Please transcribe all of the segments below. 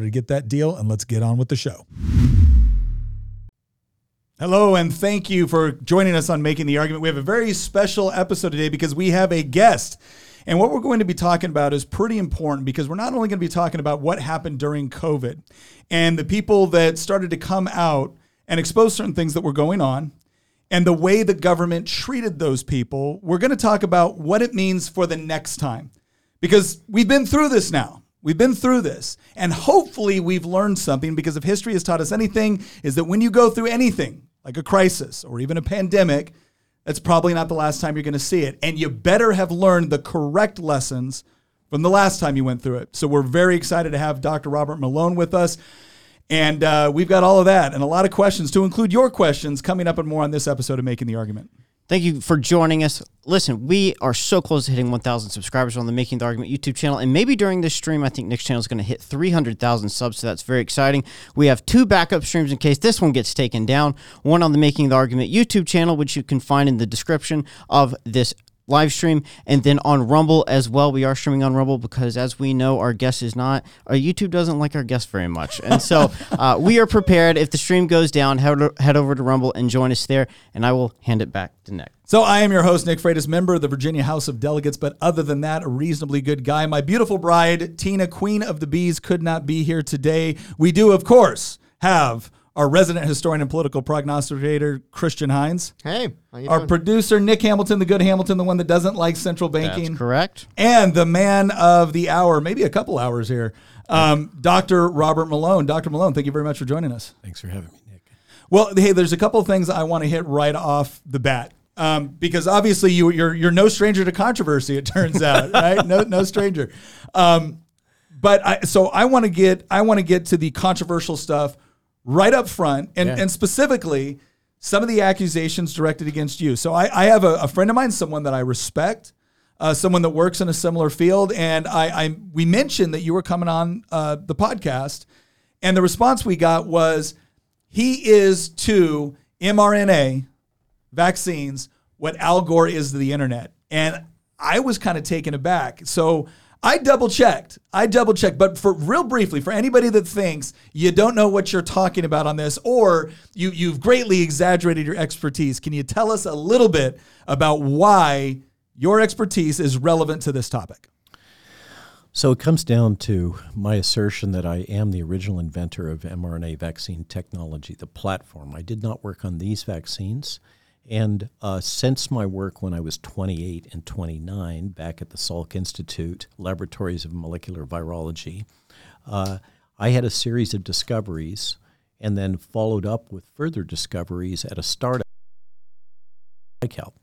to get that deal, and let's get on with the show. Hello, and thank you for joining us on Making the Argument. We have a very special episode today because we have a guest. And what we're going to be talking about is pretty important because we're not only going to be talking about what happened during COVID and the people that started to come out and expose certain things that were going on and the way the government treated those people, we're going to talk about what it means for the next time because we've been through this now. We've been through this, and hopefully we've learned something because if history has taught us anything, is that when you go through anything like a crisis or even a pandemic, that's probably not the last time you're going to see it. And you better have learned the correct lessons from the last time you went through it. So we're very excited to have Dr. Robert Malone with us. And uh, we've got all of that and a lot of questions to include your questions coming up and more on this episode of Making the Argument. Thank you for joining us. Listen, we are so close to hitting 1,000 subscribers on the Making the Argument YouTube channel. And maybe during this stream, I think Nick's channel is going to hit 300,000 subs. So that's very exciting. We have two backup streams in case this one gets taken down. One on the Making the Argument YouTube channel, which you can find in the description of this live stream and then on Rumble as well. We are streaming on Rumble because, as we know, our guest is not, our YouTube doesn't like our guest very much. And so uh, we are prepared. If the stream goes down, head, head over to Rumble and join us there. And I will hand it back to Nick. So I am your host, Nick Freitas, member of the Virginia House of Delegates, but other than that, a reasonably good guy. My beautiful bride, Tina, Queen of the Bees, could not be here today. We do, of course, have our resident historian and political prognosticator, Christian Hines. Hey, our doing? producer, Nick Hamilton, the good Hamilton, the one that doesn't like central banking. That's correct. And the man of the hour, maybe a couple hours here, um, Dr. Robert Malone. Dr. Malone, thank you very much for joining us. Thanks for having me, Nick. Well, hey, there's a couple of things I want to hit right off the bat. Um, because obviously you, you're you're no stranger to controversy. It turns out, right? No no stranger. Um, but I, so I want to get I want to get to the controversial stuff right up front, and, yeah. and specifically some of the accusations directed against you. So I, I have a, a, friend of mine, someone that I respect, uh, someone that works in a similar field, and I, I we mentioned that you were coming on uh, the podcast, and the response we got was he is to mRNA vaccines what Al Gore is to the internet, and I was kind of taken aback. So I double checked. I double checked. But for real briefly, for anybody that thinks you don't know what you're talking about on this, or you, you've greatly exaggerated your expertise, can you tell us a little bit about why your expertise is relevant to this topic? So it comes down to my assertion that I am the original inventor of mRNA vaccine technology, the platform. I did not work on these vaccines. And uh, since my work when I was 28 and 29 back at the Salk Institute, Laboratories of Molecular Virology, uh, I had a series of discoveries and then followed up with further discoveries at a startup, Vical.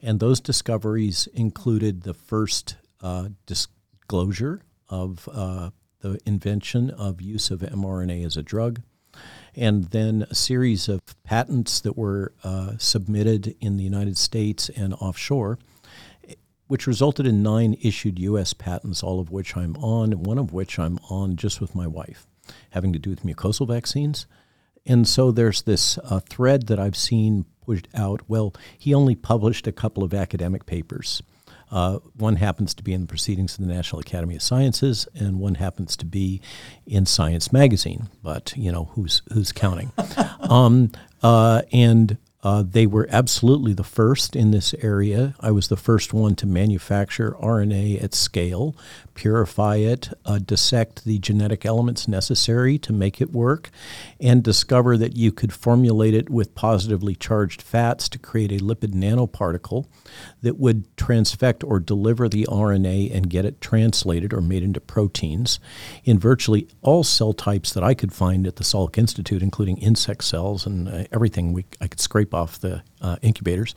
And those discoveries included the first uh, disclosure of uh, the invention of use of mRNA as a drug, and then a series of patents that were uh, submitted in the United States and offshore, which resulted in nine issued U.S. patents, all of which I'm on, one of which I'm on just with my wife, having to do with mucosal vaccines. And so there's this uh, thread that I've seen pushed out. Well, he only published a couple of academic papers. Uh, one happens to be in the Proceedings of the National Academy of Sciences, and one happens to be in Science Magazine. But you know who's who's counting? um, uh, and Uh, they were absolutely the first in this area. I was the first one to manufacture RNA at scale, purify it, uh, dissect the genetic elements necessary to make it work, and discover that you could formulate it with positively charged fats to create a lipid nanoparticle that would transfect or deliver the RNA and get it translated or made into proteins in virtually all cell types that I could find at the Salk Institute, including insect cells and uh, everything we, I could scrape off the uh, incubators.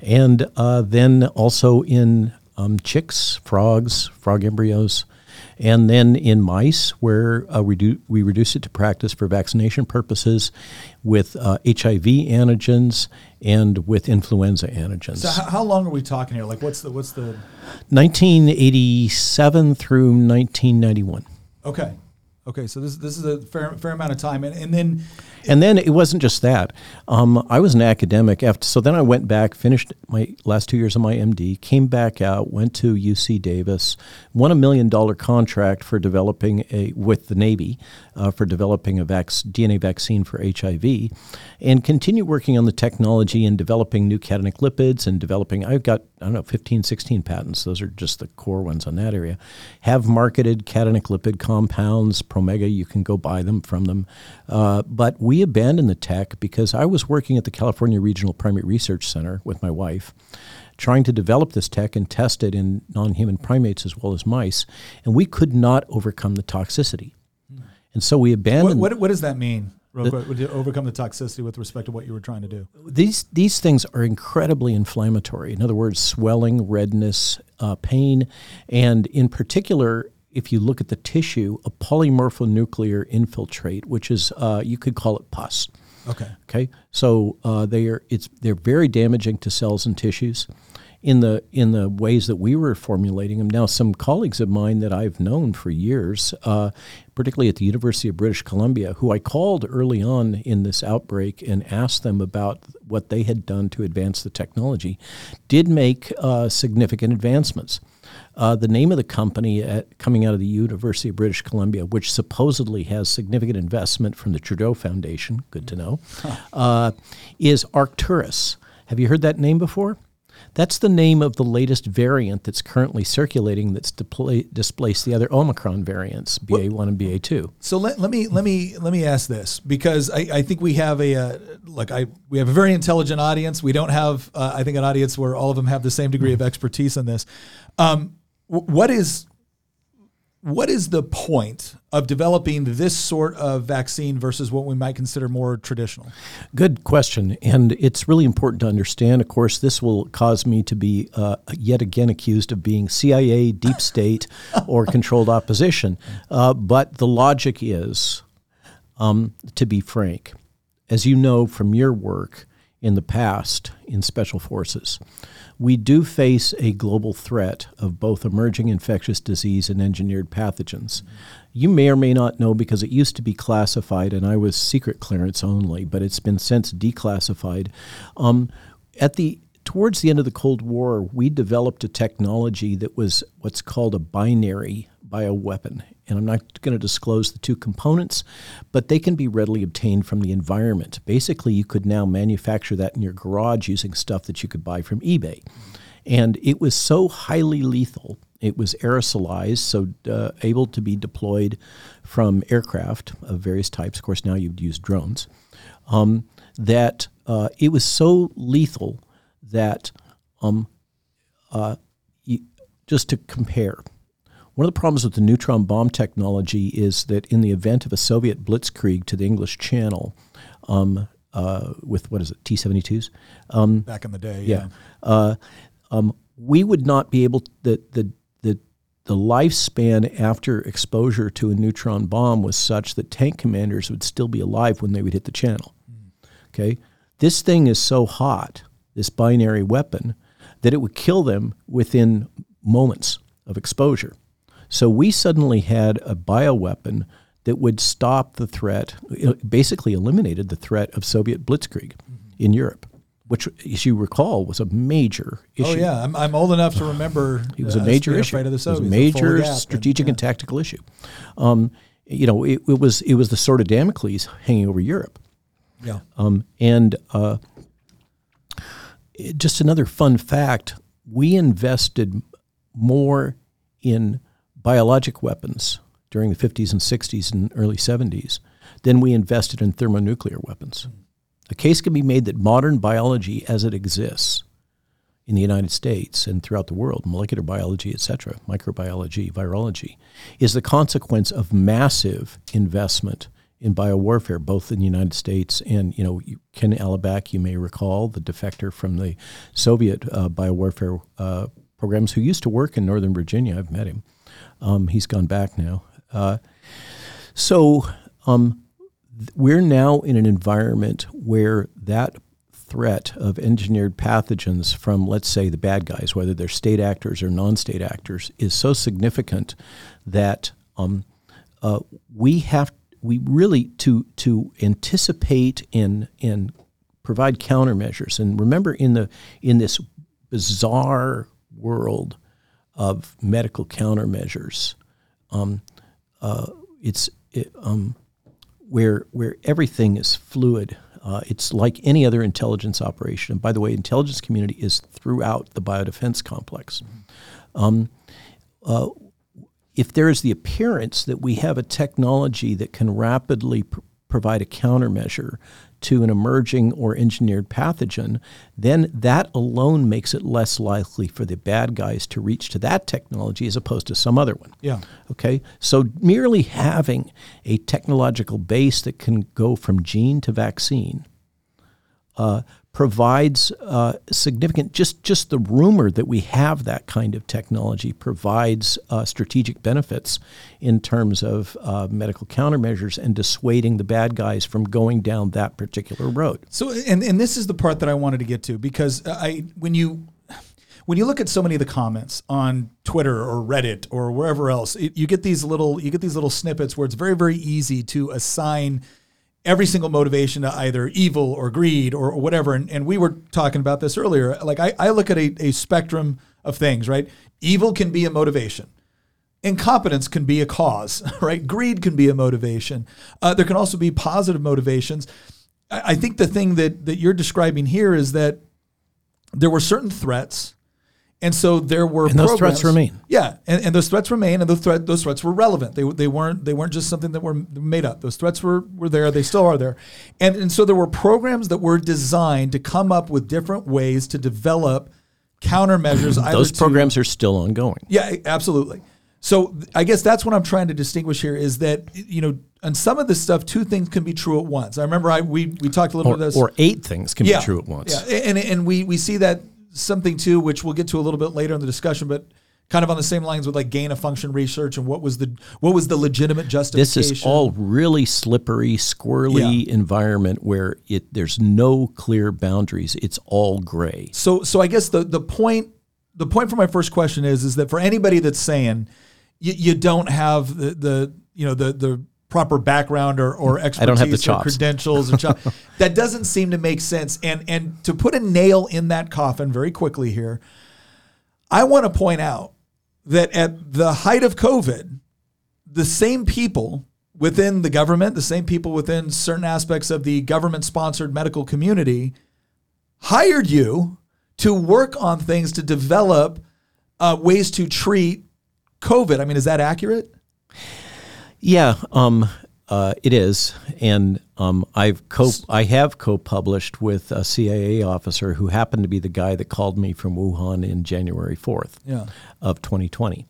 And uh, then also in um, chicks, frogs, frog embryos, and then in mice, where uh, we, do, we reduce it to practice for vaccination purposes with uh, HIV antigens and with influenza antigens. So how, how long are we talking here? Like, what's the what's the 1987 through 1991. okay? Okay, so this this is a fair fair amount of time, and and then And then it wasn't just that. Um, I was an academic after, so then I went back, finished my last two years of my MD, came back out, went to UC Davis, won a million dollar contract for developing a with the Navy uh, for developing a vac- DNA vaccine for HIV, and continued working on the technology and developing new cationic lipids and developing. I've got I don't know 15, 16 patents. Those are just the core ones on that area. Have marketed cationic lipid compounds. Promega, you can go buy them from them, uh, but we abandoned the tech because I was working at the California Regional Primate Research Center with my wife, trying to develop this tech and test it in non human primates as well as mice, and we could not overcome the toxicity. And so we what, abandoned what what does that mean? Real quick, would you overcome the toxicity with respect to what you were trying to do? these these things are incredibly inflammatory. In other words, swelling, redness, uh, pain, and in particular, if you look at the tissue, a polymorphonuclear infiltrate, which is uh, you could call it pus. Okay. Okay, so uh, they are it's they're very damaging to cells and tissues. In the in the ways that we were formulating them, now some colleagues of mine that I've known for years, uh, particularly at the University of British Columbia, who I called early on in this outbreak and asked them about what they had done to advance the technology, did make uh, significant advancements. Uh, the name of the company at, coming out of the University of British Columbia, which supposedly has significant investment from the Trudeau Foundation, good to know, uh, is Arcturus. Have you heard that name before? That's the name of the latest variant that's currently circulating that's depla- displaced the other Omicron variants, BA1 and BA2. So let, let me let me let me ask this because I, I think we have a uh, like I we have a very intelligent audience. We don't have uh, I think an audience where all of them have the same degree of expertise in this. Um, what is what is the point of developing this sort of vaccine versus what we might consider more traditional? Good question. And it's really important to understand. Of course, this will cause me to be uh, yet again accused of being CIA, deep state, or controlled opposition. Uh, but the logic is, um, to be frank, as you know from your work in the past in special forces, we do face a global threat of both emerging infectious disease and engineered pathogens. You may or may not know because it used to be classified, and I was secret clearance only, but it's been since declassified. Um, at the towards the end of the Cold War, we developed a technology that was what's called a binary bioweapon. And I'm not going to disclose the two components, but they can be readily obtained from the environment. Basically, you could now manufacture that in your garage using stuff that you could buy from eBay. And it was so highly lethal. It was aerosolized, so uh, able to be deployed from aircraft of various types. Of course, now you'd use drones. Um, that uh, it was so lethal that um, uh, you, just to compare, one of the problems with the neutron bomb technology is that in the event of a Soviet blitzkrieg to the English Channel, um, uh, with what is it, T 72s? Um, Back in the day, yeah. Uh, um, we would not be able the the the the lifespan after exposure to a neutron bomb was such that tank commanders would still be alive when they would hit the channel. Okay, this thing is so hot, this binary weapon, that it would kill them within moments of exposure. So we suddenly had a bioweapon that would stop the threat, basically eliminated the threat of Soviet blitzkrieg in Europe, which, as you recall, was a major issue. Oh yeah, I'm, I'm old enough to remember. It was uh, a major being issue. Of the it was a major Gap and- strategic yeah. and tactical issue. Um, you know, it, it was it was the sword of Damocles hanging over Europe. Yeah. Um, and uh, just another fun fact we invested more in biologic weapons during the 50s and 60s and early 70s than we invested in thermonuclear weapons. A case can be made that modern biology as it exists in the United States and throughout the world, molecular biology, etc., microbiology, virology, is the consequence of massive investment in biowarfare, both in the United States and, you know, Ken Alibek, you may recall, the defector from the Soviet uh, biowarfare uh, programs who used to work in Northern Virginia. I've met him. Um, he's gone back now. Uh, so um, we're now in an environment where that threat of engineered pathogens from, let's say, the bad guys, whether they're state actors or non state actors, is so significant that um, uh, we have we really to to anticipate and and provide countermeasures. And remember, in the in this bizarre world of medical countermeasures, um, uh, it's it, um, where where everything is fluid. Uh, it's like any other intelligence operation. And by the way, intelligence community is throughout the biodefense complex. Um, uh, if there is the appearance that we have a technology that can rapidly pr- provide a countermeasure to an emerging or engineered pathogen, then that alone makes it less likely for the bad guys to reach to that technology as opposed to some other one. Yeah. Okay. So merely having a technological base that can go from gene to vaccine uh, provides uh, significant just just the rumor that we have that kind of technology provides uh, strategic benefits in terms of uh, medical countermeasures and dissuading the bad guys from going down that particular road. So and and this is the part that I wanted to get to because I when you when you look at so many of the comments on Twitter or Reddit or wherever else, it, you get these little you get these little snippets where it's very very easy to assign every single motivation to either evil or greed or, or whatever. And, and, we were talking about this earlier. Like I, I look at a, a spectrum of things, right? Evil can be a motivation. Incompetence can be a cause, right? Greed can be a motivation. Uh, there can also be positive motivations. I, I think the thing that that you're describing here is that there were certain threats and so there were and those threats remain. Yeah, and, and those threats remain, and those threat those threats were relevant. They, they weren't they weren't just something that were made up. Those threats were were there. They still are there, and and so there were programs that were designed to come up with different ways to develop countermeasures. those programs are still ongoing. Yeah, absolutely. So I guess that's what I'm trying to distinguish here is that you know on some of this stuff, two things can be true at once. I remember I we we talked a little or, bit of this, or eight things can yeah, be true at once. Yeah, and and we we see that something too, which we'll get to a little bit later in the discussion, but kind of on the same lines with like gain of function research and what was the what was the legitimate justification. This is all really slippery, squirrely yeah. environment where it there's no clear boundaries. It's all gray. So so I guess the the point the point for my first question is is that for anybody that's saying you, you don't have the the you know the the proper background or, or expertise I don't have the chops. or credentials and chops. that doesn't seem to make sense. And and to put a nail in that coffin very quickly here, I want to point out that at the height of COVID, the same people within the government, the same people within certain aspects of the government sponsored medical community hired you to work on things to develop uh, ways to treat COVID. I mean, is that accurate? Yeah, um, uh, it is, and um, I've co I have co-published with a CIA officer who happened to be the guy that called me from Wuhan in January fourth yeah. of 2020.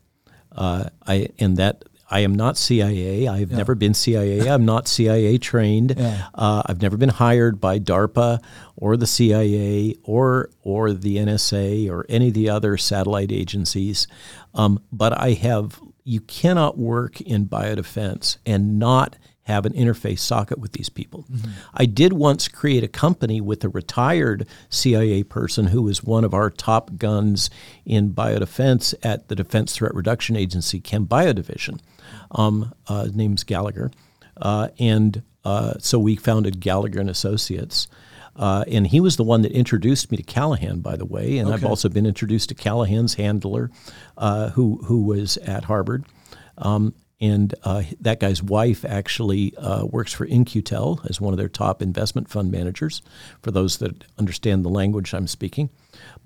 Uh, I and that I am not CIA. I've yeah. never been CIA. I'm not CIA trained. Yeah. Uh, I've never been hired by DARPA or the CIA or or the NSA or any of the other satellite agencies. Um, but I have you cannot work in biodefense and not have an interface socket with these people. Mm-hmm. I did once create a company with a retired CIA person who was one of our top guns in biodefense at the Defense Threat Reduction Agency, Chem Bio Division. Um, uh, his name's Gallagher. Uh, and uh, so we founded Gallagher and Associates. Uh, and he was the one that introduced me to Callahan, by the way. And okay. I've also been introduced to Callahan's handler, uh, who who was at Harvard. Um, and uh, that guy's wife actually uh, works for In-Q-Tel as one of their top investment fund managers. For those that understand the language I'm speaking,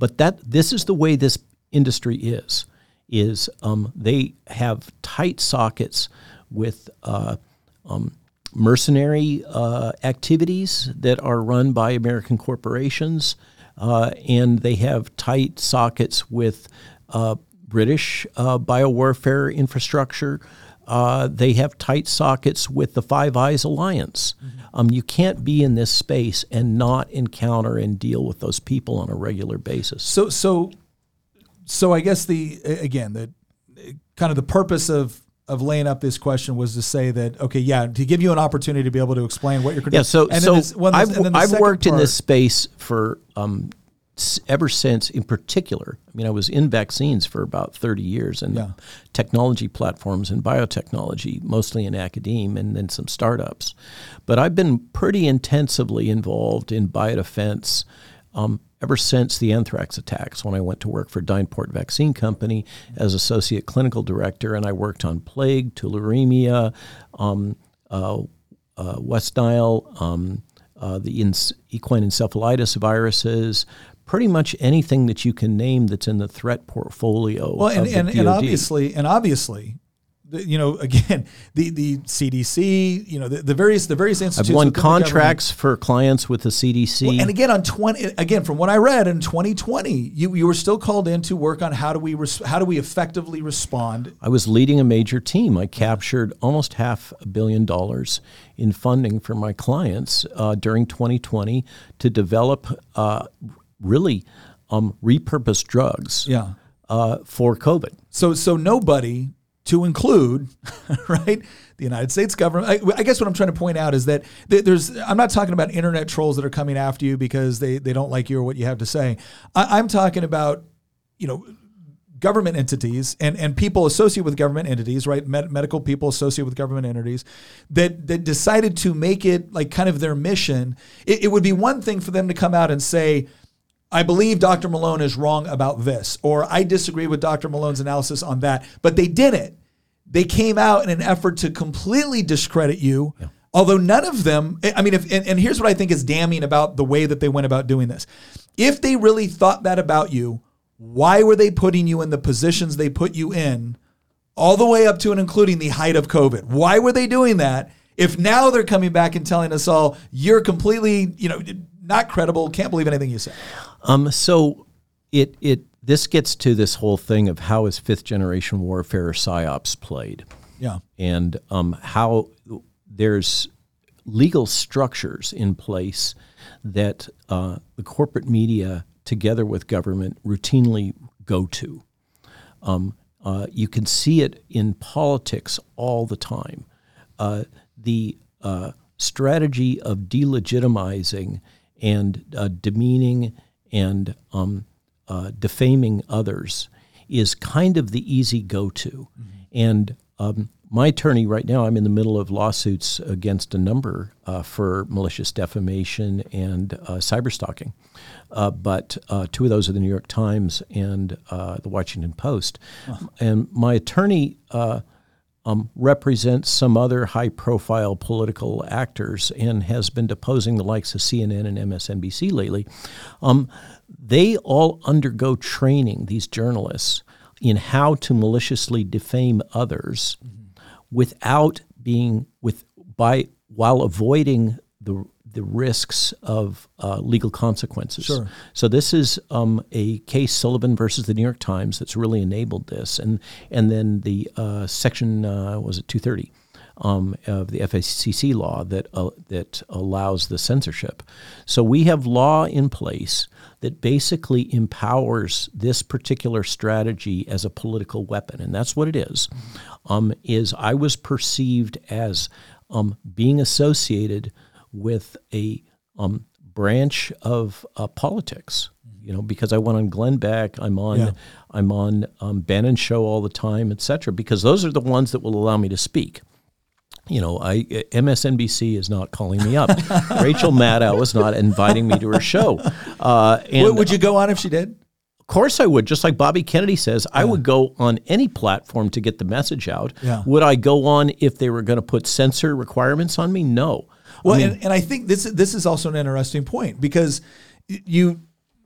but that this is the way this industry is. Is um, they have tight sockets with uh, um, mercenary uh, activities that are run by American corporations, uh, and they have tight sockets with uh, British uh, biowarfare infrastructure. Uh, they have tight sockets with the Five Eyes Alliance. Mm-hmm. Um, you can't be in this space and not encounter and deal with those people on a regular basis. So, so, so I guess the again the kind of the purpose of of laying up this question was to say that okay, yeah, to give you an opportunity to be able to explain what you're. Yeah, so so this, well, I've, I've worked part, in this space for um, ever since, in particular. I mean, I was in vaccines for about 30 years and yeah. technology platforms and biotechnology, mostly in academia and then some startups. But I've been pretty intensively involved in biodefense. Um, ever since the anthrax attacks when I went to work for DynPort Vaccine Company as associate clinical director, and I worked on plague, tularemia, um, uh, uh, West Nile, um, uh, the ins- equine encephalitis viruses, pretty much anything that you can name that's in the threat portfolio. Well, and, and, and obviously, and obviously, you know, again, the, the CDC, you know, the, the various the various institutes. I've won contracts for clients with the CDC. Well, and again, on twenty, again, from what I read in 2020, you, you were still called in to work on how do we res, how do we effectively respond. I was leading a major team. I captured almost half a billion dollars in funding for my clients uh, during 2020 to develop uh, really um, repurposed drugs. Yeah. Uh, for COVID. So so nobody to include, right, the United States government. I, I, guess what I'm trying to point out is that there's. I'm not talking about internet trolls that are coming after you because they they don't like you or what you have to say. I, I'm talking about, you know, government entities and, and people associated with government entities, right? Med- medical people associated with government entities that, that decided to make it like kind of their mission. It, it would be one thing for them to come out and say, I believe Dr. Malone is wrong about this, or I disagree with Dr. Malone's analysis on that. But they didn't. They came out in an effort to completely discredit you. Yeah. Although none of them, I mean, if, and, and here's what I think is damning about the way that they went about doing this. If they really thought that about you, why were they putting you in the positions they put you in, all the way up to and including the height of COVID? Why were they doing that? If now they're coming back and telling us all you're completely, you know, not credible, can't believe anything you say. Um, so it it this gets to this whole thing of how is fifth generation warfare or psyops played. Yeah, and um, how there's legal structures in place that uh, the corporate media, together with government, routinely go to. Um, uh, you can see it in politics all the time. Uh, the uh, strategy of delegitimizing and uh, demeaning and um, uh, defaming others is kind of the easy go to. Mm-hmm. And um, my attorney right now, I'm in the middle of lawsuits against a number uh, for malicious defamation and uh, cyber stalking. Uh, but uh, two of those are the New York Times and uh, the Washington Post. And my attorney um, represents some other high profile political actors and has been deposing the likes of CNN and MSNBC lately. Um, they all undergo training, these journalists, in how to maliciously defame others mm-hmm. without being with by while avoiding the the risks of uh, legal consequences. Sure. So this is um, a case Sullivan versus the New York Times that's really enabled this, and and then the uh, section uh, was it two thirty. Um, of the FCC law that uh, that allows the censorship, so we have law in place that basically empowers this particular strategy as a political weapon, and that's what it is. Um, is I was perceived as um, being associated with a um, branch of uh, politics. You know, because I went on Glenn Beck, I'm on, yeah. I'm on um, Bannon show all the time, etc. Because those are the ones that will allow me to speak you know, I MSNBC is not calling me up. Rachel Maddow is not inviting me to her show. Uh, and would you go on if she did? Of course I would. Just like Bobby Kennedy says, I would go on any platform to get the message out. Yeah. Would I go on if they were going to put censor requirements on me? No. Well, and, and I think this this is also an interesting point because you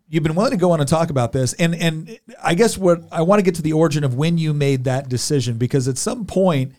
you've been willing to go on and talk about this, and and I guess what I want to get to the origin of when you made that decision because at some point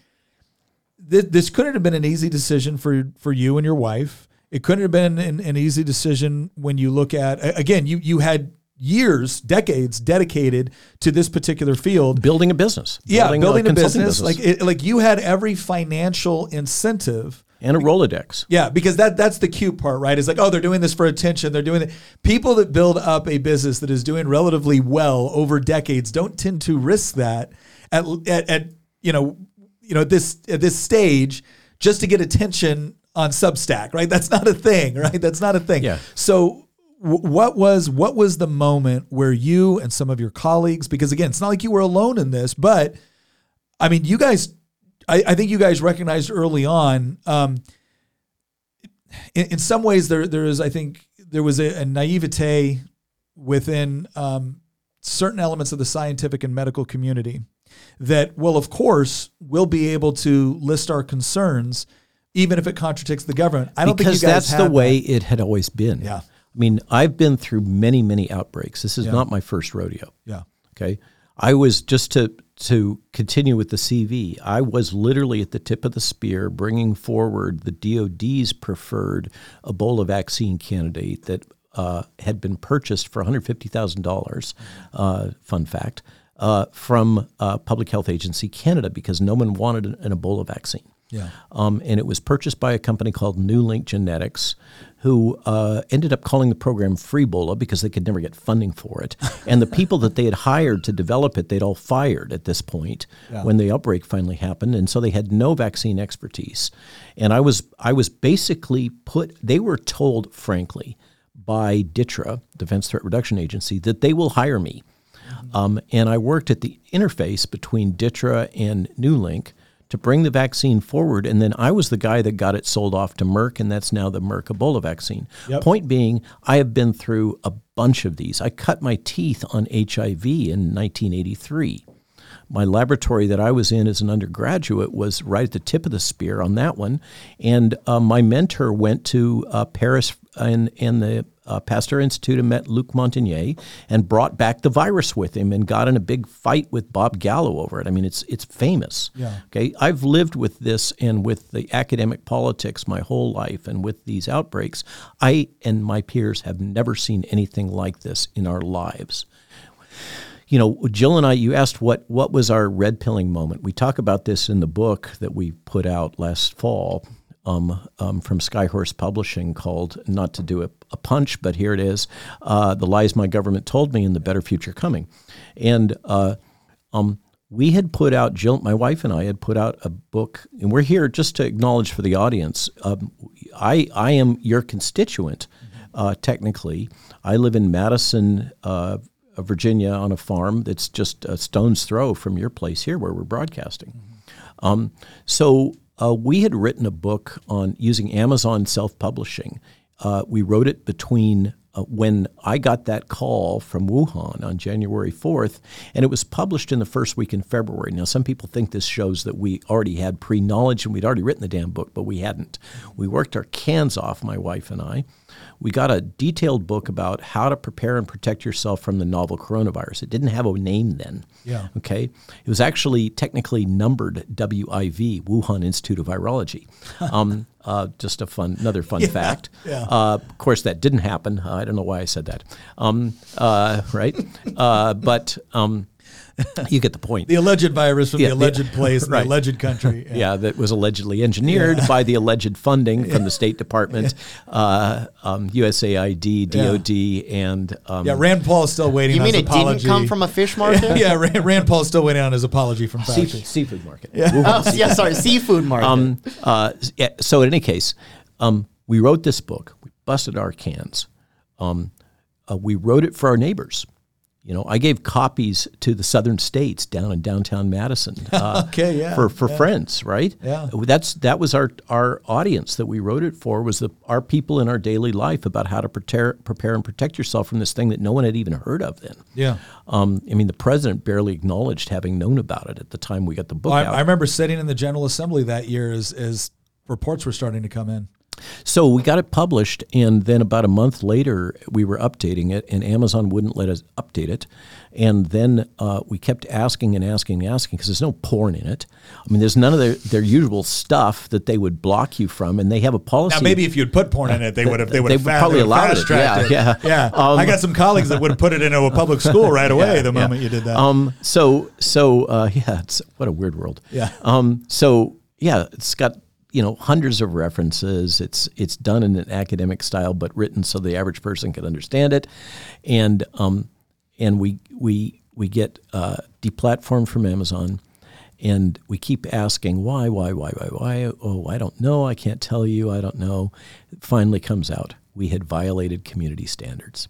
th- this couldn't have been an easy decision for for you and your wife. It couldn't have been an, an easy decision when you look at again you you had years decades dedicated to this particular field Building a business. yeah building a, consulting business, like it, like you had every financial incentive and a Rolodex. yeah, because that that's the cute part, right? Is like, oh, they're doing this for attention. They're doing it. People that build up a business that is doing relatively well over decades don't tend to risk that at at, at you know you know this at this stage just to get attention on Substack, right? That's not a thing, right? That's not a thing. Yeah. So w- what was what was the moment where you and some of your colleagues because again, it's not like you were alone in this, but I mean, you guys I, I think you guys recognized early on. Um, in, in some ways, there there is, I think, there was a, a naivete within um, certain elements of the scientific and medical community that, well, of course, we'll be able to list our concerns, even if it contradicts the government. I don't because think you guys that's the way that. it had always been. Yeah. I mean, I've been through many, many outbreaks. This is Yeah. not my first rodeo. Yeah. Okay. I was just to to continue with the CV. I was literally at the tip of the spear, bringing forward the DoD's preferred Ebola vaccine candidate that uh, had been purchased for one hundred fifty thousand dollars. Uh, fun fact uh, from uh, Public Health Agency Canada because no one wanted an, an Ebola vaccine. Yeah. Um, and it was purchased by a company called NewLink Genetics, who uh, ended up calling the program Freebola because they could never get funding for it. and the people that they had hired to develop it, they'd all fired at this point when the outbreak finally happened, and so they had no vaccine expertise. And I was I was basically put. They were told, frankly, by DTRA, Defense Threat Reduction Agency, that they will hire me. Um, and I worked at the interface between DTRA and Newlink to bring the vaccine forward. And then I was the guy that got it sold off to Merck, and that's now the Merck Ebola vaccine. Yep. Point being, I have been through a bunch of these. I cut my teeth on HIV in 1983. My laboratory that I was in as an undergraduate was right at the tip of the spear on that one. And uh, my mentor went to uh, Paris and, and the uh, Pasteur Institute and met Luc Montagnier and brought back the virus with him and got in a big fight with Bob Gallo over it. I mean, it's, it's famous. Yeah. Okay. I've lived with this and with the academic politics my whole life and with these outbreaks. I and my peers have never seen anything like this in our lives you know, Jill and I, you asked what what was our red pilling moment. We talk about this in the book that we put out last fall um, um, from Skyhorse Publishing called "Not to Do a, a Punch," but here it is: uh, "The Lies My Government Told Me and the Better Future Coming." And uh, um, we had put out Jill, my wife and I had put out a book, and we're here just to acknowledge for the audience. Um, I I am your constituent, uh, technically. I live in Madison. Uh, uh, Virginia on a farm that's just a stone's throw from your place here where we're broadcasting. Um, so uh, we had written a book on using Amazon self publishing. Uh, we wrote it between uh, when I got that call from Wuhan on January 4th, and it was published in the first week in February. Now, some people think this shows that we already had pre knowledge and we'd already written the damn book, but we hadn't. We worked our cans off, my wife and I. We got a detailed book about how to prepare and protect yourself from the novel coronavirus. It didn't have a name then. Yeah. Okay. It was actually technically numbered WIV, Wuhan Institute of Virology. Um, uh, just a fun, another fun fact. yeah. Uh, of course, that didn't happen. Uh, I don't know why I said that. Um, uh, right. Uh, but um, you get the point. The alleged virus from Yeah, the the- alleged place, in right. the alleged country. yeah, that was allegedly engineered by the alleged funding from the State Department, uh, um, USAID, DOD, and um, Yeah, Rand Paul is still waiting You on mean his it apology. didn't come from a fish market? yeah, Rand, Rand Paul's still waiting on his apology from Fauci. seafood, seafood market. Oh, yeah, sorry, seafood market. Um, uh, yeah, so in any case, um, we wrote this book. We busted our cans. Um, uh, we wrote it for our neighbors. You know, I gave copies to the Southern States down in downtown Madison. Uh, Okay, yeah, For for friends, right? Yeah. That's that was our our audience that we wrote it for was the our people in our daily life about how to prepare prepare and protect yourself from this thing that no one had even heard of then. Yeah. Um, I mean, the president barely acknowledged having known about it at the time we got the book I, out. I remember sitting in the General Assembly that year as, as reports were starting to come in. So we got it published, and then about a month later, we were updating it, and Amazon wouldn't let us update it. And then uh, we kept asking and asking and asking because there's no porn in it. I mean, there's none of their, their usual stuff that they would block you from, and they have a policy. Now, maybe if you'd put porn in it, they would have. They would have probably allowed it. Yeah, yeah. yeah. I got some colleagues that would have put it into a public school right away the moment you did that. Um, so so uh, yeah, it's what a weird world. Yeah. Um, so yeah, it's got you know hundreds of references. It's it's done in an academic style, but written so the average person can understand it, and um, and we we we get uh, deplatformed from Amazon. And we keep asking why, why, why, why, why? Oh, I don't know. I can't tell you. I don't know. It finally comes out. We had violated community standards.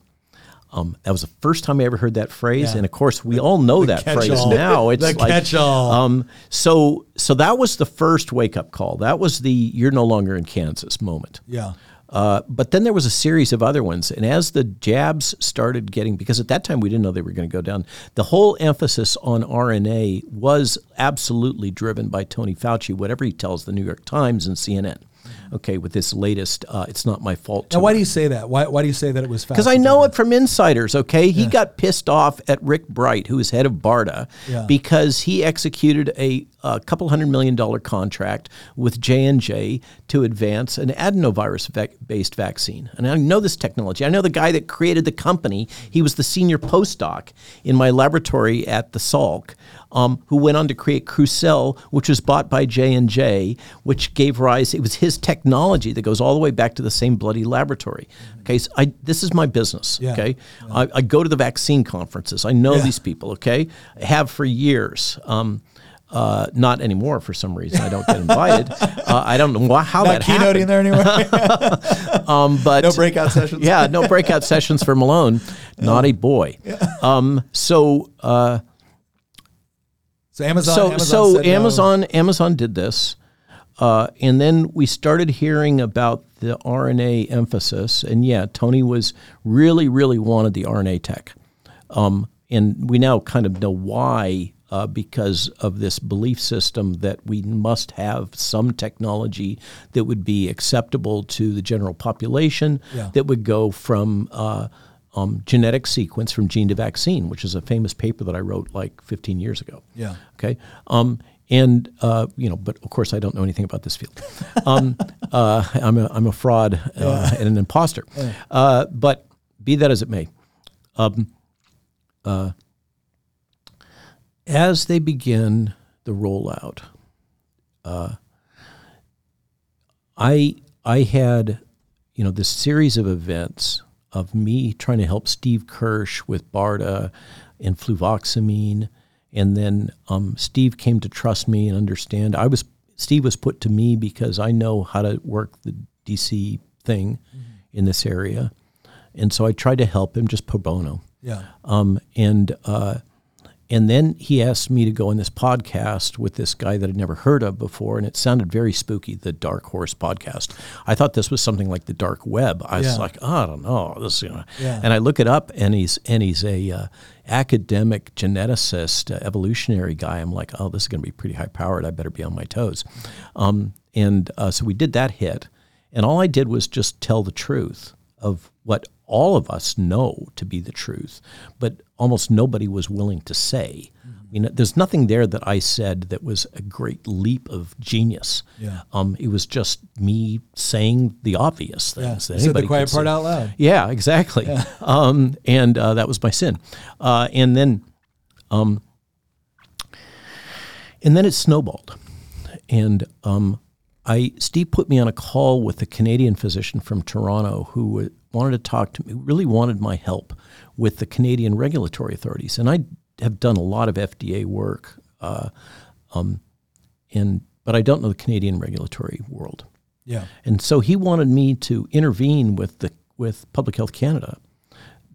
Um, that was the first time I ever heard that phrase, Yeah. and of course, we all know that phrase catch-all. now. It's The like catch-all. Um, so, so that was the first wake up call. That was the "you're no longer in Kansas" moment. yeah. Uh, but then there was a series of other ones, and as the jabs started getting, because at that time we didn't know they were going to go down, the whole emphasis on RNA was absolutely driven by Tony Fauci, whatever he tells the New York Times and CNN. Okay, with this latest, uh, it's not my fault. Now, why do you say that? Why, why do you say that it was? Because I know it from insiders, okay? He got pissed off at Rick Bright, who is head of BARDA, Yeah. because he executed a, a couple hundred million dollar contract with J&J to advance an adenovirus-based vaccine. And I know this technology. I know the guy that created the company. He was the senior postdoc in my laboratory at the Salk, um, who went on to create Crucell, which was bought by J&J, which gave rise, it was his technology that goes all the way back to the same bloody laboratory. Okay, so I, this is my business, Yeah. okay? I, I go to the vaccine conferences. I know Yeah. these people, okay? I have for years. Um, uh, not anymore for some reason. I don't get invited. uh, I don't know how Not that there anyway. Um, but no breakout sessions. yeah, no breakout sessions for Malone. Naughty boy. Um, so uh, So Amazon. so Amazon so said no. Amazon Amazon did this, uh, and then we started hearing about the RNA emphasis, and yeah, Tony was really really wanted the RNA tech, um, and we now kind of know why. Uh, because of this belief system that we must have some technology that would be acceptable to the general population, Yeah. that would go from uh, um, genetic sequence from gene to vaccine, which is a famous paper that I wrote like 15 years ago. Yeah. Okay. Um, and uh, you know, but of course, I don't know anything about this field. Um, uh, I'm a I'm a fraud uh, and an imposter. Uh, but be that as it may, um, uh, as they begin the rollout, uh, I I had you know this series of events of me trying to help Steve Kirsch with BARDA and fluvoxamine, and then um, Steve came to trust me and understand. I was Steve was put to me because I know how to work the DC thing in this area, and so I tried to help him just pro bono. Yeah. Um, and uh, and then he asked me to go on this podcast with this guy that I'd never heard of before, and it sounded very spooky. The Dark Horse podcast. I thought this was something like the dark web. I was like, oh, I don't know this, you know. Yeah. And I look it up, and he's and he's a uh, academic geneticist, uh, evolutionary guy. I'm like, oh, this is going to be pretty high powered. I better be on my toes. Um, and uh, so we did that hit, and all I did was just tell the truth of what all of us know to be the truth, but almost nobody was willing to say. I mean, there's nothing there that I said that was a great leap of genius. Yeah. Um, it was just me saying the obvious Yeah. things that You said the quiet part say. out loud. Yeah, exactly. Um, and uh, that was my sin. Uh, and then, um, and then it snowballed. And um, I Steve put me on a call with a Canadian physician from Toronto who wanted to talk to me, really wanted my help with the Canadian regulatory authorities. And I have done a lot of FDA work, uh, um, and but I don't know the Canadian regulatory world. Yeah. And so he wanted me to intervene with the with Public Health Canada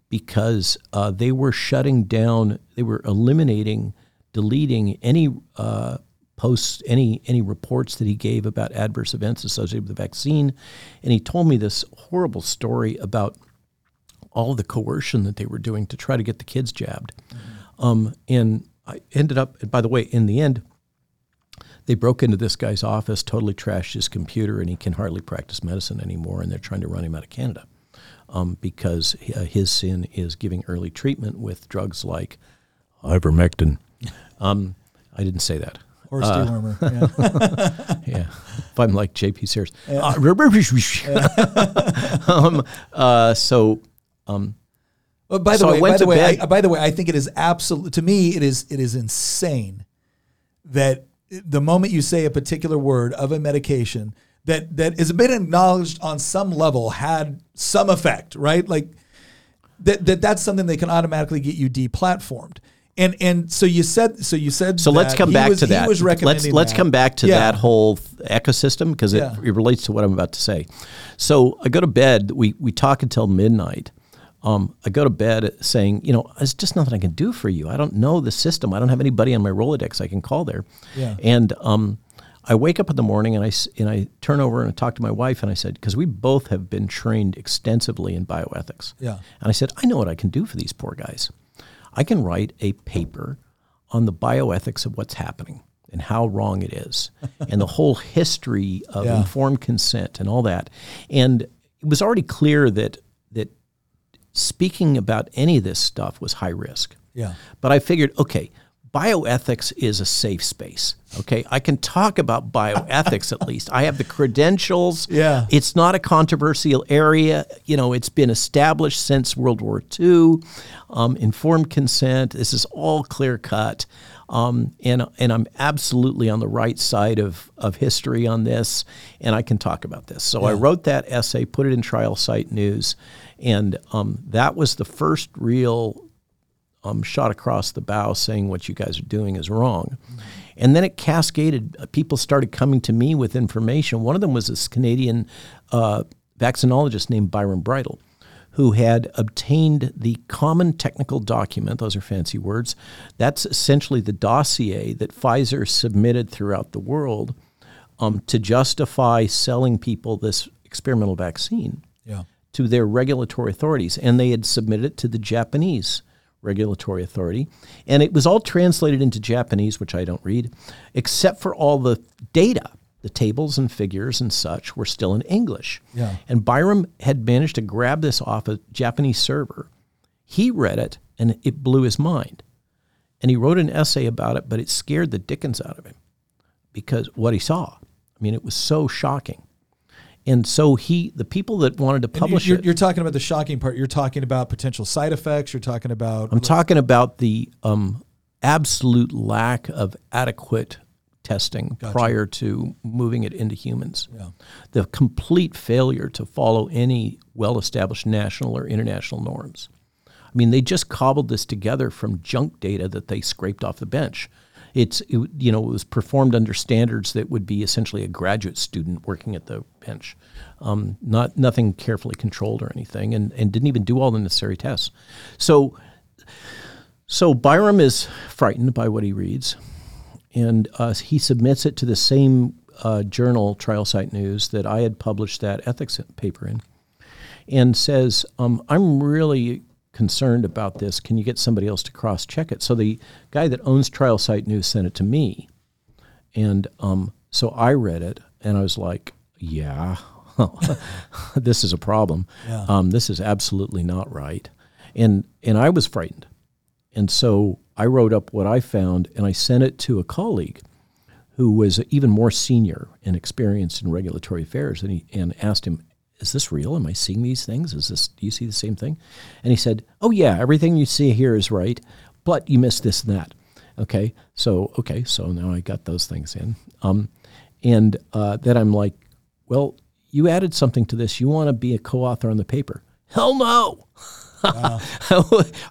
because uh, they were shutting down, they were eliminating, deleting any uh, posts, any any reports that he gave about adverse events associated with the vaccine, and he told me this horrible story about all the coercion that they were doing to try to get the kids jabbed. Um, and I ended up, and by the way, in the end, they broke into this guy's office, totally trashed his computer, and he can hardly practice medicine anymore. And they're trying to run him out of Canada um, because uh, his sin is giving early treatment with drugs like ivermectin. Um, I didn't say that. Horse dewormer. Yeah. Yeah, if I'm like J.P. Sears. Uh, um, uh, so um, Well, by the So way, by the way, bed- I, by the way, I think it is absolute. To me, it is it is insane that the moment you say a particular word of a medication that that has been acknowledged on some level had some effect, right? Like that, that that's something that can automatically get you deplatformed. And and so you said so you said So let's come back was- to that. was let's let's that. come back to Yeah. that whole ecosystem because Yeah. it, it relates to what I'm about to say. So I go to bed. We we talk until midnight. Um, I go to bed saying, you know, there's just nothing I can do for you. I don't know the system. I don't have anybody on my Rolodex I can call there. Yeah. And um, I wake up in the morning and I, and I turn over and I talk to my wife and I said, because we both have been trained extensively in bioethics. Yeah. And I said, I know what I can do for these poor guys. I can write a paper on the bioethics of what's happening and how wrong it is and the whole history of Yeah. informed consent and all that. And it was already clear that that speaking about any of this stuff was high risk. Yeah. But I figured, okay, bioethics is a safe space. Okay, I can talk about bioethics at least. I have the credentials. Yeah. It's not a controversial area. You know, it's been established since World War II. Um, informed consent. This is all clear cut. Um, and and I'm absolutely on the right side of, of history on this, and I can talk about this. So I wrote that essay, put it in Trial Site News, and um, that was the first real um, shot across the bow saying what you guys are doing is wrong. And then it cascaded. Uh, People started coming to me with information. One of them was this Canadian uh, vaccinologist named Byron Bridle, who had obtained the common technical document. Those are fancy words. That's essentially the dossier that Pfizer submitted throughout the world um, to justify selling people this experimental vaccine Yeah. to their regulatory authorities, and they had submitted it to the Japanese regulatory authority, and it was all translated into Japanese, which I don't read, except for all the data, the tables and figures and such were still in English. Yeah. And Byron had managed to grab this off a Japanese server. He read it, and it blew his mind. And he wrote an essay about it, but it scared the dickens out of him because what he saw. I mean, it was so shocking. And so he, the people that wanted to publish you're, it, you're talking about the shocking part. You're talking about potential side effects. You're talking about I'm talking about the um, absolute lack of adequate testing prior to moving it into humans. Yeah. The complete failure to follow any well established national or international norms. I mean, they just cobbled this together from junk data that they scraped off the bench. It's it, you know it was performed under standards that would be essentially a graduate student working at the bench, um, not nothing carefully controlled or anything, and, and didn't even do all the necessary tests. So so Byron is frightened by what he reads, and uh, he submits it to the same uh, journal, Trial Site News, that I had published that ethics paper in, and says, um, "I'm really concerned about this. Can you get somebody else to cross check it?" So the guy that owns Trial Site News sent it to me, and um, so I read it, and I was like, "Yeah." this is a problem. Um, this is absolutely not right, and and I was frightened. And so I wrote up what I found and I sent it to a colleague who was even more senior and experienced in regulatory affairs and, he, and asked him, Is this real? Am I seeing these things? Is this, do you see the same thing? And he said, Oh, yeah, everything you see here is right, but you missed this and that. Okay, so, okay, so now I got those things in. Um, and uh, then I'm like, Well, you added something to this. You want to be a co author on the paper? Hell no.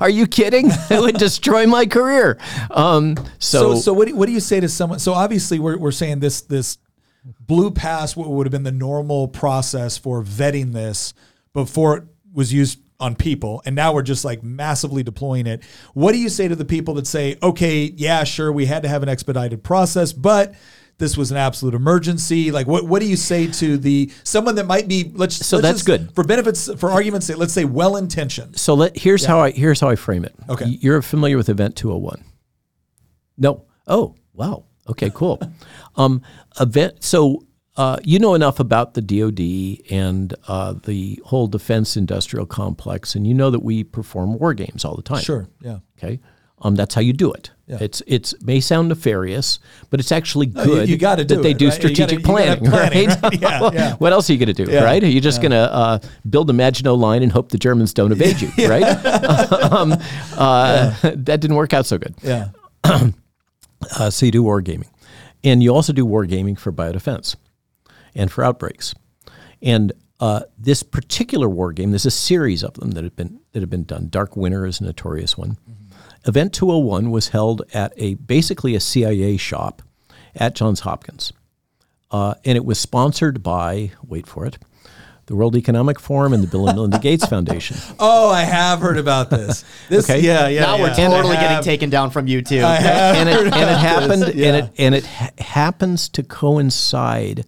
Are you kidding? it would destroy my career. Um, So, so, so what do, what do you say to someone? So obviously, we're, we're saying this this blew past what would have been the normal process for vetting this before it was used on people, and now we're just like massively deploying it. What do you say to the people that say, okay, yeah, sure, we had to have an expedited process, but this was an absolute emergency. Like, what, what do you say to the someone that might be let's So let's that's just- good. for benefits for argument's sake. Let's say well intentioned. So let here's how I here's how I frame it. Okay. You're familiar with Event 201. No. Oh, wow. Okay, cool. um, event so uh, you know enough about the DoD and uh, the whole defense industrial complex, and you know that we perform war games all the time. Sure. Yeah. Okay. Um, that's how you do it. Yeah. It's it's may sound nefarious, but it's actually good you gotta that do they it, do right? Strategic gotta planning, planning, right? right? Yeah, Well, yeah. What else are you going to do, right? Are you just going to uh, build a Maginot Line and hope the Germans don't evade you, right? um, uh, That didn't work out so good. Yeah. Uh, so you do wargaming, and you also do wargaming for biodefense and for outbreaks. And uh, this particular war game, there's a series of them that have been that have been done. Dark Winter is a notorious one. Event 201 was held at a basically a CIA shop at Johns Hopkins, uh, and it was sponsored by wait for it, the World Economic Forum and the Bill and Melinda Gates Foundation. Oh, I have heard about this. This, Okay. yeah, yeah. now we're totally I getting taken down from YouTube. I have and it, heard and it happened this, yeah. and it and it ha- happens to coincide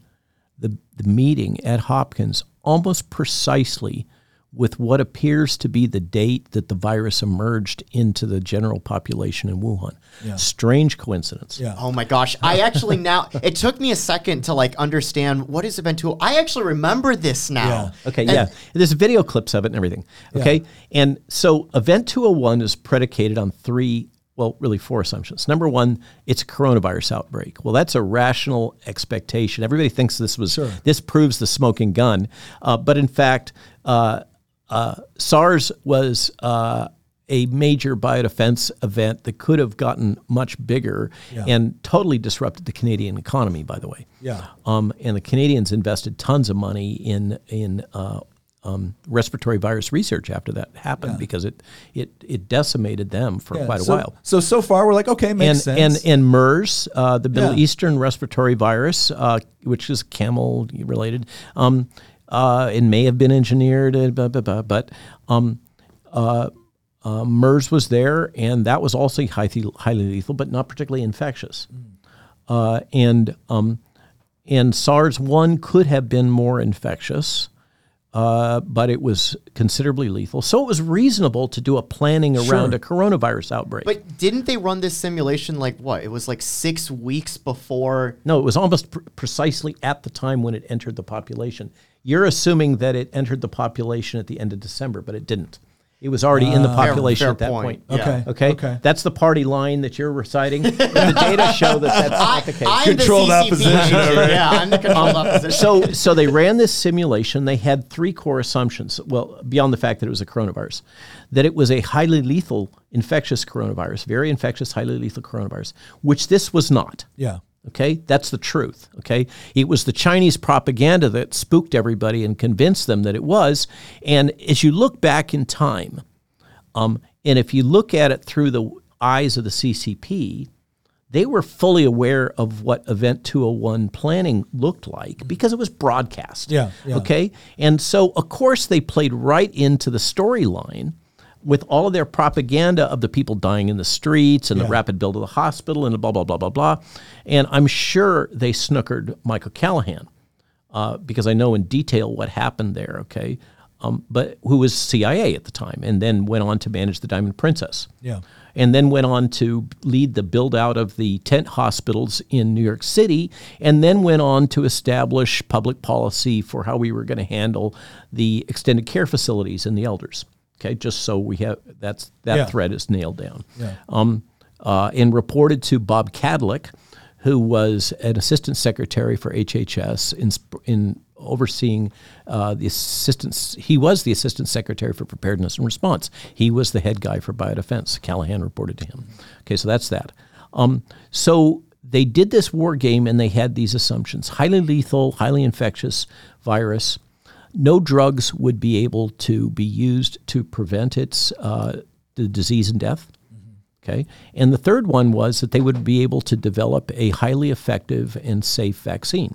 the the meeting at Hopkins almost precisely with what appears to be the date that the virus emerged into the general population in Wuhan. Strange coincidence. Yeah. Oh my gosh. I actually now it took me a second to like understand what is Event 2. I actually remember this now. Yeah. Okay, And- yeah. There's video clips of it and everything. Okay. And so Event 201 is predicated on three, well, really four assumptions. Number one, it's a coronavirus outbreak. Well, that's a rational expectation. Everybody thinks this was, this proves the smoking gun. Uh, but in fact, uh, uh, SARS was uh, a major biodefense event that could have gotten much bigger and totally disrupted the Canadian economy, by the way. Yeah. Um, and the Canadians invested tons of money in in uh, um, respiratory virus research after that happened because it it it decimated them for Yeah, quite a so, while. So so far we're like, okay, makes And, sense. and and MERS, uh, the Middle Yeah. Eastern respiratory virus, uh, which is camel related, um, uh, it may have been engineered, uh, blah, blah, blah, but um, uh, uh, MERS was there, and that was also highly, highly lethal, but not particularly infectious. Uh, and um, and SARS one could have been more infectious, uh, but it was considerably lethal. So it was reasonable to do a planning around Sure. a coronavirus outbreak. But didn't they run this simulation like what? It was like 6 weeks before No, it was almost pr- precisely at the time when it entered the population. You're assuming that it entered the population at the end of December, but it didn't. It was already in the ah, population fair at that point. point. Yeah. Okay. Okay. Okay. That's the party line that you're reciting. the data show that that's not the case. I'm Controlled the CCP opposition, agent. right? Yeah, I'm the controlled opposition. so so they ran this simulation. They had three core assumptions. Well, beyond the fact that it was a coronavirus, that it was a highly lethal infectious coronavirus, very infectious, highly lethal coronavirus, which this was not. yeah. Okay, that's the truth. Okay, it was the Chinese propaganda that spooked everybody and convinced them that it was. And as you look back in time, um, and if you look at it through the eyes of the CCP, they were fully aware of what Event 201 planning looked like because it was broadcast. Yeah, yeah. Okay, and so of course they played right into the storyline with all of their propaganda of the people dying in the streets and the rapid build of the hospital and blah blah blah blah blah. And I'm sure they snookered Michael Callahan uh, because I know in detail what happened there. Okay, um, but who was CIA at the time, and then went on to manage the Diamond Princess. Yeah. And then went on to lead the build out of the tent hospitals in New York City, and then went on to establish public policy for how we were going to handle the extended care facilities and the elders. Okay, just so we have that's that Yeah. thread is nailed down Yeah. um, uh, and reported to Bob Kadlec, who was an assistant secretary for HHS in, in overseeing uh, the assistance. He was the assistant secretary for preparedness and response. He was the head guy for biodefense. Callahan reported to him. Okay, so that's that. Um, so they did this war game and they had these assumptions highly lethal, highly infectious virus. No drugs would be able to be used to prevent its uh, the disease and death. Okay. And the third one was that they would be able to develop a highly effective and safe vaccine.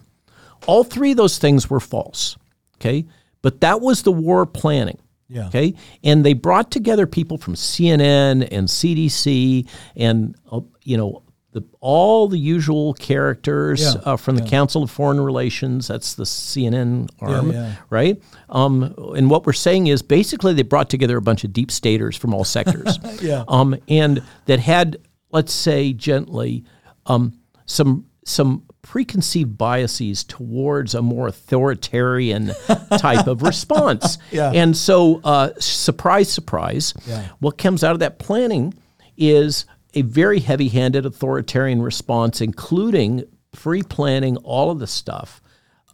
All three of those things were false. Okay. But that was the war planning. Yeah. Okay. And they brought together people from CNN and CDC and, uh, you know, the, all the usual characters Yeah, uh, from the Council of Foreign Relations. That's the CNN arm, yeah. right? Um, and what we're saying is basically they brought together a bunch of deep staters from all sectors. Yeah. Um, and that had, let's say gently, um, some some preconceived biases towards a more authoritarian type of response. Yeah. And so, uh, surprise, surprise, Yeah. what comes out of that planning is a very heavy handed authoritarian response, including pre planning all of the stuff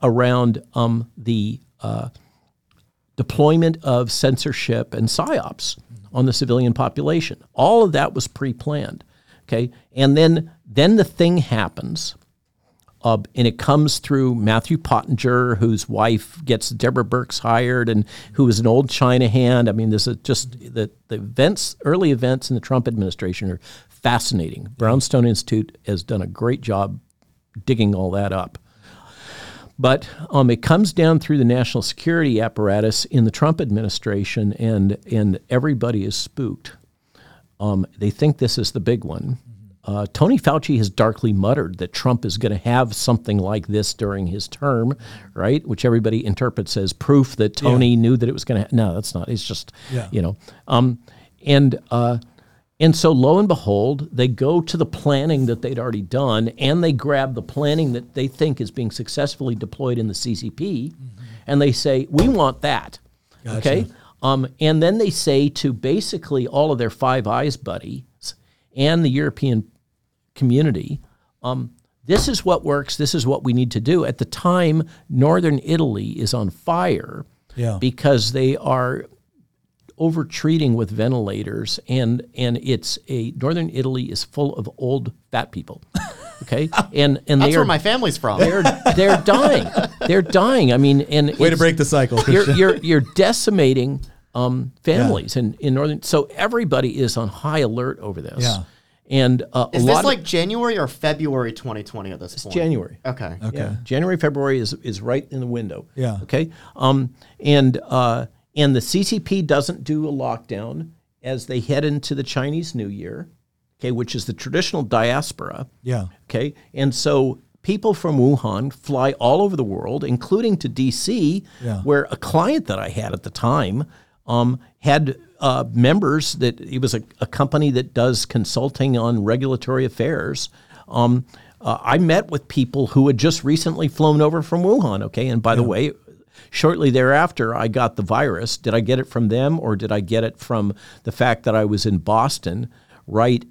around um, the uh, deployment of censorship and psyops on the civilian population. All of that was pre-planned. Okay, and then then the thing happens, uh, and it comes through Matthew Pottinger, whose wife gets Deborah Birx hired, and who is an old China hand. I mean, this is just the the events, early events in the Trump administration are fascinating. Brownstone Institute has done a great job digging all that up. But um, it comes down through the national security apparatus in the Trump administration, and and everybody is spooked. Um, they think this is the big one. Uh, Tony Fauci has darkly muttered that Trump is going to have something like this during his term, right? Which everybody interprets as proof that Tony knew that it was going to. Ha- no, that's not. It's just, Yeah. you know, um, and uh, and so lo and behold, they go to the planning that they'd already done, and they grab the planning that they think is being successfully deployed in the CCP, and they say, "We want that." Okay. Um, and then they say to basically all of their Five Eyes buddies and the European community, um, this is what works. This is what we need to do. At the time, northern Italy is on fire Yeah. because they are over treating with ventilators and and it's a northern Italy is full of old fat people. Okay? And and That's they where are my family's from. they're they're dying. They're dying. I mean and Way to break the cycle. you're you're you're decimating um, families in, in northern. So everybody is on high alert over this. Yeah. And uh, Is this lot like January or February 2020 at this of point? January. Okay. Okay. Yeah, January, February is is right in the window. Yeah. Okay. Um, and uh, and the CCP doesn't do a lockdown as they head into the Chinese New Year, okay, which is the traditional diaspora. Yeah. Okay. And so people from Wuhan fly all over the world, including to DC, Yeah. where a client that I had at the time um, had uh, members that it was a, a company that does consulting on regulatory affairs. Um, uh, I met with people who had just recently flown over from Wuhan. Okay. And by the way, shortly thereafter, I got the virus. Did I get it from them or did I get it from the fact that I was in Boston, right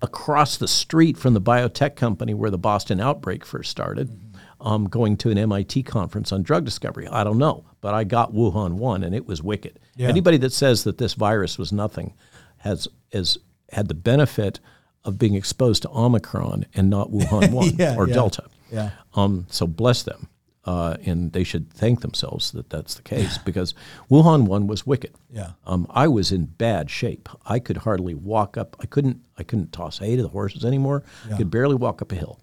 across the street from the biotech company where the Boston outbreak first started, um, going to an MIT conference on drug discovery? I don't know, but I got Wuhan 1 and it was wicked. Yeah. Anybody that says that this virus was nothing has, has had the benefit of being exposed to Omicron and not Wuhan 1 Yeah, or yeah. Delta. Yeah. Um, so bless them. Uh, and they should thank themselves that that's the case because Wuhan one was wicked. Yeah. Um, I was in bad shape. I could hardly walk up. I couldn't. I couldn't toss hay to the horses anymore. I could barely walk up a hill.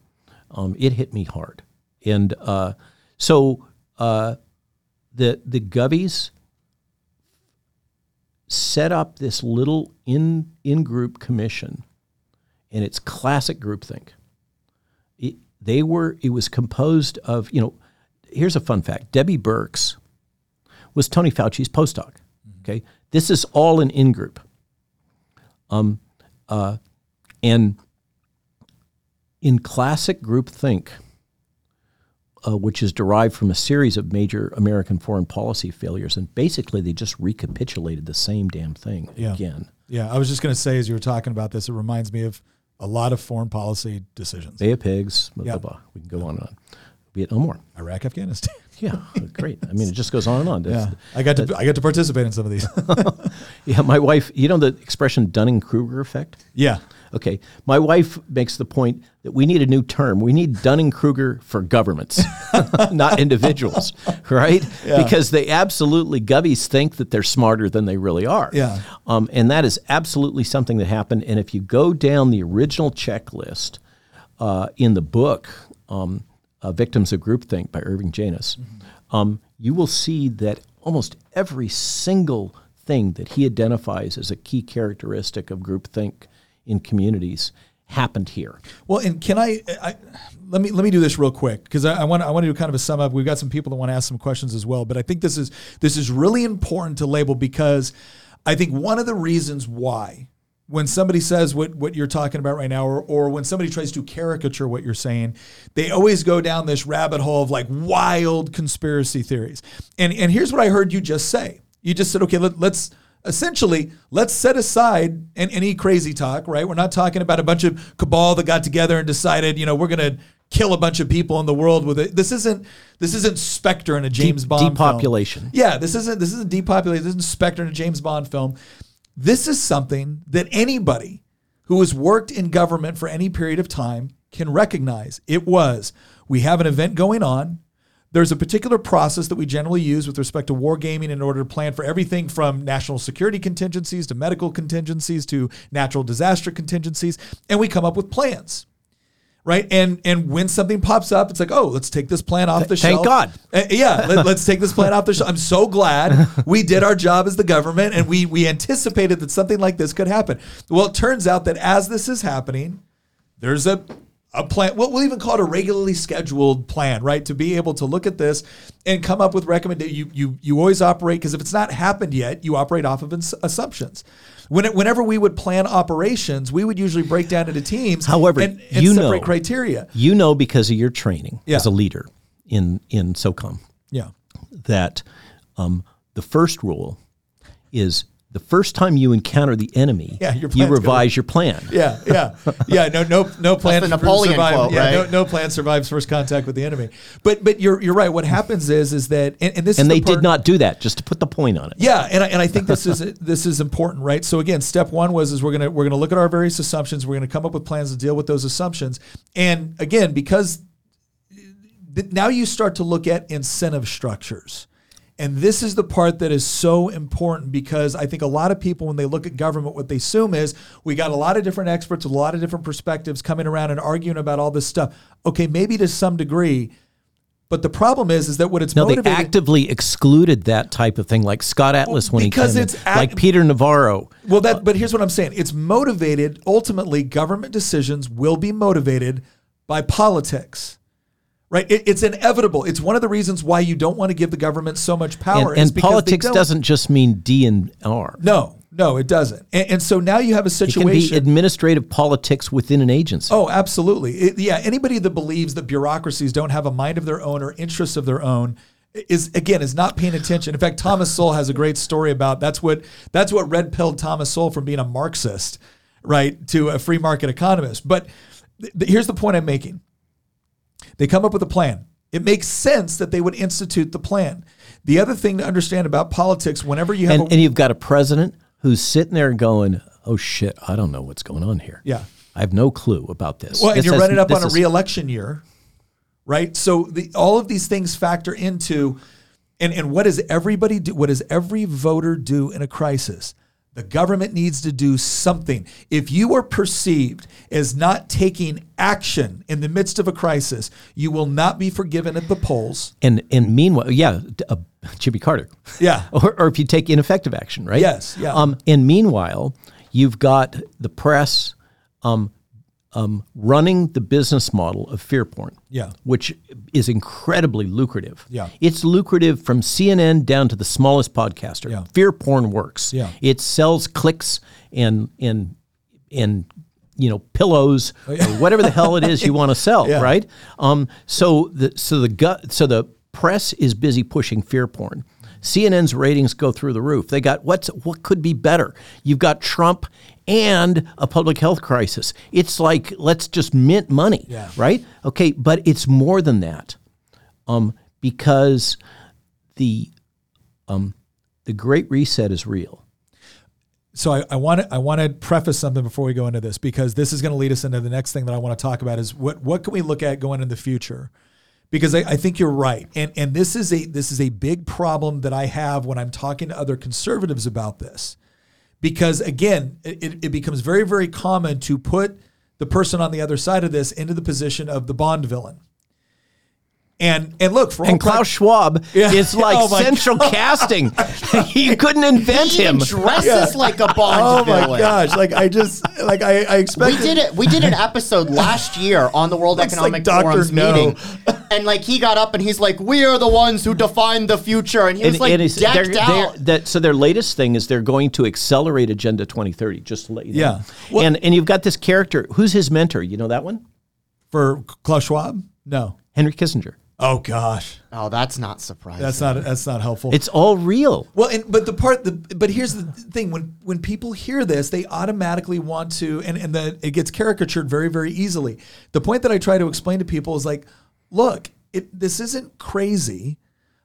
Um, it hit me hard, and uh, so uh, the the Govies set up this little in in group commission, and it's classic groupthink it, they were it was composed of you know here's a fun fact debbie birx was tony fauci's postdoc okay this is all an in-group um, uh, and in classic groupthink uh, which is derived from a series of major american foreign policy failures and basically they just recapitulated the same damn thing Yeah. again Yeah. I was just going to say, as you were talking about this, it reminds me of a lot of foreign policy decisions. bay of pigs blah, Yeah. blah, blah. we can go on and on vietnam war Iraq, Afghanistan. yeah great i mean it just goes on and on That's- Yeah. I got to I got to participate in some of these. Yeah, my wife, you know the expression Dunning Kruger effect? yeah. Okay. My wife makes the point that we need a new term. We need Dunning Kruger for governments, not individuals, right? Yeah. Because they absolutely, Govies think that they're smarter than they really are. Yeah. Um, and that is absolutely something that happened. And if you go down the original checklist uh, in the book, um, uh, Victims of Groupthink by Irving Janis, um, you will see that almost every single thing that he identifies as a key characteristic of groupthink in communities happened here. Well, and can I, I let me let me do this real quick because I, I want I want to do kind of a sum up. We've got some people that want to ask some questions as well, but I think this is this is really important to label because I think one of the reasons why when somebody says what what you're talking about right now, or or when somebody tries to caricature what you're saying, they always go down this rabbit hole of like wild conspiracy theories. And and here's what I heard you just say. You just said, okay, let, let's essentially let's set aside any crazy talk, right? We're not talking about a bunch of cabal that got together and decided, you know, we're going to kill a bunch of people in the world with it. This isn't this isn't Spectre in a James De- Bond depopulation. Film. Yeah, this isn't this isn't depopulation. This isn't Spectre in a James Bond film. This is something that anybody who has worked in government for any period of time can recognize. It was we have an event going on. There's a particular process that we generally use with respect to wargaming in order to plan for everything from national security contingencies to medical contingencies to natural disaster contingencies. And we come up with plans. Right. And and when something pops up, it's like, oh, let's take this plan off the Thank shelf. God. Uh, yeah, let, us take this plan off the shelf. I'm so glad we did our job as the government and we we anticipated that something like this could happen. Well, it turns out that as this is happening, there's a a plan. Well, we'll even call it a regularly scheduled plan, right? To be able to look at this and come up with recommendations. You you you always operate because if it's not happened yet, you operate off of ins- assumptions. When it, whenever we would plan operations, we would usually break down into teams. However, and, and you know criteria. You know because of your training Yeah. as a leader in in SOCOM Yeah. that um, the first rule is the first time you encounter the enemy, Yeah, your you plan's revise your plan. Yeah, yeah, yeah. No, no, no plan. the Napoleon survive, quote, yeah, no, right? no plan survives first contact with the enemy. But but you're you're right. What happens is is that and, and this And is they the part, did not do that. Just to put the point on it. Yeah, and I, and I think this is this is important, right? So again, step one was is we're gonna we're gonna look at our various assumptions. We're gonna come up with plans to deal with those assumptions. And again, because th- now you start to look at incentive structures. And this is the part that is so important because I think a lot of people, when they look at government, what they assume is we got a lot of different experts, a lot of different perspectives coming around and arguing about all this stuff. Okay, maybe to some degree, but the problem is, is that what it's No, they actively excluded that type of thing, like Scott Atlas when he because came it's in, act- like Peter Navarro. Well, that but here's what I'm saying. It's motivated. Ultimately, government decisions will be motivated by politics. Right? It, it's inevitable. It's one of the reasons why you don't want to give the government so much power. And, and politics doesn't just mean D and R. No, no, it doesn't. And, and so now you have a situation. It can be administrative politics within an agency. Oh, absolutely. It- yeah, anybody that believes that bureaucracies don't have a mind of their own or interests of their own is again is not paying attention. In fact, Thomas Sowell has a great story about that's what that's what red pilled Thomas Sowell from being a Marxist, right, to a free market economist. But th- th- here's the point I'm making. They come up with a plan. It makes sense that they would institute the plan. The other thing to understand about politics, whenever you have and, a, and you've got a president who's sitting there going, "Oh shit, I don't know what's going on here. Yeah. I have no clue about this." Well, and This you're running up on a reelection year, right? So the, all of these things factor into, and, and what does everybody do? What does every voter do in a crisis? The government needs to do something. If you are perceived as not taking action in the midst of a crisis, you will not be forgiven at the polls. And and meanwhile, yeah, uh, Jimmy Carter. Yeah. or, or if you take ineffective action, right? Yes, yeah. Um, and meanwhile, you've got the press um, um, running the business model of fear porn. Yeah. Which is incredibly lucrative. Yeah. It's lucrative from CNN down to the smallest podcaster. Yeah. Fear porn works. Yeah. It sells clicks and and and you know pillows or whatever the hell it is you want to sell, Oh, Yeah. right? Um, so the so the gut so the press is busy pushing fear porn. CNN's ratings go through the roof. They got what's what could be better? You've got Trump and a public health crisis. It's like let's just mint money, Yeah. right? Okay, but it's more than that, um, because the um, the Great Reset is real. So I, I want to I want to preface something before we go into this because this is going to lead us into the next thing that I want to talk about is what what can we look at going in the future? Because I, I think you're right, and and this is a this is a big problem that I have when I'm talking to other conservatives about this, because again it, it becomes very very common to put the person on the other side of this into the position of the Bond villain. And and look for And Klaus prac- Schwab Yeah. is like Oh my central casting. you couldn't invent He him. dresses like a Bond Oh my gosh! Like I just like I, I We did it. We did an episode last year on the World Looks Economic like Forum's No. meeting, and like he got up and he's like, "We are the ones who define the future," and he was And- like and it's- decked they're- out. they're- that, so their latest thing is they're going to accelerate Agenda 2030. Just to let you know. Yeah. Well- and and you've got this character. Who's his mentor? You know that one? for Klaus Schwab. No. Henry Kissinger. Oh gosh, oh, that's not surprising. that's not that's not helpful. It's all real. Well, and but the part, the but here's the thing: when when people hear this, they automatically want to, and and that it gets caricatured very very easily. The point that I try to explain to people is like, look, it this isn't crazy.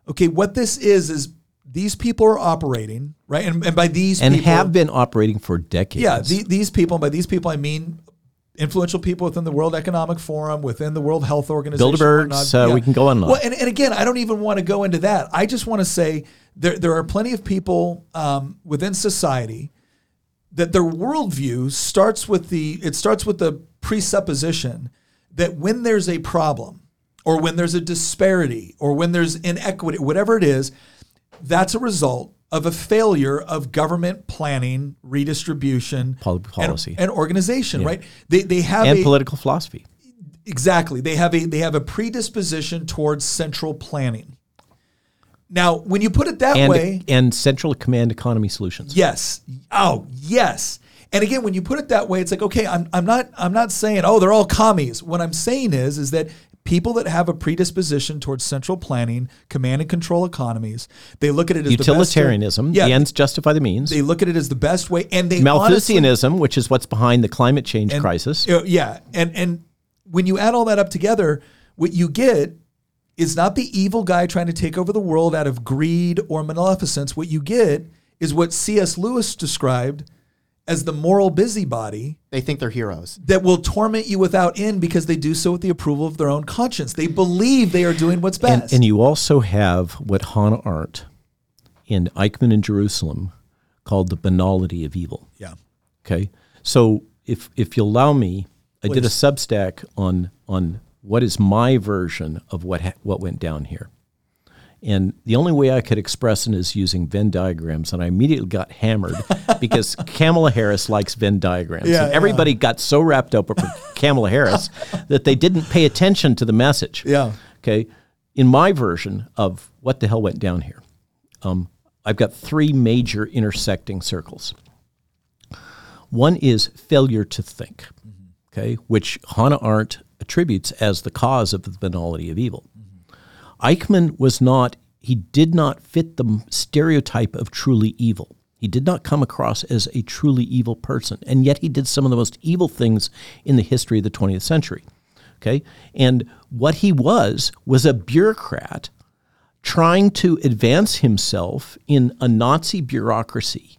Okay, what this is is these people are operating right, and, and by these And people, have been operating for decades. yeah, the, these people. and By these people, I mean influential people within the World Economic Forum, within the World Health Organization. Bilderbergs, uh, we can go on. Well, and, and again, I don't even want to go into that. I just want to say there there are plenty of people um, within society that their worldview starts with the it starts with the presupposition that when there's a problem or when there's a disparity or when there's inequity, whatever it is, that's a result of a failure of government planning, redistribution, Pol- policy. and, organization. Right? They they have and a, political philosophy. Exactly. They have a they have a predisposition towards central planning. Now, when you put it that And, way, and central command economy solutions. yes. Oh, yes. And again, when you put it that way, it's like, okay, I'm, I'm not I'm not saying, oh, they're all commies. What I'm saying is is that people that have a predisposition towards central planning, command and control economies, they look at it as the best way- Utilitarianism. yeah, The ends justify the means. they look at it as the best way, and they honestly- Malthusianism, which is what's behind the climate change and- crisis. uh, Yeah, and and when you add all that up together, what you get is not the evil guy trying to take over the world out of greed or maleficence. What you get is what C.S. Lewis described as the moral busybody they think they're heroes. that will torment you without end because they do so with the approval of their own conscience. They believe they are doing what's best. and you also have what Hannah Arendt in Eichmann in Jerusalem called the banality of evil. yeah. Okay, so if if you'll allow me, I did a Substack on on what is my version of what ha- what went down here, and the only way I could express it is using Venn diagrams, and I immediately got hammered because Kamala Harris likes Venn diagrams, Yeah, and everybody got so wrapped up over Kamala Harris that they didn't pay attention to the message. Yeah. Okay. In my version of what the hell went down here, um, I've got three major intersecting circles. One is failure to think, okay, which Hannah Arendt attributes as the cause of the banality of evil. Eichmann was not, he did not fit the stereotype of truly evil. He did not come across as a truly evil person, and yet he did some of the most evil things in the history of the 20th century. Okay? And what he was was a bureaucrat trying to advance himself in a Nazi bureaucracy,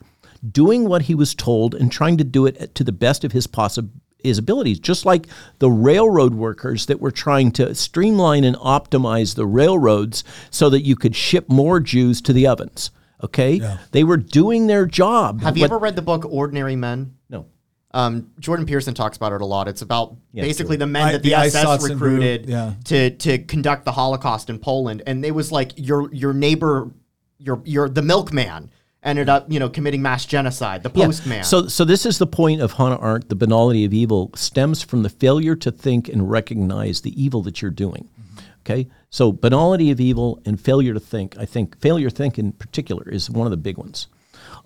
doing what he was told and trying to do it to the best of his possible his abilities, just like the railroad workers that were trying to streamline and optimize the railroads so that you could ship more Jews to the ovens. Okay, they were doing their job. Have you What- ever read the book Ordinary Men? No. Um, Jordan Peterson talks about it a lot. It's about Yeah, basically true. the men I- that the, the SS Isotson recruited yeah. to to conduct the Holocaust in Poland, and it was like your your neighbor, your your the milkman ended up you know committing mass genocide. The Yeah. postman. So, so this is the point of Hannah Arendt. The banality of evil stems from the failure to think and recognize the evil that you're doing. Mm-hmm. Okay, so banality of evil and failure to think. I think failure to think in particular is one of the big ones.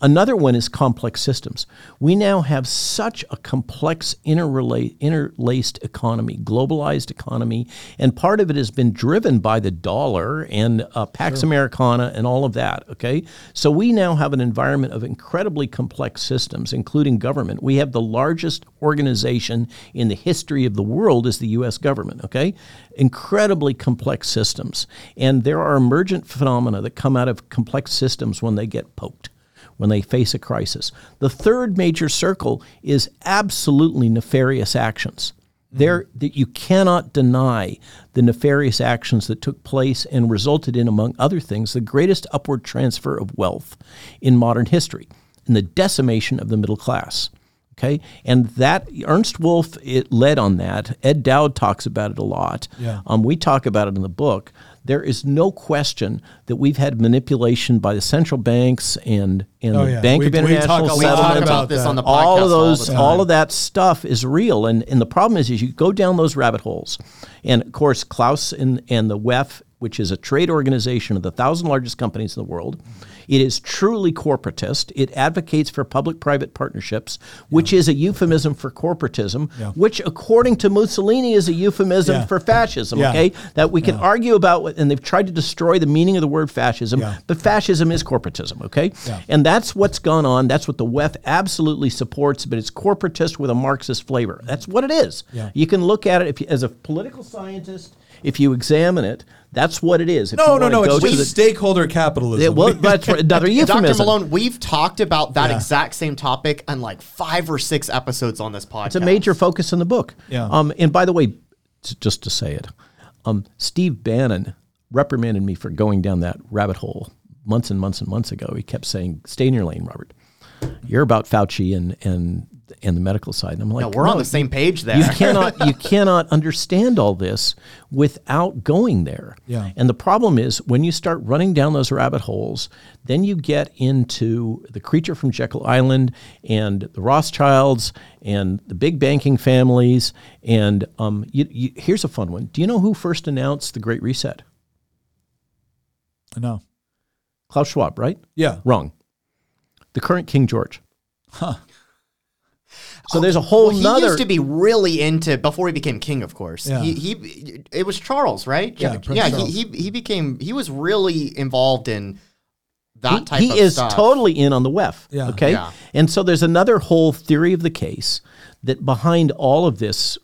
Another one is complex systems. We now have such a complex interlaced economy, globalized economy, and part of it has been driven by the dollar and uh, Pax Americana and all of that. Okay, so we now have an environment of incredibly complex systems, including government. We have the largest organization in the history of the world is the U.S. government. Okay, incredibly complex systems, and there are emergent phenomena that come out of complex systems when they get poked when they face a crisis. The third major circle is absolutely nefarious actions. There, that you cannot deny the nefarious actions that took place and resulted in, among other things, the greatest upward transfer of wealth in modern history, and the decimation of the middle class. Okay, and that Ernst Wolff it led on that. Ed Dowd talks about it a lot. Yeah. Um, we talk about it in the book. There is no question that we've had manipulation by the central banks and and Oh, the yeah. Bank We- of we talk International We talk Settlements. about this on the podcast all of those, the all of that stuff is real, and and the problem is, is you go down those rabbit holes, and of course Klaus and and the WEF, which is a trade organization of the thousand largest companies in the world. It is truly corporatist. It advocates for public private partnerships, which is a euphemism for corporatism, which, according to Mussolini, is a euphemism Yeah. for fascism. Yeah. Okay? That we can argue about, and they've tried to destroy the meaning of the word fascism, Yeah. but fascism is corporatism. Okay? Yeah. And that's what's gone on. That's what the WEF absolutely supports, but it's corporatist with a Marxist flavor. That's what it is. Yeah. You can look at it you, as a political scientist. If you examine it, that's what it is. If No, no, no. It's just the- stakeholder capitalism. Yeah, well, that's another euphemism. Dr. Malone, we've talked about that Yeah. exact same topic on like five or six episodes on this podcast. It's a major focus in the book. Yeah. Um, and by the way, just to say it, um, Steve Bannon reprimanded me for going down that rabbit hole months and months and months ago. He kept saying, "Stay in your lane, Robert. You're about Fauci and and and the medical side." And I'm like, No, we're on the same page there. you cannot you cannot understand all this without going there. Yeah. And the problem is when you start running down those rabbit holes, then you get into the creature from Jekyll Island and the Rothschilds and the big banking families. And um, you, you, here's a fun one. Do you know who first announced the Great Reset? no. Klaus Schwab, right? Yeah. Wrong. The current King George. Huh. So there's a whole Well, he used to be really into before he became king. Of course, Yeah. he, he it was Charles, right? Yeah, yeah. Charles. He, he he became he was really involved in that he, type he is stuff. totally in on the WEF. Yeah. Okay. Yeah. And so there's another whole theory of the case that behind all of this,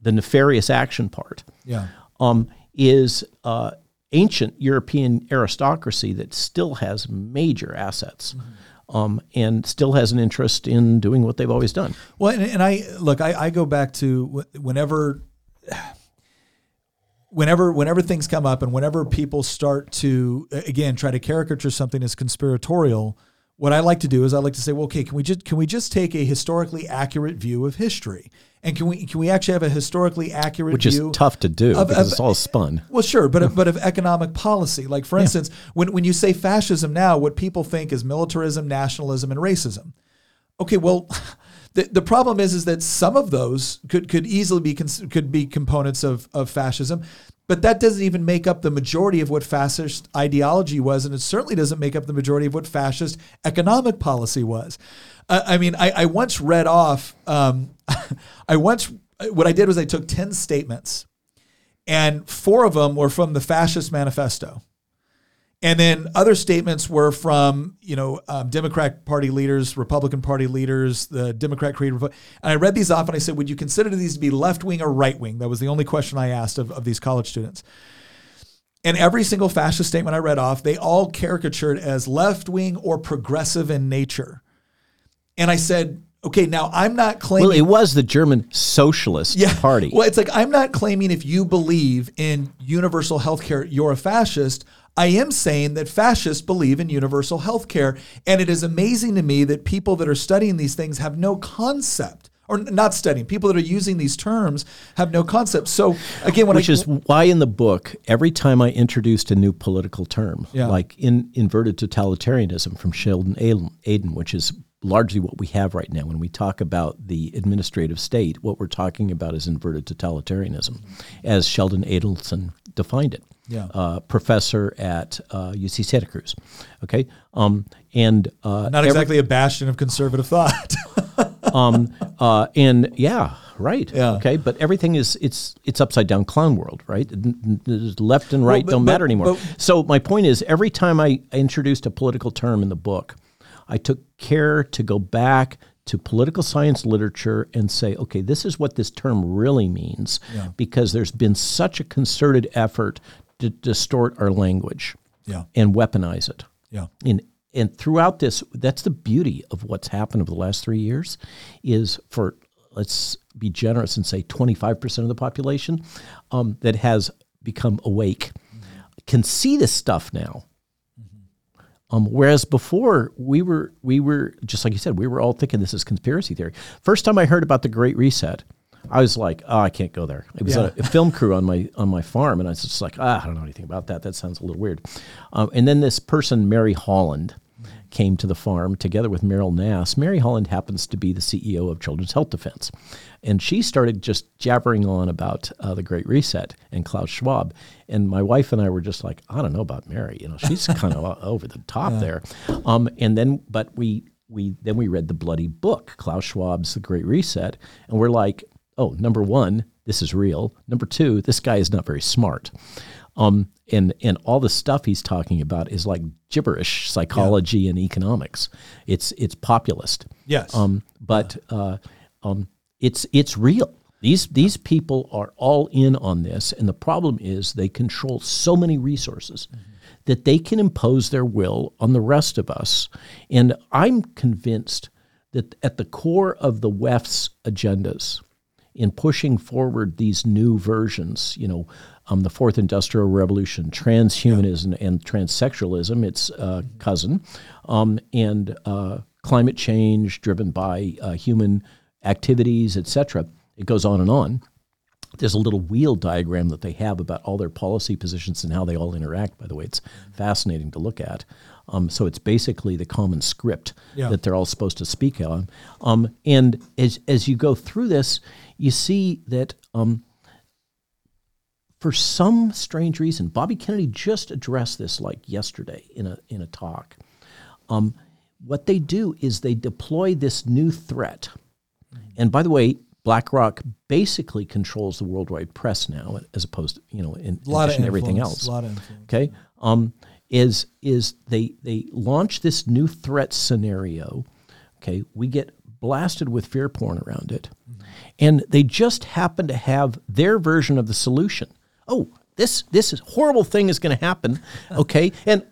the nefarious action part, Yeah. um, is uh, ancient European aristocracy that still has major assets. Um, and still has an interest in doing what they've always done. Well, and, and I look, I, I go back to whenever, whenever, whenever things come up, and whenever people start to again try to caricature something as conspiratorial. What I like to do is I like to say, well, okay, can we just can we just take a historically accurate view of history, and can we can we actually have a historically accurate Which is tough to do of- because of- it's all spun. Well, sure, but of, but of economic policy. Like for instance, when when you say fascism now, what people think is militarism, nationalism, and racism. Okay, well, the, the problem is is that some of those could could easily be could be components of of fascism, but that doesn't even make up the majority of what fascist ideology was, and it certainly doesn't make up the majority of what fascist economic policy was. I mean, I, I once read off. Um, I once what I did was I took ten statements and four of them were from the fascist manifesto. And then other statements were from you know um, democrat party leaders republican party leaders the democrat creative and i read these off and i said would you consider these to be left wing or right wing that was the only question i asked of, of these college students. And every single fascist statement i read off they all caricatured as left wing or progressive in nature and i said okay now i'm not claiming Well, it was the German Socialist Party. well, it's like I'm not claiming if you believe in universal health care, you're a fascist. I am saying that fascists believe in universal health care. And it is amazing to me that people that are studying these things have no concept, or not studying, people that are using these terms have no concept. So again, when Which I, is why in the book, every time I introduced a new political term, Yeah. like in inverted totalitarianism from Sheldon Aden, which is largely what we have right now. When we talk about the administrative state, what we're talking about is inverted totalitarianism, as Sheldon Adelson defined it. Yeah. Uh, professor at uh, UC Santa Cruz. Okay. Um, and uh, not every- exactly a bastion of conservative thought. um, uh, and yeah, right. Yeah. Okay, but everything is it's it's upside down clown world, right? N- n- there's Left and right but- don't but- matter anymore. but- so my point is, every time I introduced a political term in the book, I took care to go back to political science literature and say, okay, this is what this term really means, because there's been such a concerted effort to distort our language yeah. and weaponize it Yeah. and and throughout this that's the beauty of what's happened over the last three years is for let's be generous and say 25% of the population um, that has become awake can see this stuff now Um, whereas before we were we were just like you said we were all thinking this is conspiracy theory. First time I heard about the Great Reset, I was like, oh, I can't go there. It was Yeah. a, a film crew on my on my farm, and I was just like, ah, I don't know anything about that. That sounds a little weird. Um, and then this person, Mary Holland, came to the farm together with Meryl Nass. Mary Holland happens to be the CEO of Children's Health Defense, and she started just jabbering on about uh, the Great Reset and Klaus Schwab. And my wife and I were just like, I don't know about Mary. You know, she's kind of over the top there. Um, and then, but we we then we read the bloody book, Klaus Schwab's The Great Reset, and we're like, oh, number one, this is real. Number two, this guy is not very smart. Um, and and all the stuff he's talking about is like gibberish psychology and economics. It's it's populist. Yes. Um, but uh, um, it's it's real. These these people are all in on this, and the problem is they control so many resources that they can impose their will on the rest of us. And I'm convinced that at the core of the WEF's agendas in pushing forward these new versions, you know, um, the fourth industrial revolution, transhumanism and transsexualism, its uh, cousin, um, and uh, climate change driven by uh, human activities, etc. It goes on and on. There's a little wheel diagram that they have about all their policy positions and how they all interact. By the way, it's fascinating to look at. Um, so it's basically the common script Yeah. that they're all supposed to speak on. Um, and as as you go through this, you see that um, for some strange reason, Bobby Kennedy just addressed this like yesterday in a in a talk. Um, what they do is they deploy this new threat, and by the way, BlackRock basically controls the worldwide press now, as opposed to you know in a addition to everything else. A lot of influence. Okay, um, is is they they launch this new threat scenario. Okay, we get blasted with fear porn around it, and they just happen to have their version of the solution. Oh, this this is horrible thing is going to happen. Okay, and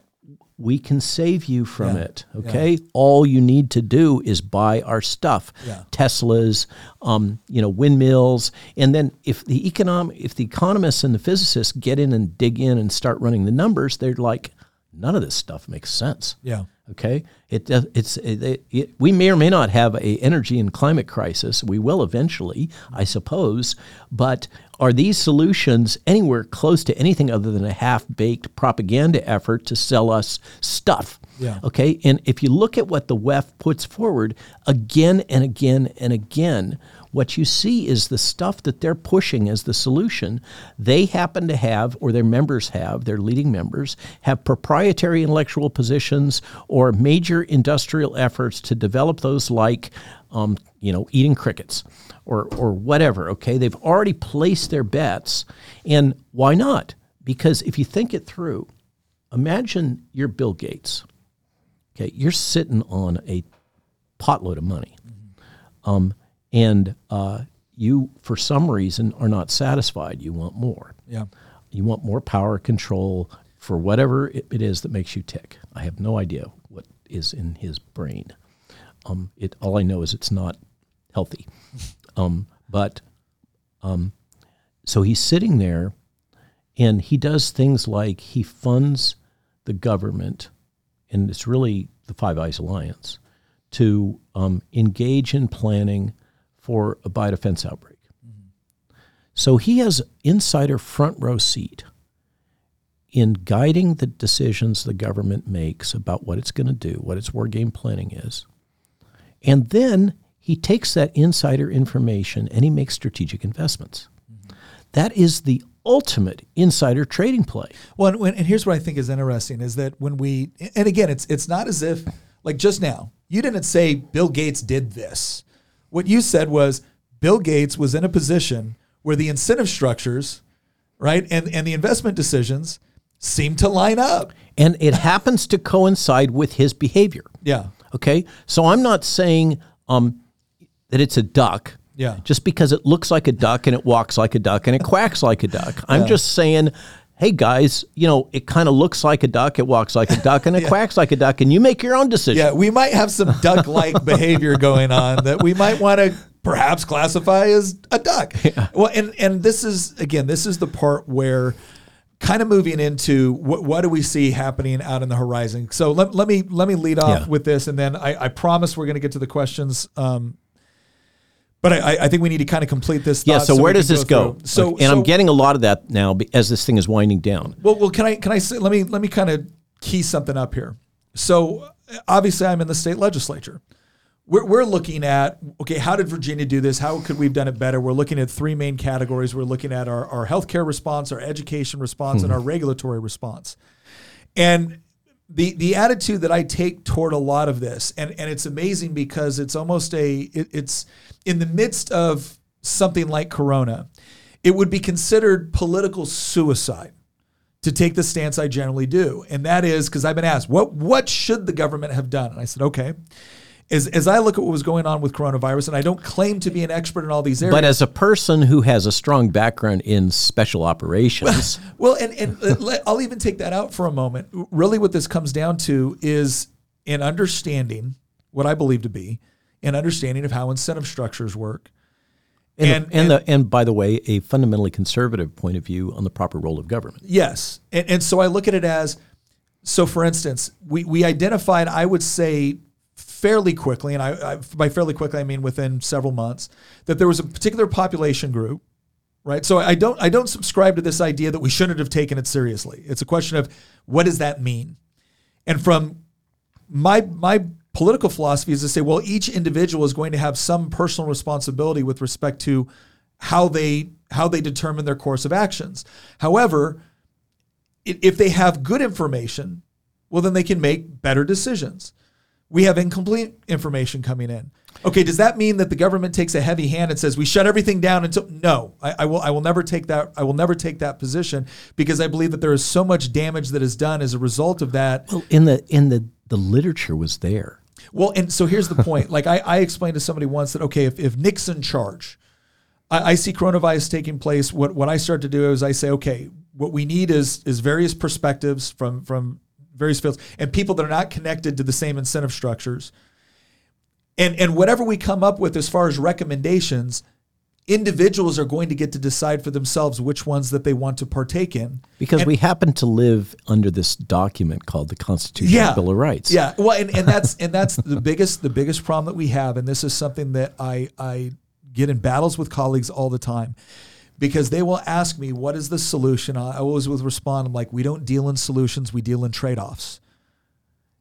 we can save you from Yeah, it. Okay, all you need to do is buy our stuff, Yeah. Teslas, um, you know, windmills, and then if the economic, if the economists and the physicists get in and dig in and start running the numbers, they're like, none of this stuff makes sense. Yeah. Okay, it does. It's it, it, we may or may not have a energy and climate crisis. We will eventually, I suppose. But are these solutions anywhere close to anything other than a half-baked propaganda effort to sell us stuff? Yeah. Okay, and if you look at what the WEF puts forward again and again and again, what you see is the stuff that they're pushing as the solution. They happen to have, or their members have, their leading members have proprietary intellectual positions or major industrial efforts to develop those, like, um, you know, eating crickets or or whatever. Okay, they've already placed their bets, and why not? Because if you think it through, imagine you're Bill Gates. Okay, you're sitting on a potload of money, um, and uh, you, for some reason, are not satisfied. You want more. Yeah. You want more power control for whatever it, it is that makes you tick. I have no idea what is in his brain. Um, it all I know is it's not healthy. Um, but um, so he's sitting there, and he does things like he funds the government, and it's really the Five Eyes Alliance, to um, engage in planning for a biodefense outbreak. So he has insider front row seat in guiding the decisions the government makes about what it's going to do, what its war game planning is. And then he takes that insider information and he makes strategic investments. That is the ultimate insider trading play. Well, and, and here's what I think is interesting is that when we, and again, it's it's not as if like just now you didn't say Bill Gates did this. What you said was Bill Gates was in a position where the incentive structures, right, and and the investment decisions seem to line up. And it happens to coincide with his behavior. Yeah, Okay, so I'm not saying um, that it's a duck. Yeah. Just because it looks like a duck and it walks like a duck and it quacks like a duck. I'm just saying, hey guys, you know, it kind of looks like a duck, it walks like a duck, and it quacks like a duck, and you make your own decision. yeah. We might have some duck-like behavior going on that we might want to perhaps classify as a duck. Well, and and this is again, this is the part where kind of moving into what, what do we see happening out in the horizon. So let, let me let me lead off Yeah. with this, and then I, I promise we're going to get to the questions. Um, but I, I think we need to kind of complete this. Yeah. thought So where does this go? through. So and I'm getting a lot of that now as this thing is winding down. Well, well, can I can I say let me let me kind of key something up here. So obviously, I'm in the state legislature. We're, we're looking at okay, how did Virginia do this? How could we have done it better? We're looking at three main categories. We're looking at our, our healthcare response, our education response, and mm-hmm. our regulatory response. And the the attitude that I take toward a lot of this, and and it's amazing because it's almost a it, it's in the midst of something like Corona, it would be considered political suicide to take the stance I generally do, and that is because I've been asked what what should the government have done, and I said okay. As, as I look at what was going on with coronavirus, and I don't claim to be an expert in all these areas, But as a person who has a strong background in special operations, Well, and and let- I'll even take that out for a moment. Really, what this comes down to is an understanding what I believe to be an understanding of how incentive structures work. and, And- and, the, and by the way, a fundamentally conservative point of view on the proper role of government. Yes, and, and so I look at it as so. For instance, we we identified, I would say, fairly quickly, and I, I by fairly quickly I mean within several months, that there was a particular population group right? So I don't I don't subscribe to this idea that we shouldn't have taken it seriously. It's a question of what does that mean? And from my my political philosophy is to say, well, each individual is going to have some personal responsibility with respect to how they how they determine their course of actions. However, if they have good information, well, then they can make better decisions. We have incomplete information coming in. Okay, does that mean that the government takes a heavy hand and says we shut everything down until no? I, I will I will never take that I will never take that position because I believe that there is so much damage that is done as a result of that. Well, in the in the the literature was there. Well, and so here's the point. Like I, I explained to somebody once that okay, if, if in charge, I, I see coronavirus taking place. What what I start to do is I say, okay, what we need is is various perspectives from from various fields and people that are not connected to the same incentive structures. And and whatever we come up with as far as recommendations, individuals are going to get to decide for themselves which ones that they want to partake in. Because And- we happen to live under this document called the Constitution yeah. Bill of Rights. Yeah. Well, and, and that's and that's the biggest the biggest problem that we have, and this is something that I I get in battles with colleagues all the time. Because they will ask me, what is the solution? I always would respond, I'm like, we don't deal in solutions, we deal in trade-offs.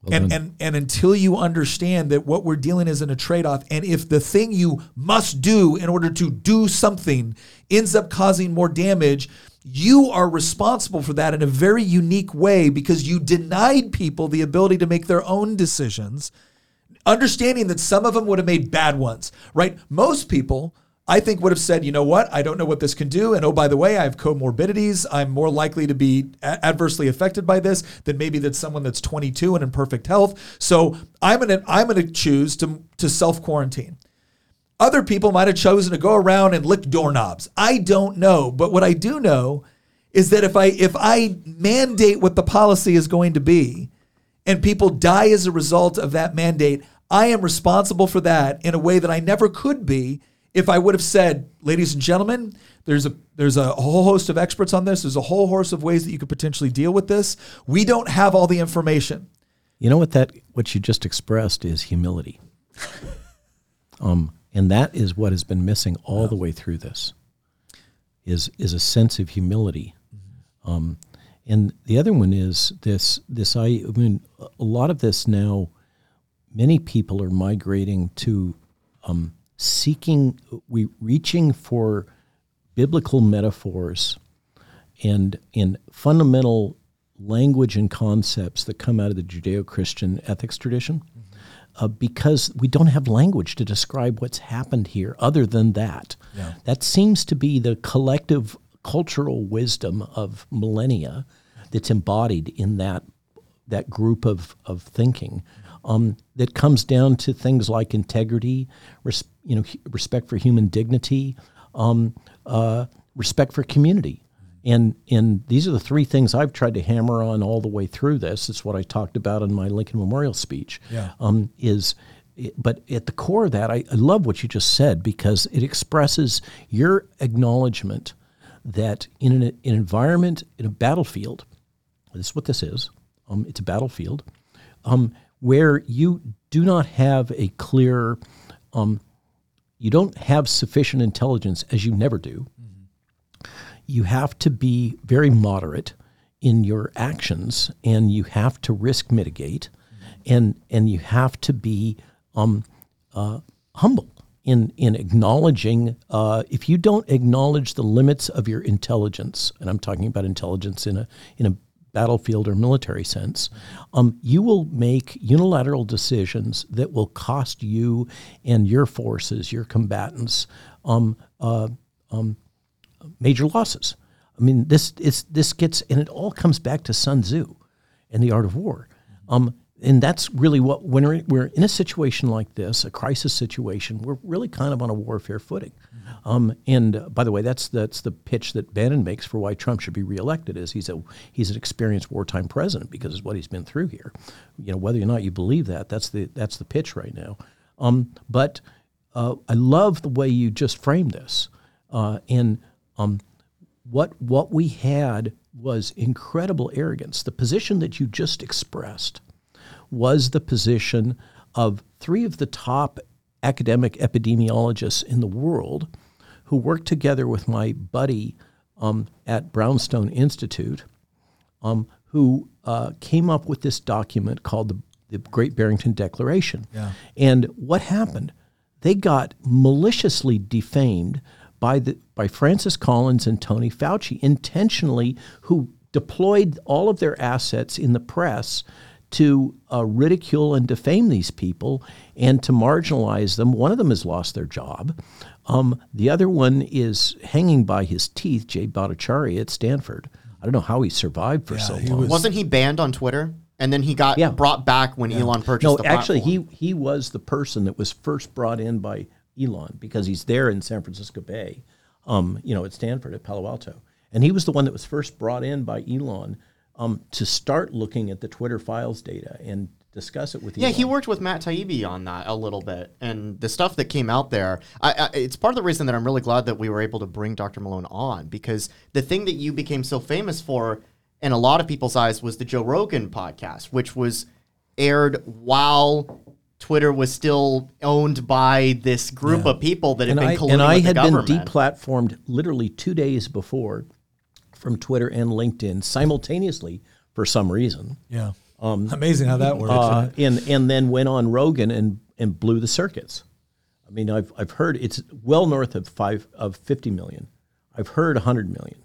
and, and and until you understand that what we're dealing is in a trade-off, and if the thing you must do in order to do something ends up causing more damage, you are responsible for that in a very unique way because you denied people the ability to make their own decisions understanding that some of them would have made bad ones, right? Most people, I think, would have said, you know what, I don't know what this can do. And oh, by the way, I have comorbidities. I'm more likely to be a- adversely affected by this than maybe that someone that's 22 and in perfect health. So I'm gonna I'm gonna choose to to self quarantine. Other people might have chosen to go around and lick doorknobs. I don't know, but what I do know is that if I if I mandate what the policy is going to be, and people die as a result of that mandate, I am responsible for that in a way that I never could be if I would have said, ladies and gentlemen, there's a there's a whole host of experts on this. There's a whole host of ways that you could potentially deal with this. We don't have all the information. You know what that what you just expressed is humility. um, and that is what has been missing all the way through this. Is is a sense of humility. Um, and the other one is this this I, I mean a lot of this now many people are migrating to um, seeking we reaching for biblical metaphors and in fundamental language and concepts that come out of the Judeo-Christian ethics tradition, uh, because we don't have language to describe what's happened here other than that. That seems to be the collective cultural wisdom of millennia that's embodied in that that group of, of thinking um, that comes down to things like integrity, res, you know, respect for human dignity, um, uh, respect for community. And, and these are the three things I've tried to hammer on all the way through this. It's what I talked about in my Lincoln Memorial speech. Yeah. Um, is but at the core of that, I, I love what you just said because it expresses your acknowledgement that in an, an environment, in a battlefield, this is what this is. Um, it's a battlefield um, where you do not have a clear, um, you don't have sufficient intelligence, as you never do. You have to be very moderate in your actions, and you have to risk mitigate, and and you have to be um, uh, humble in in acknowledging. Uh, if you don't acknowledge the limits of your intelligence, and I'm talking about intelligence in a in a battlefield or military sense, um, you will make unilateral decisions that will cost you and your forces, your combatants, um, uh, um, major losses. I mean, this is this gets and it all comes back to Sun Tzu and the art of war. And that's really what when we're, we're in a situation like this, a crisis situation, we're really kind of on a warfare footing. Um, and uh, by the way, that's that's the pitch that Bannon makes for why Trump should be reelected. Is he's a he's an experienced wartime president because of what he's been through here. You know, whether or not you believe that, that's the that's the pitch right now. Um, but uh, I love the way you just framed this, uh, and um, what what we had was incredible arrogance. The position that you just expressed was the position of three of the top academic epidemiologists in the world who worked together with my buddy um, at Brownstone Institute, um, who uh, came up with this document called the, the Great Barrington Declaration. Yeah. And what happened? They got maliciously defamed by the by Francis Collins and Tony Fauci intentionally, who deployed all of their assets in the press to uh, ridicule and defame these people and to marginalize them. One of them has lost their job. Um, the other one is hanging by his teeth, Jay Bhattacharya at Stanford. I don't know how he survived for Yeah, so he long. was- Wasn't he banned on Twitter? And then he got Yeah. brought back when Elon purchased no, the actually, platform. he he was the person that was first brought in by Elon because he's there in San Francisco Bay, um, you know, at Stanford at Palo Alto, and he was the one that was first brought in by Elon um, to start looking at the Twitter files data and discuss it with you. Yeah, he worked with Matt Taibbi on that a little bit, and the stuff that came out there. I, I, it's part of the reason that I'm really glad that we were able to bring Dr. Malone on because the thing that you became so famous for, in a lot of people's eyes, was the Joe Rogan podcast, which was aired while Twitter was still owned by this group of people that had and been I, colluding and I with had the been government. deplatformed literally two days before from Twitter and LinkedIn simultaneously for some reason. Yeah. Amazing how that works. uh, and and then went on Rogan and and blew the circuits. I mean, I've I've heard it's well north of five of fifty million. I've heard hundred million,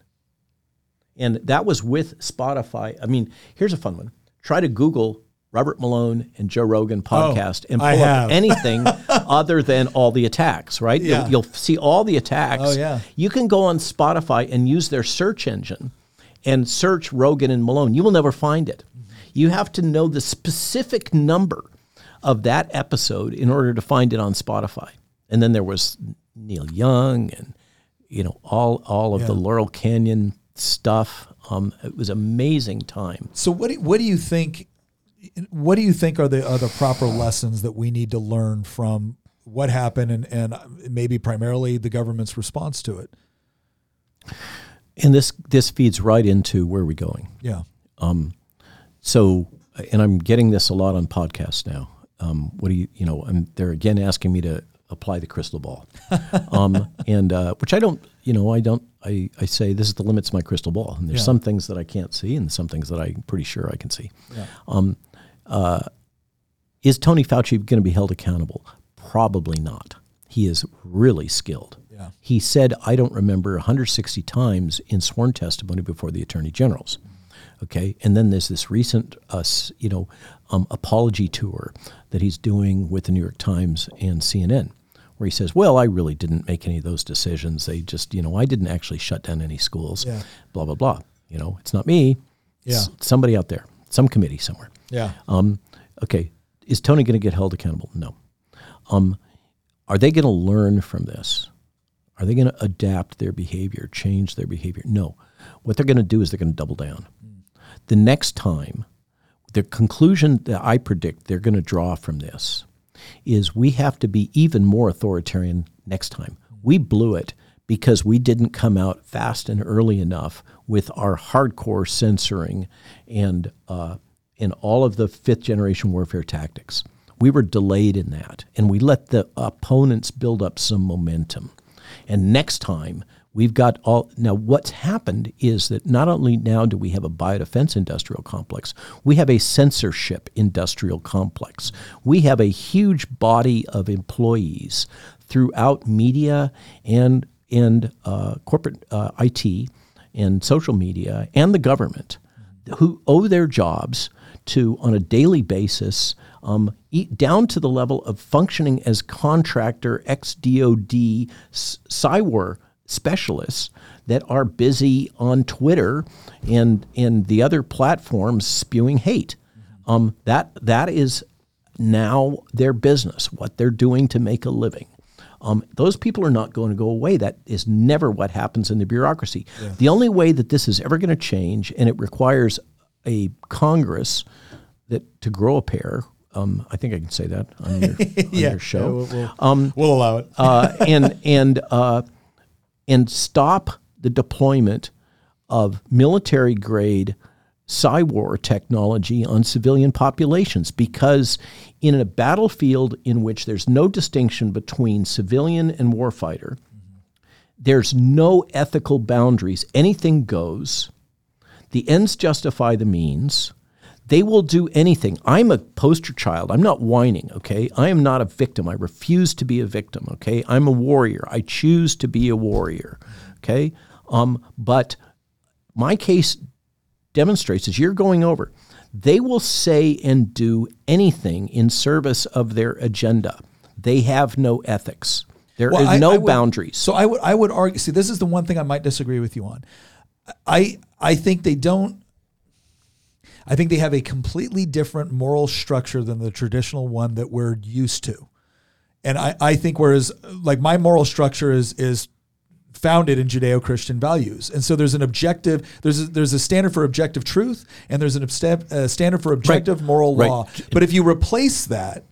and that was with Spotify. I mean, here's a fun one. Try to Google Robert Malone and Joe Rogan podcast and pull Oh, I have. up anything other than all the attacks. Right? Yeah. You'll, you'll see all the attacks. Oh, yeah. You can go on Spotify and use their search engine and search Rogan and Malone. You will never find it. You have to know the specific number of that episode in order to find it on Spotify. And then there was Neil Young and you know all all of the Laurel Canyon stuff. Um, it was amazing time. So what do, what do you think? What do you think are the are the proper lessons that we need to learn from what happened and and maybe primarily the government's response to it? And this this feeds right into where we're going. Yeah. So, and I'm getting this a lot on podcasts now. Um, what do you, you know, I'm, they're again asking me to apply the crystal ball. um, and, uh, which I don't, you know, I don't, I, I say this is the limits of my crystal ball. And there's Yeah. some things that I can't see and some things that I'm pretty sure I can see. Yeah. Um, uh, is Tony Fauci going to be held accountable? Probably not. He is really skilled. Yeah. He said, I don't remember 160 times in sworn testimony before the attorney generals. Okay, and then there's this recent, uh, you know, um, apology tour that he's doing with the New York Times and CNN, where he says, "Well, I really didn't make any of those decisions. They just, you know, I didn't actually shut down any schools. Yeah. Blah blah blah. You know, it's not me. It's Yeah. somebody out there, some committee somewhere. Yeah. Um, okay, is Tony going to get held accountable? No. Um, are they going to learn from this? Are they going to adapt their behavior, change their behavior? No. What they're going to do is they're going to double down. The next time, the conclusion that I predict they're going to draw from this is we have to be even more authoritarian next time. We blew it because we didn't come out fast and early enough with our hardcore censoring and uh, in all of the fifth generation warfare tactics. We were delayed in that, and we let the opponents build up some momentum. And next time, we've got all. Now, what's happened is that not only now do we have a biodefense industrial complex, we have a censorship industrial complex. We have a huge body of employees throughout media and and uh, corporate uh, IT and social media and the government who owe their jobs to on a daily basis um, eat down to the level of functioning as contractor ex-DOD cyber specialists that are busy on Twitter and and the other platforms spewing hate. Um, that that is now their business, what they're doing to make a living. Um, those people are not going to go away. That is never what happens in the bureaucracy. Yeah. The only way that this is ever going to change, and it requires a Congress that to grow a pair. Um, I think I can say that on your, on yeah, your show. Yeah, we'll, we'll, um, we'll, allow it. uh, and and uh, and stop the deployment of military grade cyber technology on civilian populations because in a battlefield in which there's no distinction between civilian and warfighter, there's no ethical boundaries. Anything goes. The ends justify the means. They will do anything. I'm a poster child. I'm not whining, okay? I am not a victim. I refuse to be a victim, okay? I'm a warrior. I choose to be a warrior, okay? Um, but my case demonstrates as you're going over, they will say and do anything in service of their agenda. They have no ethics. There well, is no I would, boundaries. So I would I would argue. See, this is the one thing I might disagree with you on. I I think they don't. I think they have a completely different moral structure than the traditional one that we're used to. And I, I think whereas like my moral structure is is founded in Judeo-Christian values. And so there's an objective, there's a, there's a standard for objective truth, and there's an obst- uh, standard for objective right. moral right. law. But if you replace that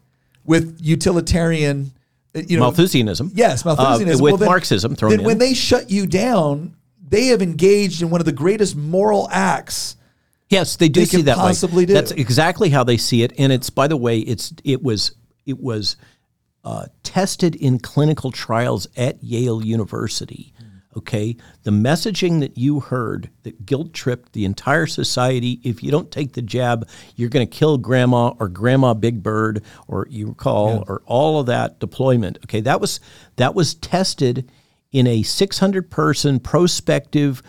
with utilitarian, uh, you know, Malthusianism, yes, Malthusianism, uh, with well, then, Marxism thrown then in. when they shut you down, they have engaged in one of the greatest moral acts. Yes, they do they see that possibly way. Do. That's exactly how they see it, and it's by the way, it's it was it was uh, tested in clinical trials at Yale University okay? The messaging that you heard that guilt tripped the entire society if you don't take the jab, you're going to kill grandma or grandma big bird or you recall yeah. or all of that deployment. Okay, that was that was tested in a 600 person prospective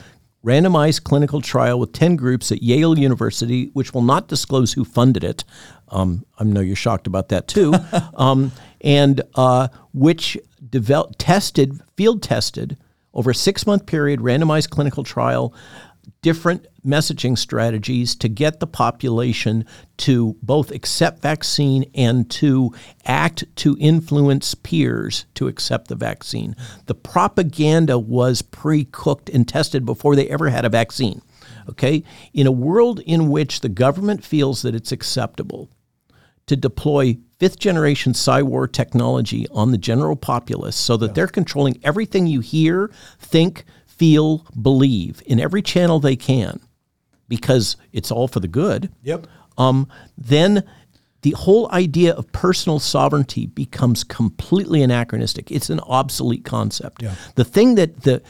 randomized clinical trial with 10 groups at Yale University, which will not disclose who funded it. Um, I know you're shocked about that too. um, and uh, which developed, tested, field tested over a six month period, randomized clinical trial, different messaging strategies to get the population to both accept vaccine and to act to influence peers to accept the vaccine. The propaganda was pre cooked and tested before they ever had a vaccine. Okay? In a world in which the government feels that it's acceptable to deploy fifth generation cyber technology on the general populace so that yeah. they're controlling everything you hear, think, feel, believe in every channel they can because it's all for the good. Yep. Um, then the whole idea of personal sovereignty becomes completely anachronistic. It's an obsolete concept. Yeah. The thing that the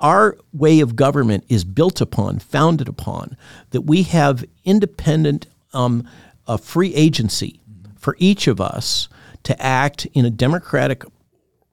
our way of government is built upon, founded upon, that we have independent um, a free agency for each of us to act in a democratic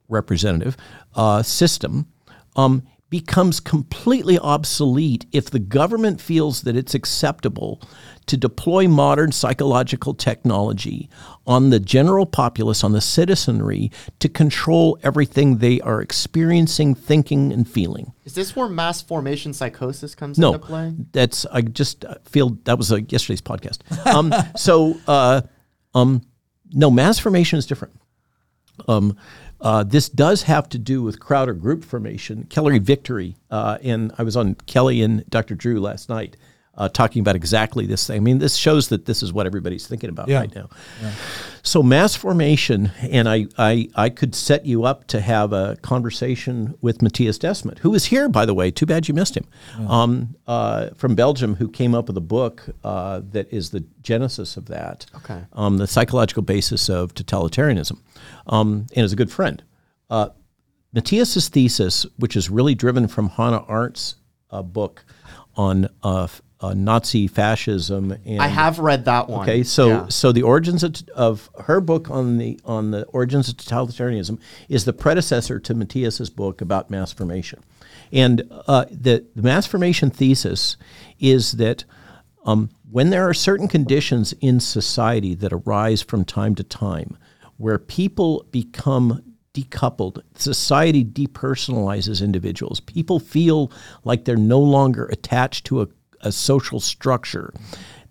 representative uh, system um, becomes completely obsolete if the government feels that it's acceptable to deploy modern psychological technology on the general populace, on the citizenry, to control everything they are experiencing, thinking, and feeling. Is this where mass formation psychosis comes no, into play? That's I just feel that was a, yesterday's podcast. Um, so uh, um, no, mass formation is different. Um, uh, this does have to do with crowd or group formation. Kelly Victory, uh, and I was on Kelly and Dr. Drew last night. uh, talking about exactly this thing. I mean, this shows that this is what everybody's thinking about Yeah. right now. So mass formation, and I, I, I could set you up to have a conversation with Matthias Desmet, who is here, by the way. Too bad you missed him. Um, uh, from Belgium, who came up with a book uh, that is the genesis of that. Okay. Um, the psychological basis of totalitarianism, um, and is a good friend. Uh, Matthias's thesis, which is really driven from Hannah Arendt's uh, book on uh, uh, Nazi fascism, and I have read that one. Okay, so Yeah. so the origins of, of her book on the on the origins of totalitarianism is the predecessor to Matthias's book about mass formation, and uh, the the mass formation thesis is that um, when there are certain conditions in society that arise from time to time, where people become decoupled, society depersonalizes individuals. People feel like they're no longer attached to a, a social structure.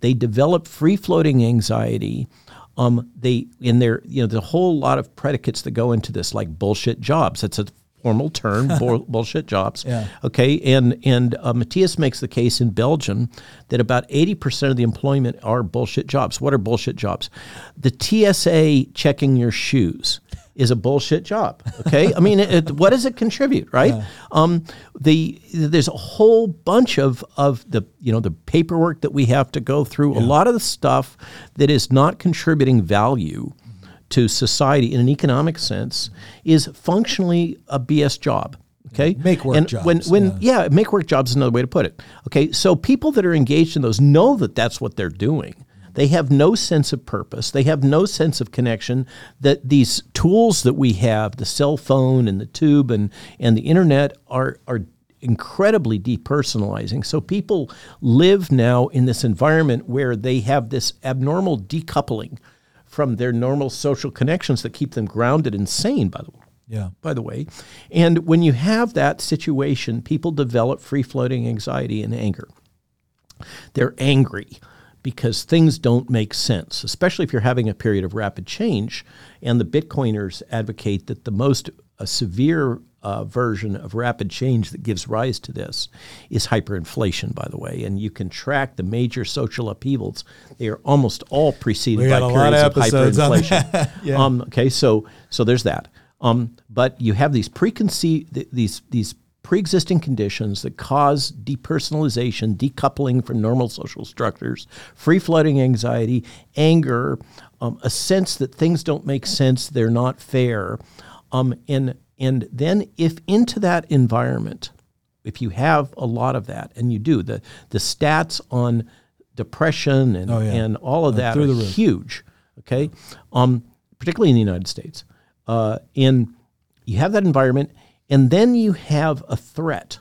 They develop free floating anxiety. Um, they in their you know the whole lot of predicates that go into this like bullshit jobs. That's a formal term, bull, bullshit jobs. Yeah. Okay, and and uh, Matthias makes the case in Belgium that about eighty percent of the employment are bullshit jobs. What are bullshit jobs? The TSA checking your shoes is a bullshit job. Okay, I mean, it, it- what does it contribute, right? Um, the there's a whole bunch of of the you know the paperwork that we have to go through. A lot of the stuff that is not contributing value to society in an economic sense is functionally a BS job. Okay, Make work and jobs, When when yeah. make work jobs is another way to put it. Okay, so people that are engaged in those know that that's what they're doing. They have no sense of purpose. They have no sense of connection. That these tools that we have, the cell phone and the tube and and the internet, are are incredibly depersonalizing. So people live now in this environment where they have this abnormal decoupling from their normal social connections that keep them grounded and sane. By the way Yeah. by the way. And when you have that situation, people develop free floating anxiety and anger. They're angry because things don't make sense, especially if you're having a period of rapid change. And the Bitcoiners advocate that the most uh, severe uh, version of rapid change that gives rise to this is hyperinflation, by the way. And you can track the major social upheavals. They are almost all preceded by a periods of episodes hyperinflation. Yeah. Um, okay, so so there's that. Um, but you have these preconceived th- these these pre-existing conditions that cause depersonalization, decoupling from normal social structures, free-floating anxiety, anger, um, a sense that things don't make sense, they're not fair, um, and and then if into that environment, if you have a lot of that, and you do, the the stats on depression and Oh, yeah. and all of that are huge. Okay, um, particularly in the United States. Uh, and you have that environment, and then you have a threat,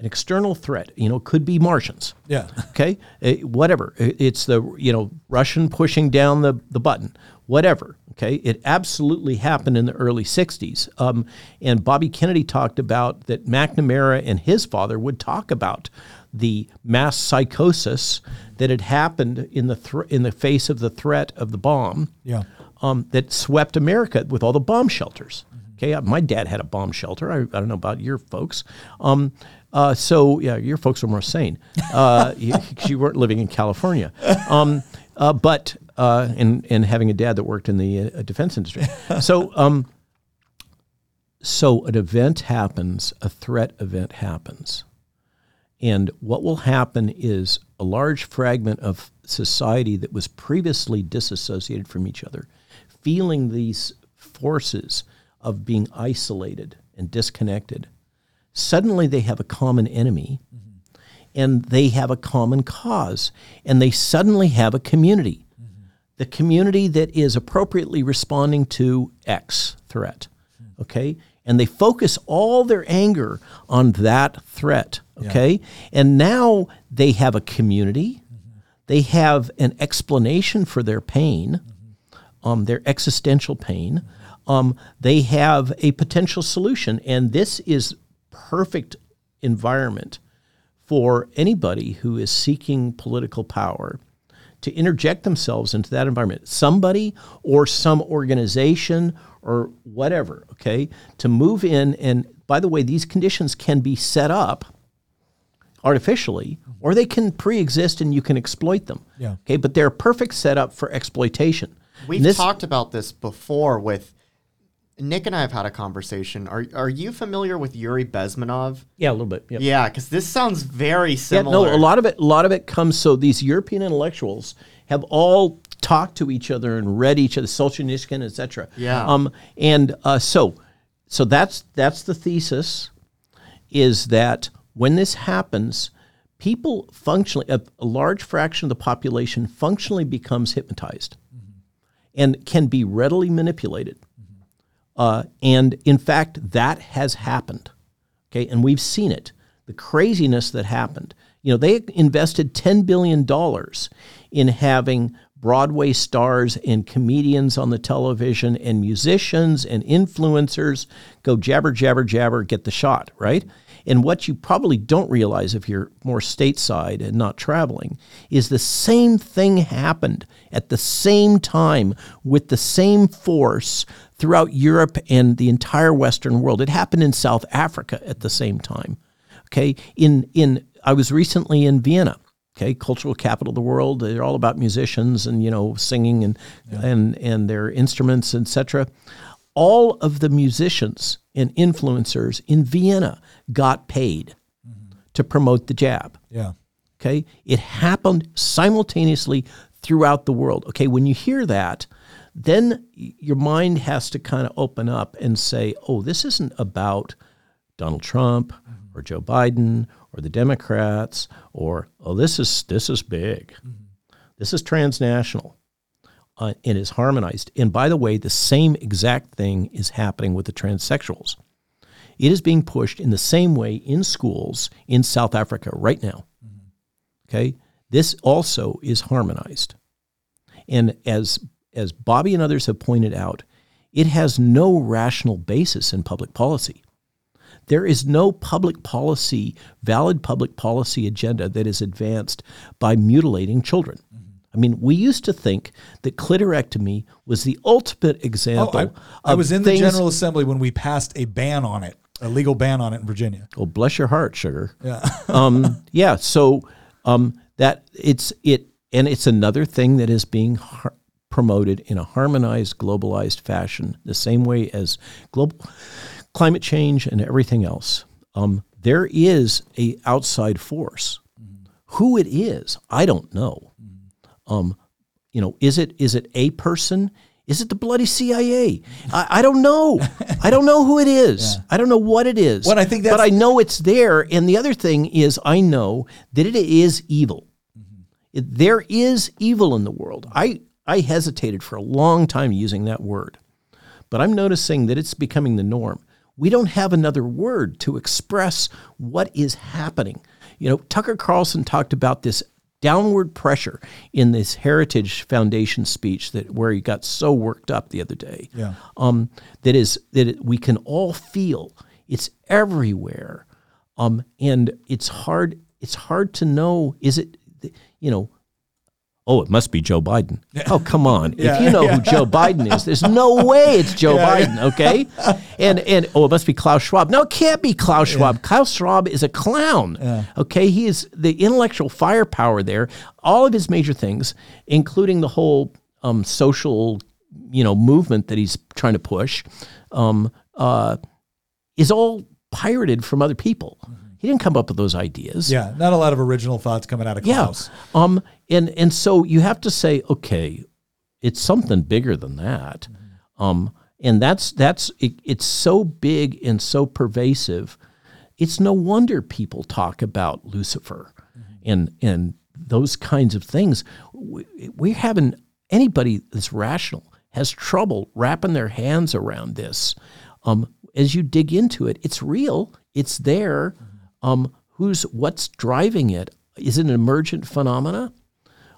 an external threat. You know, could be Martians. Yeah. Okay, Uh, whatever. I- It's the you know Russian pushing down the the button. Whatever. Okay, it absolutely happened in the early '60s. Um, and Bobby Kennedy talked about that McNamara and his father would talk about the mass psychosis that had happened in the thr in the face of the threat of the bomb Yeah. um, that swept America with all the bomb shelters. Okay, uh, my dad had a bomb shelter. I, I don't know about your folks. Um, uh, so yeah, your folks were more sane. Uh, you, you weren't living in California, um, uh, but uh, and and having a dad that worked in the uh, defense industry. So um, so an event happens, a threat event happens. And what will happen is a large fragment of society that was previously disassociated from each other, feeling these forces of being isolated and disconnected, suddenly they have a common enemy and they have a common cause and they suddenly have a community. The community that is appropriately responding to X threat. Okay? And they focus all their anger on that threat. Okay? And now they have a community. They have an explanation for their pain, um, their existential pain. Um, they have a potential solution. And this is perfect environment for anybody who is seeking political power to interject themselves into that environment. Somebody or some organization or whatever, okay, to move in. And by the way, these conditions can be set up artificially, or they can pre-exist and you can exploit them. Yeah. Okay, but they're a perfect setup for exploitation. We've this- talked about this before with Nick and I have had a conversation. Are are you familiar with Yuri Bezmenov? Yeah, a little bit. Yep. Yeah, because this sounds very Yeah, similar. no, a lot of it, a lot of it comes. So these European intellectuals have all talked to each other and read each other, Solzhenitsyn, etc. Yeah. Um, and uh, so, so that's that's the thesis, is that when this happens, people functionally, a, a large fraction of the population functionally becomes hypnotized, and can be readily manipulated. Uh, and in fact, that has happened. Okay, and we've seen it. The craziness that happened. You know, they invested $10 billion in having Broadway stars and comedians on the television and musicians and influencers go jabber, jabber, jabber, get the shot, right? And what you probably don't realize if you're more stateside and not traveling is the same thing happened at the same time with the same force throughout Europe and the entire Western world. It happened in South Africa at the same time. Okay, in in I was recently in Vienna. Okay, cultural capital of the world. They're all about musicians and you know singing and and and their instruments, etc. All of the musicians and influencers in Vienna got paid to promote the jab. Yeah. Okay. It happened simultaneously throughout the world. Okay. When you hear that, then your mind has to kind of open up and say, oh, this isn't about Donald Trump or Joe Biden or the Democrats or, oh, this is, this is big. Mm-hmm. This is transnational. Uh, and is harmonized. And by the way, the same exact thing is happening with the transsexuals. It is being pushed in the same way in schools in South Africa right now. Okay, this also is harmonized, and as as Bobby and others have pointed out, it has no rational basis in public policy. There is no public policy, valid public policy agenda that is advanced by mutilating children. I mean, we used to think that clitorectomy was the ultimate Oh, example. I, I of was in the things- General Assembly when we passed a ban on it, a legal ban on it in Virginia. Well, bless your heart, sugar. Yeah. um, yeah. So um, that it's it, and it's another thing that is being har- promoted in a harmonized, globalized fashion, the same way as global climate change and everything else. Um, there is a outside force. Who it is, I don't know. Um, you know, is it is it a person? Is it the bloody CIA? I, I don't know. I don't know who it is. I don't know what it is. Well, I think but I know it's there. And the other thing is, I know that it is evil. It- there is evil in the world. I I hesitated for a long time using that word, but I'm noticing that it's becoming the norm. We don't have another word to express what is happening. You know, Tucker Carlson talked about this downward pressure in this Heritage Foundation speech that where he got so worked up the other day. Yeah. Um, that is that it, we can all feel. It's everywhere, um, and it's hard. It's hard to know. Is it, you know? Oh, it must be Joe Biden. Oh, come on! Yeah, if you know who Joe Biden is, there's no way it's Joe Yeah, Biden. Okay, and and oh, it must be Klaus Schwab. No, it can't be Klaus Schwab. Klaus Schwab is a clown. Okay, he is the intellectual firepower there. All of his major things, including the whole um, social, you know, movement that he's trying to push, um, uh, is all pirated from other people. He didn't come up with those ideas. Yeah. Not a lot of original thoughts coming out of Klaus. Yeah. Um, and and so you have to say, okay, it's something bigger than that. Um, and that's that's it, it's so big and so pervasive. It's no wonder people talk about Lucifer and and those kinds of things. We, we're having anybody that's rational has trouble wrapping their hands around this. Um, as you dig into it, it's real. It's there. Um, who's what's driving it? Is it an emergent phenomena,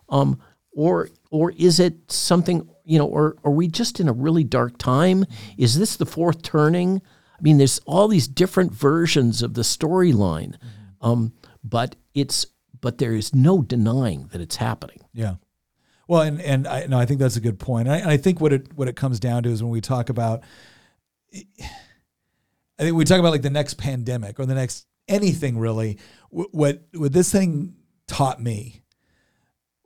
um, or or is it something you know? Or are we just in a really dark time? Is this the fourth turning? I mean, there's all these different versions of the storyline, um, but it's but there is no denying that it's happening. Yeah. Well, and and I no, I think that's a good point. And I, and I think what it what it comes down to is when we talk about, I think we talk about like the next pandemic or the next anything really, what what this thing taught me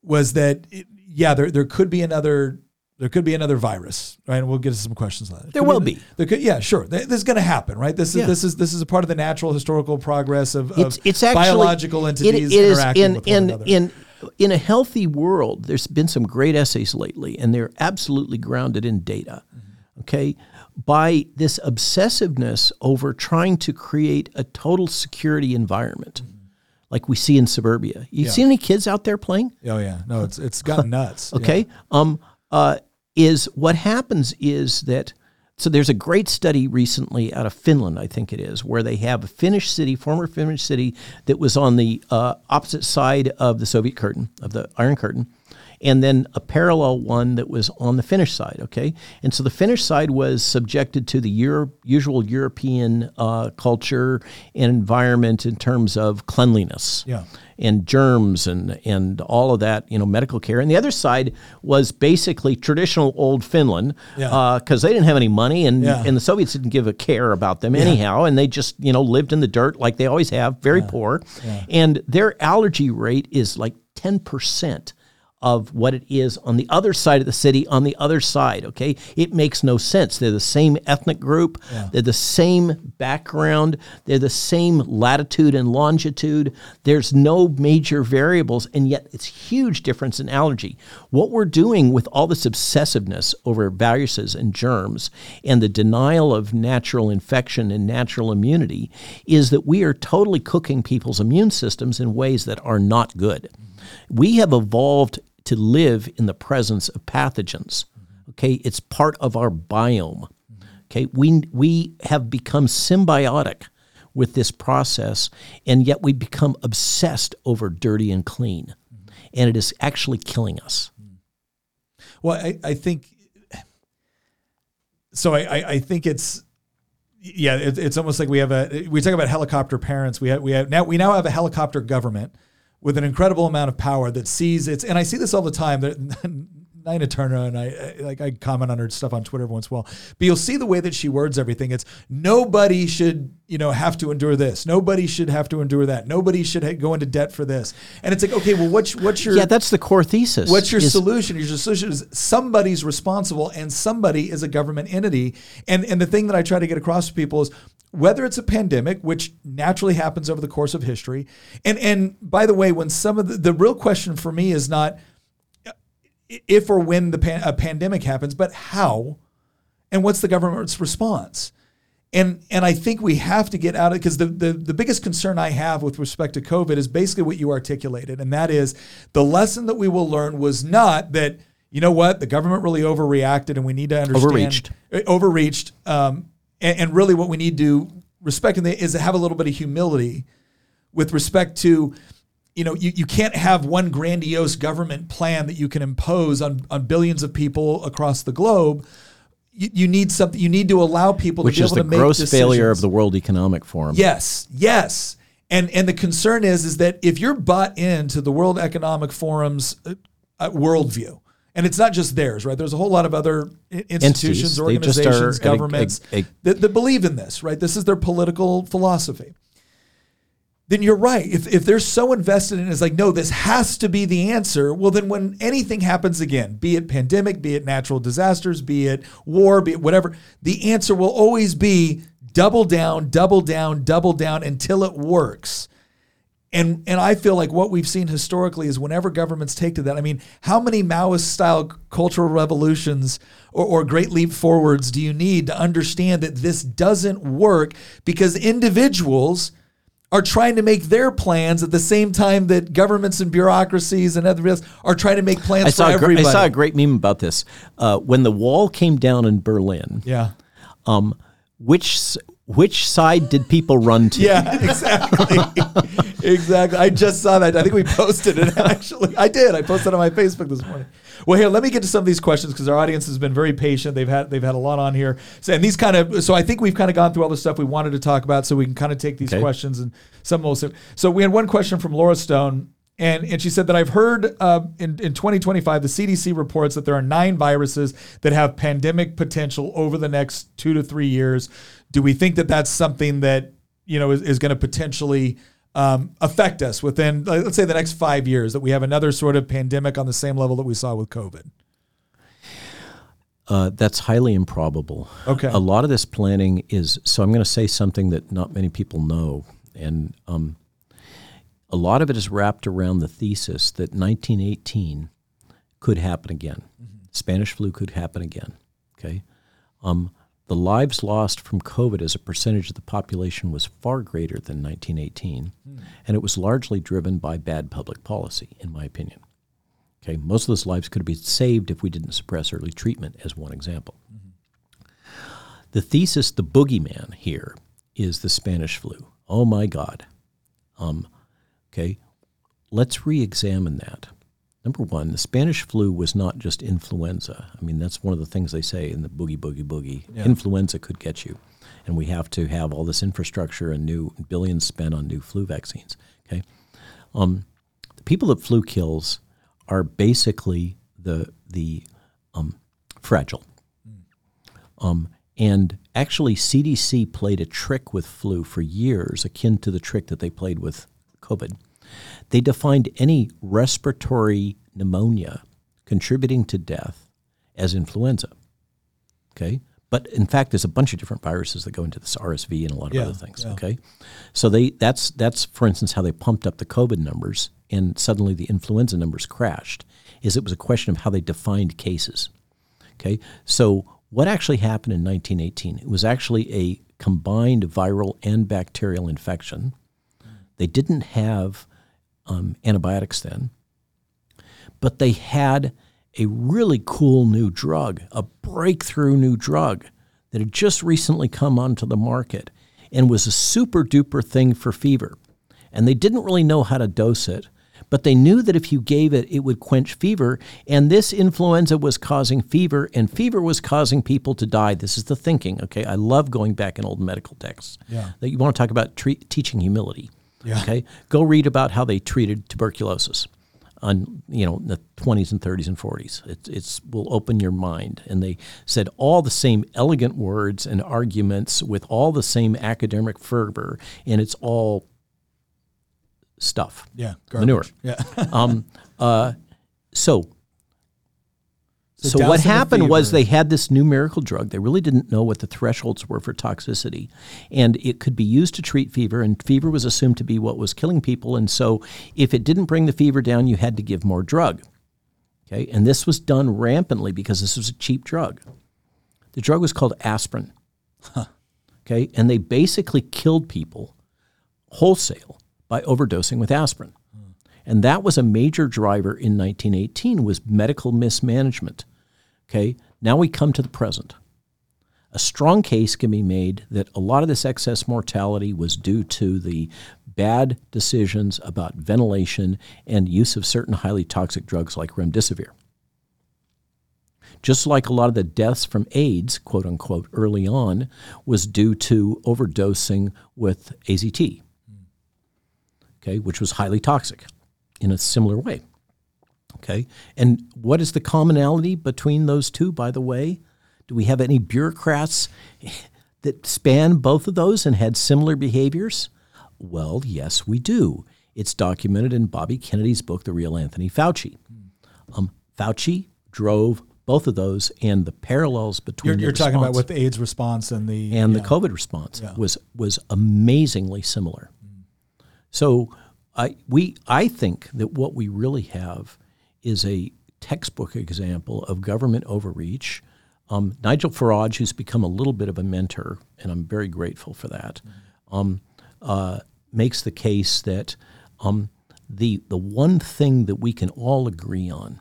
was that it, yeah, there there could be another there could be another virus, right? And we'll get to some questions on that. There Could will an- be. There could, yeah, sure. This is going to happen, right? This is Yeah. this is this is a part of the natural historical progress of, of it's it's actually biological it- entities it is interacting in with one in another. in in a healthy world. There's been some great essays lately, and they're absolutely grounded in data. Mm-hmm. Okay, by this obsessiveness over trying to create a total security environment, like we see in suburbia. You Yeah. see any kids out there playing? oh yeah, no, it's it's gotten nuts. Yeah. okay um uh is what happens is that so there's a great study recently out of Finland, I think it is, where they have a Finnish city, former Finnish city, that was on the uh, opposite side of the Soviet curtain, of the Iron Curtain, and then a parallel one that was on the Finnish side. Okay, and so the Finnish side was subjected to the Euro- usual European uh, culture and environment in terms of cleanliness Yeah. and germs and and all of that, you know, medical care. And the other side was basically traditional old Finland, Yeah. because they didn't have any money, and Yeah. and the Soviets didn't give a care about them anyhow, and they just you know lived in the dirt like they always have, very poor, and their allergy rate is like ten percent of what it is on the other side of the city on the other side okay? It makes no sense. They're the same ethnic group. They're the same background. They're the same latitude and longitude. There's no major variables and yet it's huge difference in allergy what we're doing with all this obsessiveness over viruses and germs and the denial of natural infection and natural immunity is that we are totally cooking people's immune systems in ways that are not good we have evolved to live in the presence of pathogens. Okay, it's part of our biome. Okay, we we have become symbiotic with this process, and yet we become obsessed over dirty and clean, and it is actually killing us. Well, I, I think so. I, I, think it's yeah. It, it's almost like we have a we talk about helicopter parents. We have we have now we now have a helicopter government with an incredible amount of power that sees its. And I see this all the time. That Nina Turner and I like I comment on her stuff on Twitter every once in a while. But you'll see the way that she words everything. It's nobody should you know have to endure this. Nobody should have to endure that. Nobody should ha- go into debt for this. And it's like okay, well, what's what's your Yeah, that's the core thesis. What's your is- solution? Your solution is somebody's responsible and somebody is a government entity. And and the thing that I try to get across to people is whether it's a pandemic, which naturally happens over the course of history, and and by the way, when some of the, the real question for me is not if or when the pan, a pandemic happens, but how, and what's the government's response? And and I think we have to get out of because the, the the biggest concern I have with respect to COVID is basically what you articulated, and that is the lesson that we will learn was not that you know what the government really overreacted and we need to understand Overreached. overreached, um, and, and really what we need to respect is to have a little bit of humility with respect to you know you, you can't have one grandiose government plan that you can impose on, on billions of people across the globe. You, you need something you need to allow people which to be is able the to make gross failure of the World Economic Forum. yes yes. And and the concern is is that if you're bought into the world economic forum's uh, uh, worldview and it's not just theirs right there's a whole lot of other institutions Entities. They just are organizations a- a- governments a- that, that believe in this right this is their political philosophy then you're right. If, if they're so invested in it, it's like, no, this has to be the answer. Well, then when anything happens again, be it pandemic, be it natural disasters, be it war, be it whatever, the answer will always be double down, double down, double down until it works. And and I feel like what we've seen historically is whenever governments take to that, I mean, how many Maoist style cultural revolutions or, or great leap forwards do you need to understand that this doesn't work because individuals are trying to make their plans at the same time that governments and bureaucracies and everything else are trying to make plans I for saw, a, gr- I everybody. saw a great meme about this. Uh, when the wall came down in Berlin, yeah. um, which which side did people run to? Yeah, exactly. exactly. I just saw that. I think we posted it actually. I did. I posted it on my Facebook this morning. Well, here, let me get to some of these questions because our audience has been very patient. They've had they've had a lot on here. So, and these kind of so I think we've kind of gone through all the stuff we wanted to talk about, so we can kind of take these Okay. questions and some of those. So we had one question from Laura Stone. And, and she said that I've heard uh, in, in 2025, the CDC reports that there are nine viruses that have pandemic potential over the next two to three years. Do we think that that's something that you know is, is going to potentially um, affect us within let's say the next five years that we have another sort of pandemic on the same level that we saw with COVID? Uh, that's highly improbable. Okay. A lot of this planning is so. I'm going to say something that not many people know, and um, a lot of it is wrapped around the thesis that 1918 could happen again. Spanish flu could happen again. Okay. Um, the lives lost from COVID as a percentage of the population was far greater than 1918, and it was largely driven by bad public policy, in my opinion. Okay, most of those lives could have been saved if we didn't suppress early treatment, as one example. The thesis, the boogeyman here, is the Spanish flu. Oh my God. Um, okay, let's re examine that. Number one, the Spanish flu was not just influenza. I mean, that's one of the things they say in the boogie, boogie, boogie. Influenza could get you. And we have to have all this infrastructure and new billions spent on new flu vaccines. Okay. Um, the people that flu kills are basically the, the um, fragile. Um, and actually, CDC played a trick with flu for years, akin to the trick that they played with COVID. They defined any respiratory pneumonia contributing to death as influenza. Okay? But in fact, there's a bunch of different viruses that go into this RSV and a lot of Yeah, other things. yeah. Okay, so they that's that's for instance how they pumped up the COVID numbers and suddenly the influenza numbers crashed. Is it was a question of how they defined cases. Okay, so what actually happened in 1918? It was actually a combined viral and bacterial infection. They didn't have um, antibiotics then, but they had a really cool new drug, a breakthrough new drug that had just recently come onto the market and was a super duper thing for fever. And they didn't really know how to dose it, but they knew that if you gave it, it would quench fever. And this influenza was causing fever, and fever was causing people to die. This is the thinking, okay? I love going back in old medical texts. Yeah. That you want to talk about tre- teaching humility. Yeah. Okay. Go read about how they treated tuberculosis on you know the 20s and 30s and 40s. It, it's will open your mind. And they said all the same elegant words and arguments with all the same academic fervor, and it's all stuff. Yeah, Manure. Yeah. Um, uh, so So so, what happened was they had this new miracle drug. They really didn't know what the thresholds were for toxicity, and it could be used to treat fever. And fever was assumed to be what was killing people. And so, if it didn't bring the fever down, you had to give more drug. Okay, and this was done rampantly because this was a cheap drug. The drug was called aspirin. Okay, and they basically killed people wholesale by overdosing with aspirin. And that was a major driver in 1918 was medical mismanagement. Okay? Now we come to the present. A strong case can be made that a lot of this excess mortality was due to the bad decisions about ventilation and use of certain highly toxic drugs like remdesivir. Just like a lot of the deaths from AIDS, quote unquote, early on, was due to overdosing with AZT, okay, which was highly toxic in a similar way. Okay. And what is the commonality between those two, by the way? Do we have any bureaucrats that span both of those and had similar behaviors? Well, yes, we do. It's documented in Bobby Kennedy's book, The Real Anthony Fauci. Um, Fauci drove both of those, and the parallels between You're, you're talking about with the AIDS response and the and the. COVID response was was amazingly similar. So I we I think that what we really have is a textbook example of government overreach. Um, Nigel Farage, who's become a little bit of a mentor, and I'm very grateful for that, um, uh, makes the case that um, the the one thing that we can all agree on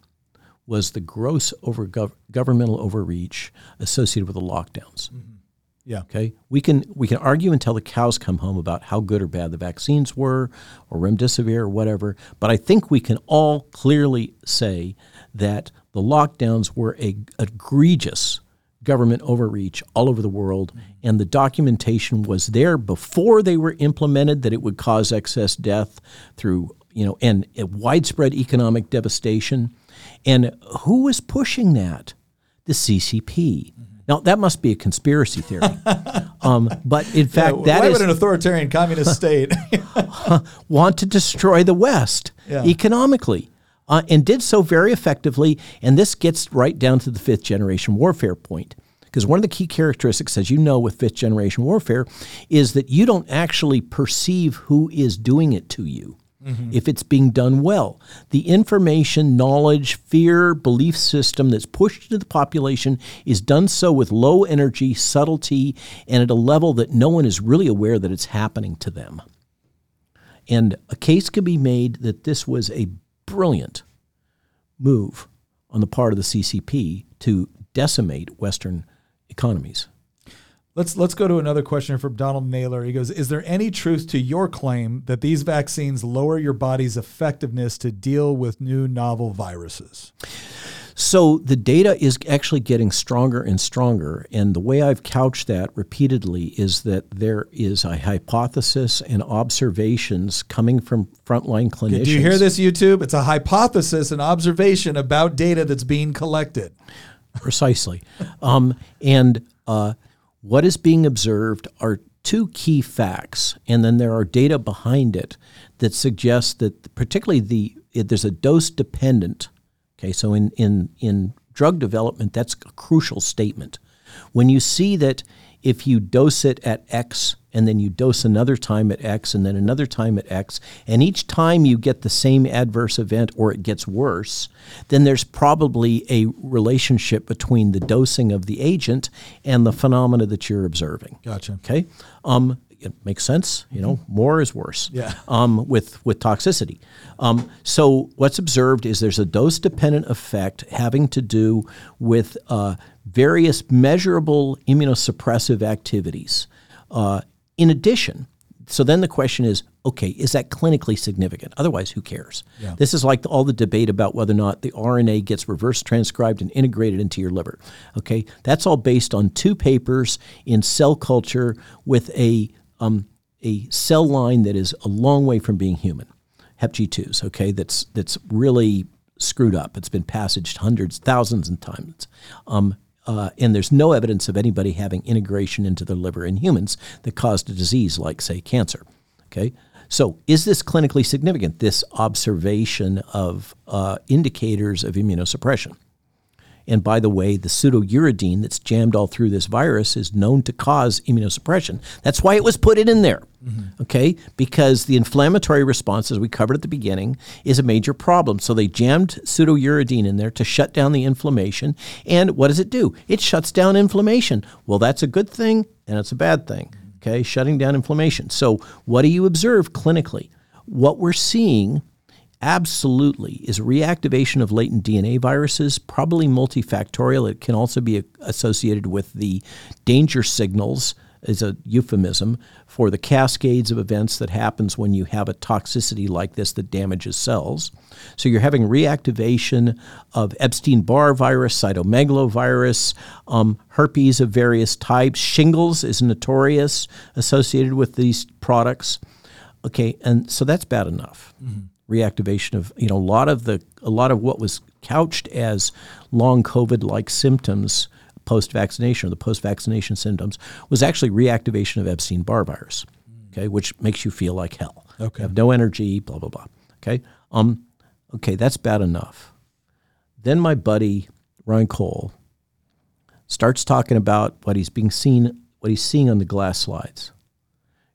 was the gross over gov- governmental overreach associated with the lockdowns. Yeah. Okay, we can we can argue until the cows come home about how good or bad the vaccines were, or remdesivir or whatever. But I think we can all clearly say that the lockdowns were a egregious government overreach all over the world, mm-hmm. and the documentation was there before they were implemented that it would cause excess death through you know and a widespread economic devastation. And who was pushing that? The CCP. Now that must be a conspiracy theory. Um, but in fact, Yeah, that why is would an authoritarian communist state? want to destroy the West Yeah. economically. Uh, and did so very effectively. And this gets right down to the fifth generation warfare point. Because one of the key characteristics, as you know, with fifth generation warfare, is that you don't actually perceive who is doing it to you if it's being done well. The information, knowledge, fear, belief system that's pushed into the population is done so with low energy, subtlety, and at a level that no one is really aware that it's happening to them. And a case can be made that this was a brilliant move on the part of the CCP to decimate Western economies. Let's let's go to another question from Donald Naylor. He goes, "Is there any truth to your claim that these vaccines lower your body's effectiveness to deal with new novel viruses?" So the data is actually getting stronger and stronger. And the way I've couched that repeatedly is that there is a hypothesis and observations coming from frontline clinicians. Do you hear this, YouTube? It's a hypothesis and observation about data that's being collected. Precisely. um, and uh, what is being observed are two key facts, and then there are data behind it that suggests that particularly the there's a dose dependent. Okay, so in in in drug development, that's a crucial statement. When you see that if you dose it at X and then you dose another time at X and then another time at X, and each time you get the same adverse event or it gets worse, then there's probably a relationship between the dosing of the agent and the phenomena that you're observing. Gotcha. Okay. Um, it makes sense. You know, more is worse. Yeah. Um, with with toxicity. Um, so what's observed is there's a dose dependent effect having to do with uh, various measurable immunosuppressive activities. Uh, in addition, so then the question is, okay, is that clinically significant? Otherwise, who cares? Yeah. This is like all the debate about whether or not the RNA gets reverse transcribed and integrated into your liver. Okay, that's all based on two papers in cell culture with a um, a cell line that is a long way from being human, HepG2s. Okay, that's that's really screwed up. It's been passaged hundreds, thousands of times. Um, uh, and there's no evidence of anybody having integration into the liver in humans that caused a disease like, say, cancer. Okay, so is this clinically significant? This observation of uh, indicators of immunosuppression. And by the way, the pseudouridine that's jammed all through this virus is known to cause immunosuppression. That's why it was put in there. Mm-hmm. Okay? Because the inflammatory response, as we covered at the beginning, is a major problem. So they jammed pseudouridine in there to shut down the inflammation. And what does it do? It shuts down inflammation. Well, that's a good thing and it's a bad thing. Okay? Shutting down inflammation. So what do you observe clinically? What we're seeing absolutely is reactivation of latent DNA viruses, probably multifactorial. It can also be associated with the danger signals is a euphemism for the cascades of events that happens when you have a toxicity like this that damages cells. So you're having reactivation of Epstein-Barr virus, cytomegalovirus, um, herpes of various types. Shingles is notorious associated with these products. Okay, and so that's bad enough. Reactivation of you know a lot of the a lot of what was couched as long COVID like symptoms post vaccination or the post vaccination symptoms was actually reactivation of Epstein Barr virus. Okay, which makes you feel like hell. Okay. You have no energy. Blah blah blah. Okay. Um. Okay, that's bad enough. Then my buddy Ryan Cole starts talking about what he's being seen, what he's seeing on the glass slides.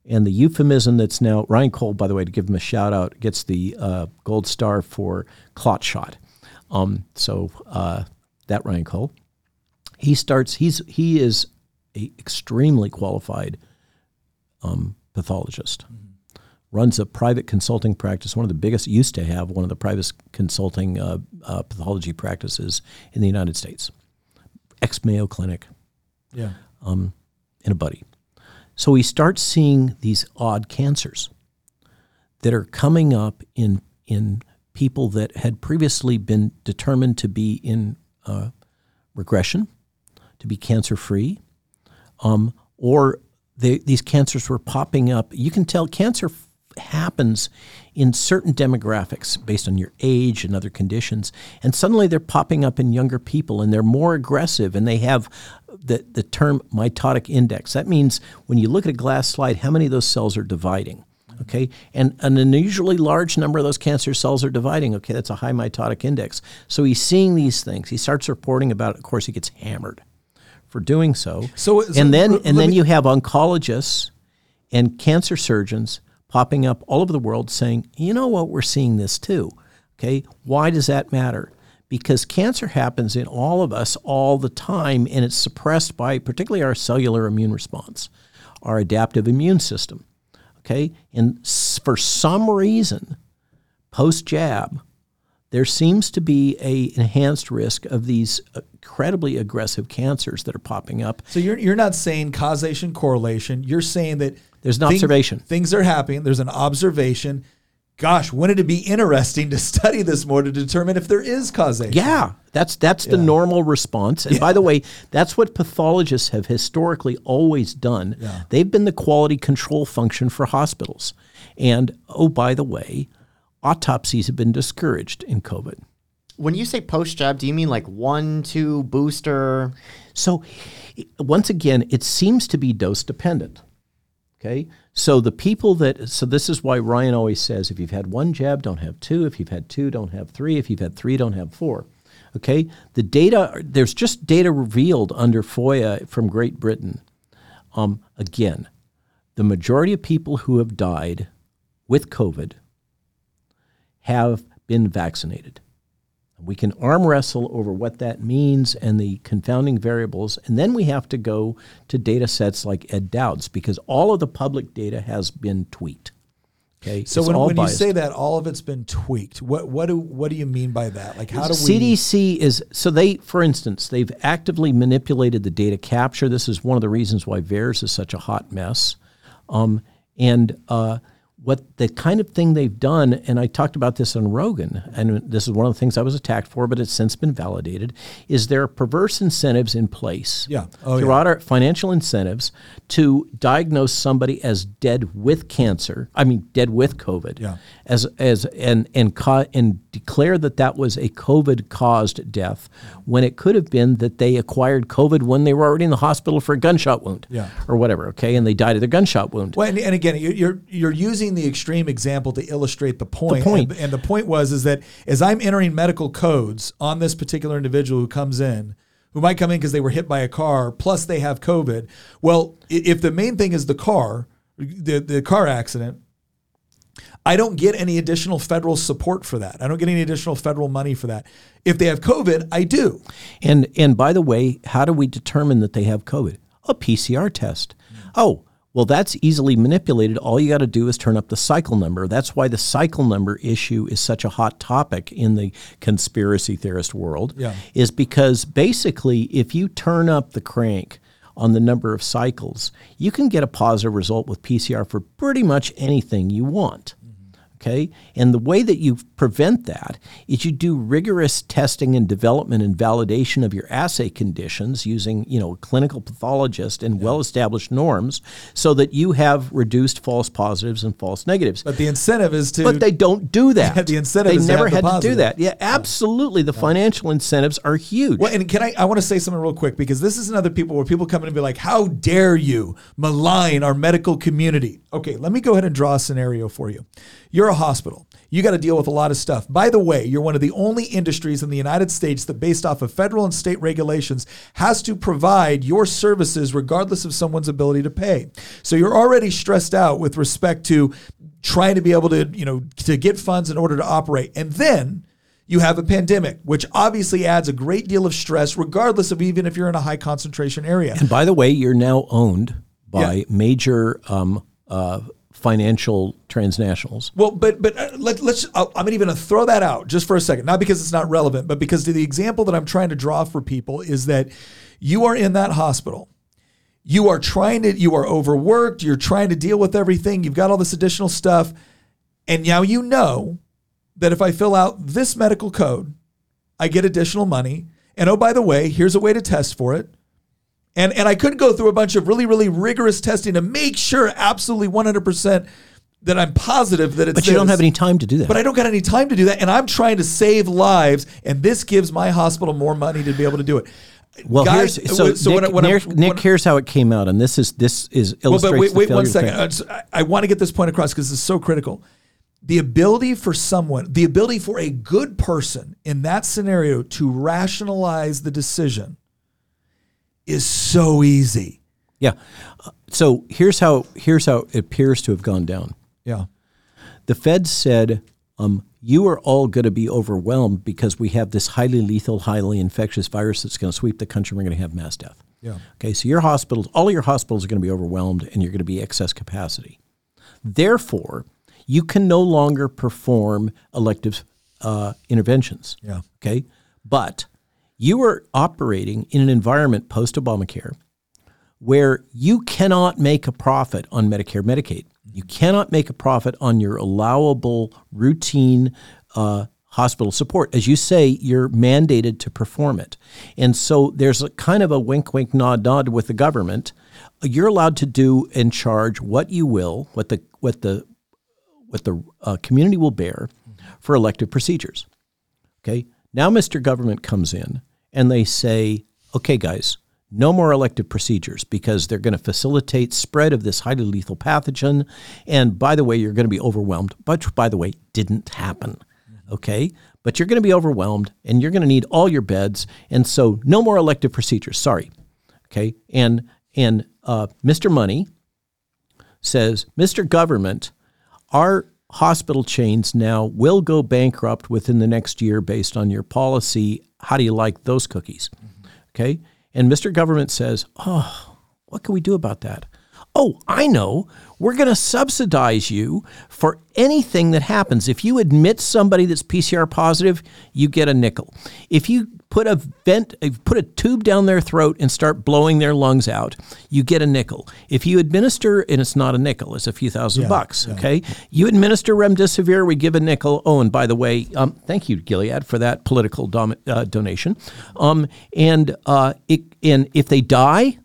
And the euphemism that's now Ryan Cole, by the way, to give him a shout out, gets the uh, gold star for clot shot. Um, so uh, that Ryan Cole, he starts. He's he is a extremely qualified um, pathologist. Runs a private consulting practice, one of the biggest. Used to have one of the private consulting uh, uh, pathology practices in the United States. Ex Mayo Clinic Yeah. um, and a buddy. So we start seeing these odd cancers that are coming up in in people that had previously been determined to be in uh, regression, to be cancer free, um, or they, these cancers were popping up. You can tell cancer happens in certain demographics based on your age and other conditions. And suddenly they're popping up in younger people and they're more aggressive and they have the, the term mitotic index. That means when you look at a glass slide, how many of those cells are dividing? Okay, and an unusually large number of those cancer cells are dividing. Okay, that's a high mitotic index. So he's seeing these things. He starts reporting about it. Of course, he gets hammered for doing so. So- so and then and then me- you have oncologists and cancer surgeons popping up all over the world saying, you know what, we're seeing this too. Okay, why does that matter? Because cancer happens in all of us all the time, and it's suppressed by particularly our cellular immune response, our adaptive immune system. Okay, and for some reason, post jab, there seems to be a enhanced risk of these incredibly aggressive cancers that are popping up. So you're you're not saying causation correlation. You're saying that There's an thing- observation. Things are happening. There's an observation. Gosh, wouldn't it be interesting to study this more to determine if there is causation? Yeah, that's that's the normal response. And by the way, that's what pathologists have historically always done. They've been the quality control function for hospitals. And oh, by the way, autopsies have been discouraged in COVID. When you say post jab, do you mean like one, two booster? So once again, it seems to be dose dependent. Okay. So the people that, so this is why Ryan always says if you've had one jab, don't have two. If you've had two, don't have three. If you've had three, don't have four. Okay. The data, there's just data revealed under FOIA from Great Britain. Um, again, the majority of people who have died with COVID have been vaccinated. We can arm wrestle over what that means and the confounding variables. And then we have to go to data sets like Ed Dowd's because all of the public data has been tweaked. Okay. So It's when, when you say that all of it's been tweaked, what what do what do you mean by that? Like how do we CDC is so they, for instance, they've actively manipulated the data capture. This is one of the reasons why VAERS is such a hot mess. Um, and uh, what the kind of thing they've done, and I talked about this on Rogan, and this is one of the things I was attacked for, but it's since been validated, is there are perverse incentives in place Yeah. Oh, yeah. our financial incentives to diagnose somebody as dead with cancer. I mean, dead with COVID. Yeah. As as and and ca- and declare that that was a COVID caused death, when it could have been that they acquired COVID when they were already in the hospital for a gunshot wound. Yeah. Or whatever. Okay, and they died of their gunshot wound. Well, and, and again, you- you're you're using the extreme example to illustrate the point. point. And, and the point was is that as I'm entering medical codes on this particular individual who comes in, who might come in because they were hit by a car, plus they have COVID. Well, if the main thing is the car, the the car accident, I don't get any additional federal support for that. I don't get any additional federal money for that. If they have COVID, I do. And and by the way, how do we determine that they have COVID? A PCR test. Mm. Oh, well, that's easily manipulated. All you got to do is turn up the cycle number. That's why the cycle number issue is such a hot topic in the conspiracy theorist world. Yeah. Is because basically, if you turn up the crank on the number of cycles, you can get a positive result with PCR for pretty much anything you want. Okay. And the way that you prevent that is you do rigorous testing and development and validation of your assay conditions using, you know, a clinical pathologist and well established norms so that you have reduced false positives and false negatives. But the incentive is to But they don't do that. Yeah, the incentive They is to never have the had to do that. Yeah, absolutely. The financial incentives are huge. Well, and can I? I want to say something real quick because this is another people where people come in and be like, "How dare you malign our medical community?" Okay, let me go ahead and draw a scenario for you. You're a hospital. You got to deal with a lot of stuff. By the way, you're one of the only industries in the United States that, based off of federal and state regulations, has to provide your services regardless of someone's ability to pay. So you're already stressed out with respect to trying to be able to, you know, to get funds in order to operate, and then you have a pandemic, which obviously adds a great deal of stress, regardless of even if you're in a high concentration area. And by the way, you're now owned by Yeah. major um, uh, financial transnationals. Well, but but uh, let, let's. I'll- I'm even going to throw that out just for a second, not because it's not relevant, but because the example that I'm trying to draw for people is that you are in that hospital. You are trying to. You are overworked. You're trying to deal with everything. You've got all this additional stuff, and now you know that if I fill out this medical code, I get additional money. And oh, by the way, here's a way to test for it. And and I could go through a bunch of really really rigorous testing to make sure absolutely 100% that I'm positive that it's. But you don't have any time to do that. But I don't got any time to do that, and I'm trying to save lives, and this gives my hospital more money to be able to do it. well, Guys, here's so so Nick, when I- when Nick, Nick, here's how it came out, and this is this is illustrates. Well, but wait, wait one second. Uh, I, I- I want to get this point across because it's so critical. The ability for someone, the ability for a good person in that scenario to rationalize the decision is so easy. Yeah. So here's how here's how it appears to have gone down. Yeah. The Fed said, um, "You are all going to be overwhelmed because we have this highly lethal, highly infectious virus that's going to sweep the country. We're going to have mass death." Yeah. Okay, so your hospitals, all your hospitals are going to be overwhelmed, and you're going to be excess capacity. Therefore, you can no longer perform elective uh, interventions. Yeah. Okay, but you are operating in an environment post Obamacare where you cannot make a profit on Medicare, Medicaid. You cannot make a profit on your allowable routine uh, hospital support. As you say, you're mandated to perform it. And so there's a kind of a wink, wink, nod, nod with the government. You're allowed to do and charge what you will, what the what the what the uh, community will bear for elective procedures. Okay. Now, Mr. Government comes in and they say, okay, guys, no more elective procedures because they're going to facilitate spread of this highly lethal pathogen. And by the way, you're going to be overwhelmed, which, by the way, didn't happen. Okay. But you're going to be overwhelmed and you're going to need all your beds. And so, no more elective procedures. Sorry. Okay. And, and uh, Mr. Money says, Mr. Government, our hospital chains now will go bankrupt within the next year based on your policy. How do you like those cookies? Okay. And Mr. Government says, Oh, what can we do about that? Oh, I know. We're going to subsidize you for anything that happens. If you admit somebody that's PCR positive, you get a nickel. If you put a vent, uh, put a tube down their throat and start blowing their lungs out, you get a nickel. If you administer, and it's not a nickel, it's a few thousand bucks. Okay, you administer remdesivir, we give a nickel. Oh, and by the way, um, thank you, Gilead, for that political dom- uh, donation. Um, and uh, it, and if they die,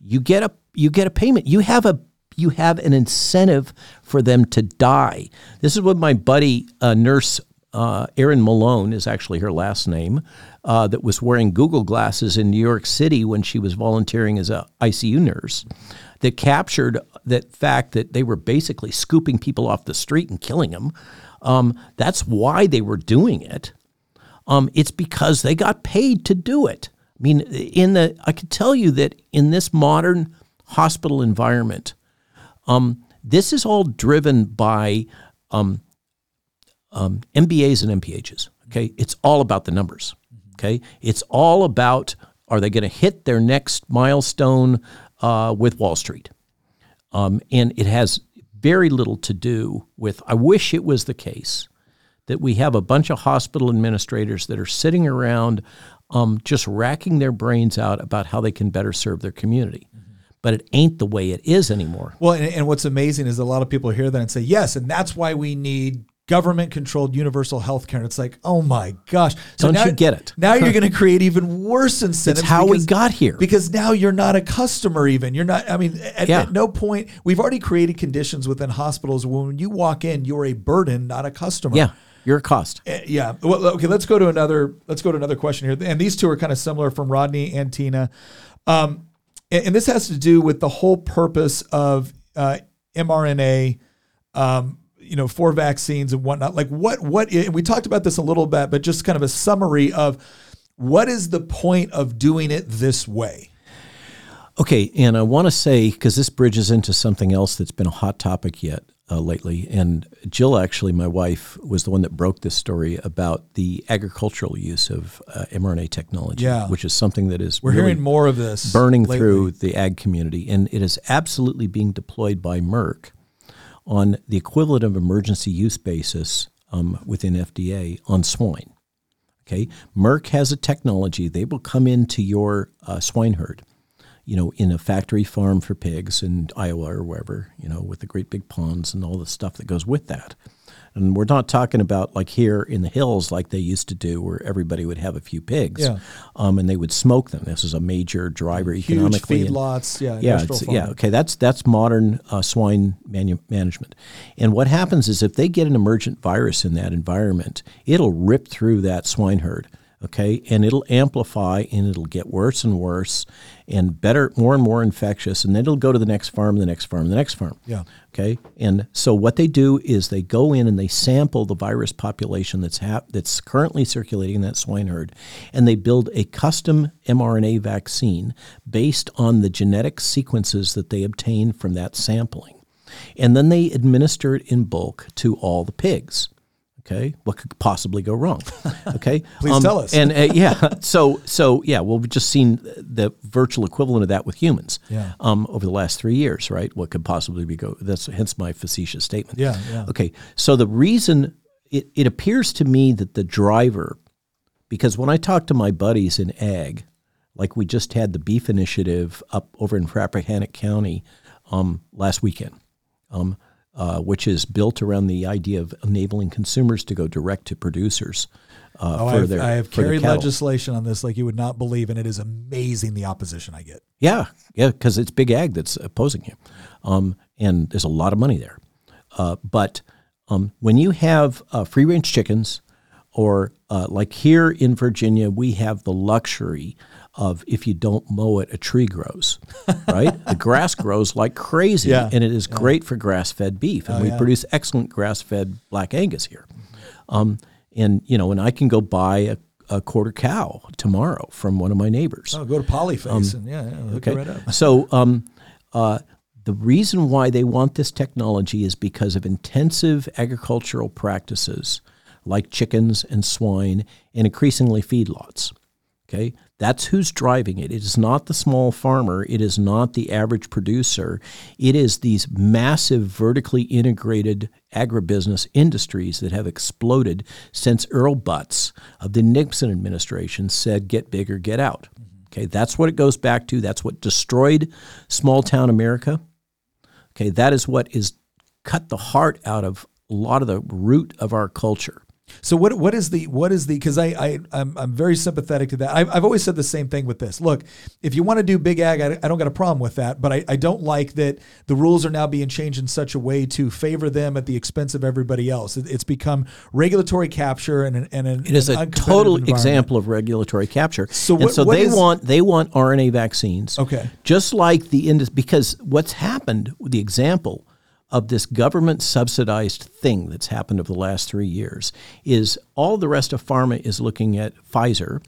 you get a you get a payment. You have a you have an incentive for them to die. This is what my buddy uh, nurse uh, Erin Malone is actually her last name, uh, that was wearing Google glasses in New York City when she was volunteering as a ICU nurse, that captured that fact that they were basically scooping people off the street and killing them. Um, that's why they were doing it. Um, it's because they got paid to do it. I mean, in the I can tell you that in this modern hospital environment, um, this is all driven by um, um, MBAs and MPHs. Okay, it's all about the numbers. Okay, it's all about are they going to hit their next milestone uh, with Wall Street, um, and it has very little to do with. I wish it was the case that we have a bunch of hospital administrators that are sitting around um, just racking their brains out about how they can better serve their community. But it ain't the way it is anymore. Well, and, and what's amazing is a lot of people hear that and say, yes, and that's why we need government controlled universal health care. And it's like, oh my gosh. Don't now, you get it? Now you're going to create even worse incentives. It's how we got here. Because now you're not a customer even. You're not, I mean, at, Yeah. at no point, we've already created conditions within hospitals where when you walk in, you're a burden, not a customer. Yeah, you're a cost. Uh, Yeah. Well, okay. Let's go to another. Let's go to another question here. And these two are kind of similar from Rodney and Tina. Um, and, and this has to do with the whole purpose of uh, mRNA. Um, you know, for vaccines and whatnot. Like, what? What? we talked about this a little bit, but just kind of a summary of what is the point of doing it this way. Okay, and I want to say because this bridges into something else that's been a hot topic yet uh, lately, and Jill, actually, my wife, was the one that broke this story about the agricultural use of uh, mRNA technology, Yeah. which is something that is We're really hearing more of this burning lately. through the ag community, and it is absolutely being deployed by Merck on the equivalent of emergency use basis um, within FDA on swine. Okay, Merck has a technology; they will come into your uh, swine herd, you know, in a factory farm for pigs in Iowa or wherever, you know, with the great big ponds and all the stuff that goes with that. And we're not talking about like here in the hills like they used to do, where everybody would have a few pigs, Yeah. um, and they would smoke them. This is a major driver Huge economically. feedlots. Yeah. yeah, yeah. Okay, that's that's modern uh, swine manu- management. And what happens is if they get an emergent virus in that environment, it'll rip through that swine herd. Okay, and it'll amplify and it'll get worse and worse, and better, more and more infectious, and then it'll go to the next farm, the next farm, the next farm. Yeah. Okay, and so what they do is they go in and they sample the virus population that's hap- that's currently circulating in that swine herd, and they build a custom mRNA vaccine based on the genetic sequences that they obtain from that sampling, and then they administer it in bulk to all the pigs. Okay, what could possibly go wrong? Okay, Please tell us. And uh, yeah, so so yeah, well, we've just seen the virtual equivalent of that with humans Yeah. um, over the last three years, right? What could possibly be go? That's hence my facetious statement. Yeah, yeah. Okay, so the reason it, it appears to me that the driver, because when I talk to my buddies in ag, like we just had the beef initiative up over in Rappahannock County um, last weekend, um, uh, which is built around the idea of enabling consumers to go direct to producers. Uh, Oh, for I've, their, I have carried legislation on this like you would not believe, and it is amazing the opposition I get. Yeah, yeah, because it's big ag that's opposing you, um, and there's a lot of money there. Uh, but um, when you have uh, free range chickens, or uh, like here in Virginia, we have the luxury of if you don't mow it, a tree grows, right? the grass grows like crazy, Yeah. and it is great for grass fed beef, and we yeah. produce excellent grass fed black Angus here. Um, and you know, and I can go buy a, a quarter cow tomorrow from one of my neighbors. Oh, go to Polyface and yeah, yeah it right up. So, um, uh, the reason why they want this technology is because of intensive agricultural practices like chickens and swine and increasingly feedlots. Okay, that's who's driving it. It is not the small farmer. It is not the average producer. It is these massive vertically integrated agribusiness industries that have exploded since Earl Butz of the Nixon administration said, "Get bigger, get out." Okay, that's what it goes back to. That's what destroyed small town America. Okay, that is what is cut the heart out of a lot of the root of our culture. So what what is the what is the because I I I'm, I'm very sympathetic to that. I've, I've always said the same thing with this. Look, if you want to do big ag, I, I don't got a problem with that. But I, I don't like that the rules are now being changed in such a way to favor them at the expense of everybody else. It, it's become regulatory capture and an, and an, It is an a total example of regulatory capture. So and what- so what they is- want they want RNA vaccines. Okay. Just like the industry, because what's happened, the example of this government subsidized thing that's happened over the last three years is all the rest of pharma is looking at Pfizer.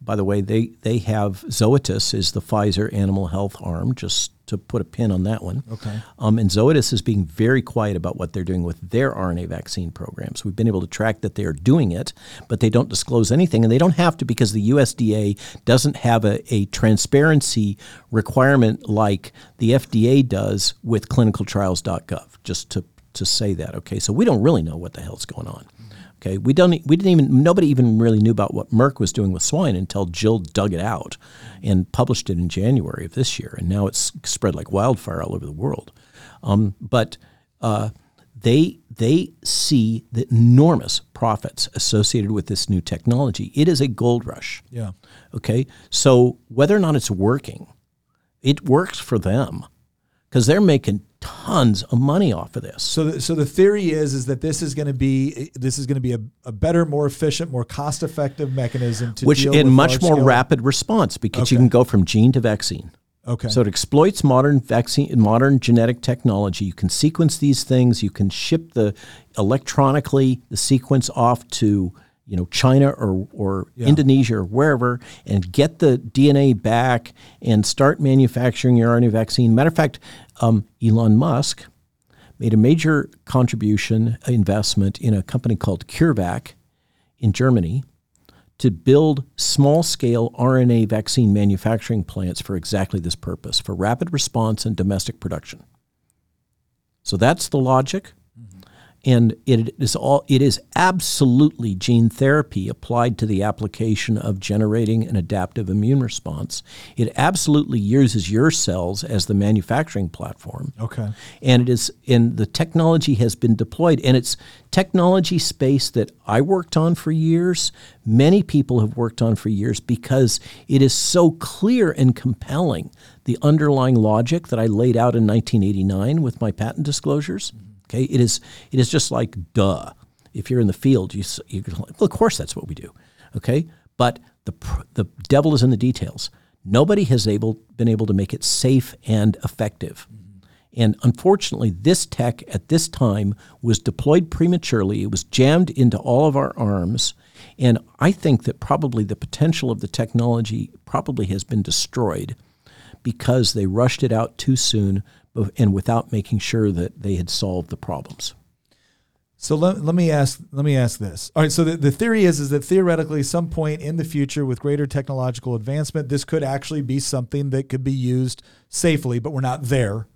By the way, they, they have Zoetis is the Pfizer animal health arm, just to put a pin on that one. Okay. Um, and Zoetis is being very quiet about what they're doing with their RNA vaccine programs. We've been able to track that they are doing it, but they don't disclose anything, and they don't have to because the USDA doesn't have a, a transparency requirement like the FDA does with clinicaltrials.gov. Just to to say that, okay. So we don't really know what the hell's going on. Okay, we don't. We didn't even. Nobody even really knew about what Merck was doing with swine until Jill dug it out and published it in January of this year, and now it's spread like wildfire all over the world. Um, but uh, they they see the enormous profits associated with this new technology. It is a gold rush. Yeah. Okay, so whether or not it's working, it works for them because they're making tons of money off of this. So, the, so the theory is is that this is going to be this is going to be a, a better, more efficient, more cost effective mechanism to which in much more large-scale- rapid response because you can go from gene to vaccine. Okay. So it exploits modern vaccine, modern genetic technology. You can sequence these things. You can ship the electronically the sequence off to you know China or or Indonesia or wherever, and get the DNA back and start manufacturing your RNA vaccine. Matter of fact, um, Elon Musk made a major contribution investment in a company called CureVac in Germany to build small scale RNA vaccine manufacturing plants for exactly this purpose for rapid response and domestic production. So that's the logic. And it is all it is absolutely gene therapy applied to the application of generating an adaptive immune response. It absolutely uses your cells as the manufacturing platform. Okay. and it is and the technology has been deployed. And it's technology space that I worked on for years. Many people have worked on for years because it is so clear and compelling. The underlying logic that I laid out in 1989 with my patent disclosures okay? It is it is just like duh. If you're in the field you you well of course that's what we do okay? But the the devil is in the details. Nobody has able been able to make it safe and effective. And unfortunately, this tech at this time was deployed prematurely. It was jammed into all of our arms. And I think that probably the potential of the technology probably has been destroyed because they rushed it out too soon and without making sure that they had solved the problems. So let, let me ask let me ask this. All right, so the, the theory is is that theoretically some point in the future with greater technological advancement this could actually be something that could be used safely, but we're not there.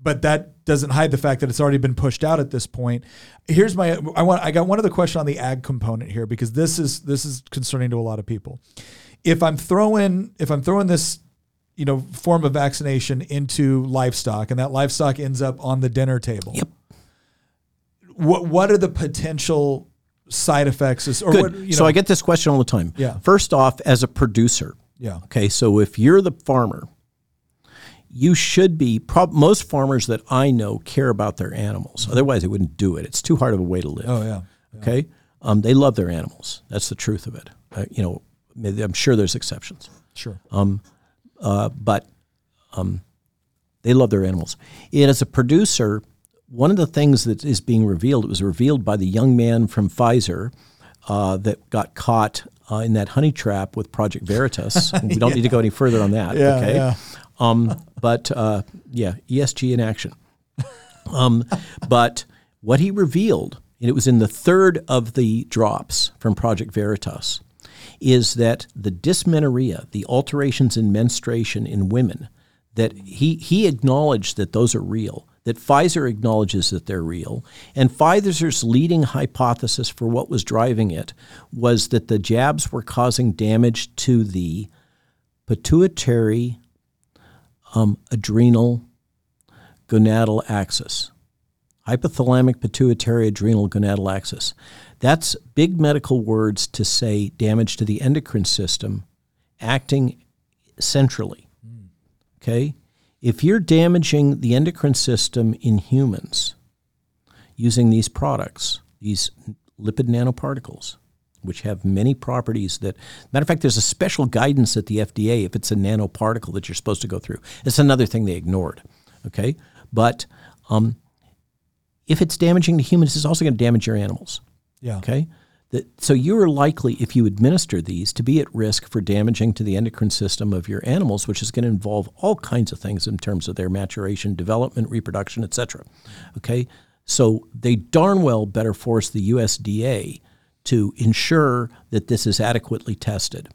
But that doesn't hide the fact that it's already been pushed out at this point. Here's my I want I got one other question on the ag component here because this is this is concerning to a lot of people. If I'm throwing if I'm throwing this you know form of vaccination into livestock and that livestock ends up on the dinner table. Yep. What what are the potential side effects is- or Good. what you so know, I get this question all the time. Yeah. First off, as a producer, yeah. Okay, so if you're the farmer, you should be. Prob- most farmers that I know care about their animals. Otherwise, they wouldn't do it. It's too hard of a way to live. Oh yeah. Okay, um, they love their animals. That's the truth of it. Uh, you know, I'm sure there's exceptions, Sure. Uh, but um, they love their animals. And as a producer, one of the things that is being revealed, it was revealed by the young man from Pfizer uh, that got caught uh, in that honey trap with Project Veritas. we don't need to go any further on that. Yeah, okay. yeah. Um, but uh, yeah, ESG in action. Um, but what he revealed, and it was in the third of the drops from Project Veritas, is that the dysmenorrhea, the alterations in menstruation in women, that he, he acknowledged that those are real, that Pfizer acknowledges that they're real, and Pfizer's leading hypothesis for what was driving it was that the jabs were causing damage to the pituitary um, adrenal gonadal axis. Hypothalamic pituitary adrenal gonadal axis. That's big medical words to say damage to the endocrine system acting centrally. Okay? If you're damaging the endocrine system in humans using these products, these lipid nanoparticles, which have many properties that, matter of fact, there's a special guidance at the FDA if it's a nanoparticle that you're supposed to go through. It's another thing they ignored. Okay? But um, if it's damaging to humans, it's also going to damage your animals. Yeah. Okay. That, so you are likely, if you administer these, to be at risk for damaging to the endocrine system of your animals, which is going to involve all kinds of things in terms of their maturation, development, reproduction, etc. Okay. So they darn well better force the USDA to ensure that this is adequately tested.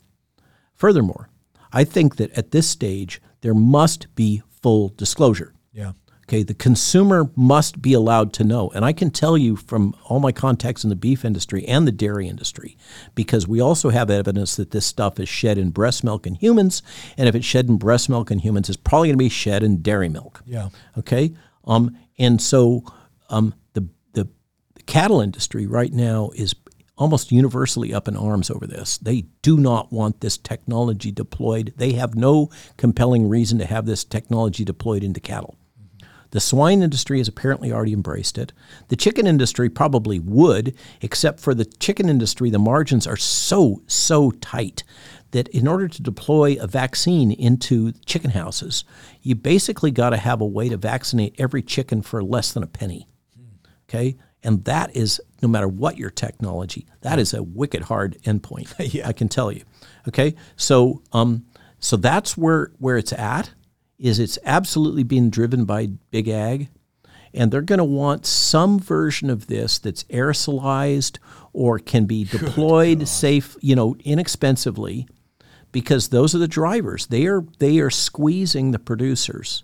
Furthermore, I think that at this stage there must be full disclosure. Yeah. Okay, the consumer must be allowed to know. And I can tell you from all my contacts in the beef industry and the dairy industry, because we also have evidence that this stuff is shed in breast milk in humans. And if it's shed in breast milk in humans, it's probably going to be shed in dairy milk. Yeah. Okay. Um, and so um, the, the the cattle industry right now is almost universally up in arms over this. They do not want this technology deployed. They have no compelling reason to have this technology deployed into cattle. The swine industry has apparently already embraced it. The chicken industry probably would, except for the chicken industry, the margins are so, so tight that in order to deploy a vaccine into chicken houses, you basically got to have a way to vaccinate every chicken for less than a penny. Okay? And that is, no matter what your technology, that is a wicked hard endpoint. Yeah. I can tell you. Okay? So, um, so that's where, where it's at is it's absolutely being driven by big ag and they're going to want some version of this that's aerosolized or can be deployed safe you know inexpensively because those are the drivers. They are they are squeezing the producers.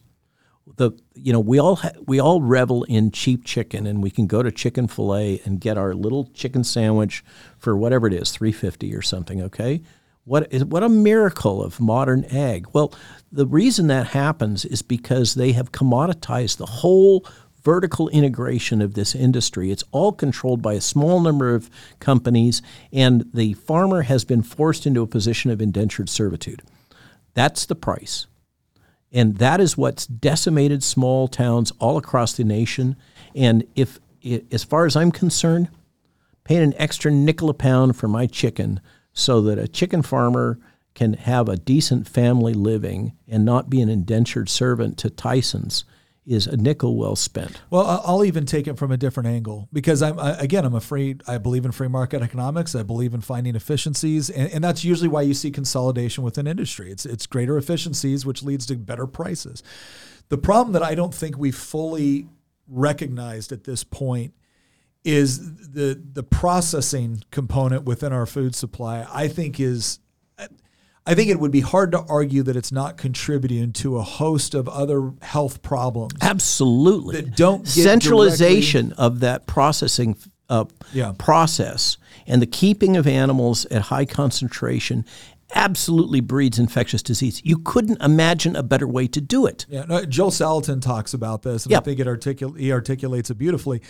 The you know we all ha- we all revel in cheap chicken and we can go to Chick-fil-A and get our little chicken sandwich for whatever it is 350 or something okay what is what a miracle of modern ag. Well the reason that happens is because they have commoditized the whole vertical integration of this industry. It's all controlled by a small number of companies and the farmer has been forced into a position of indentured servitude. That's the price. And that is what's decimated small towns all across the nation. And if, as far as I'm concerned, paying an extra nickel a pound for my chicken so that a chicken farmer can have a decent family living and not be an indentured servant to Tyson's is a nickel well spent. Well, I'll even take it from a different angle because I'm again I'm afraid I believe in free market economics. I believe in finding efficiencies, and, and, that's usually why you see consolidation within industry. It's it's greater efficiencies, which leads to better prices. The problem that I don't think we fully recognized at this point is the the processing component within our food supply. I think is I think it would be hard to argue that it's not contributing to a host of other health problems. Absolutely. That don't centralization directly, of that processing uh, yeah. process and the keeping of animals at high concentration absolutely breeds infectious disease. You couldn't imagine a better way to do it. Yeah, no, Joel Salatin talks about this, and yep. I think it articul- he articulates it beautifully.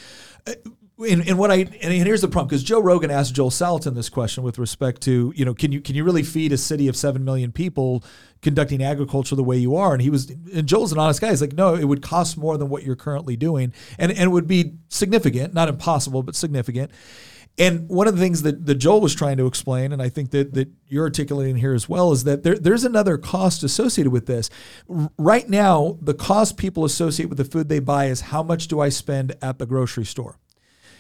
And, and what I and here's the problem because Joe Rogan asked Joel Salatin this question with respect to you know can you can you really feed a city of seven million people conducting agriculture the way you are and he was and Joel's an honest guy he's like no it would cost more than what you're currently doing and and it would be significant not impossible but significant and one of the things that, that Joel was trying to explain, and I think that, that you're articulating here as well, is that there, there's another cost associated with this. Right now, the cost people associate with the food they buy is how much do I spend at the grocery store?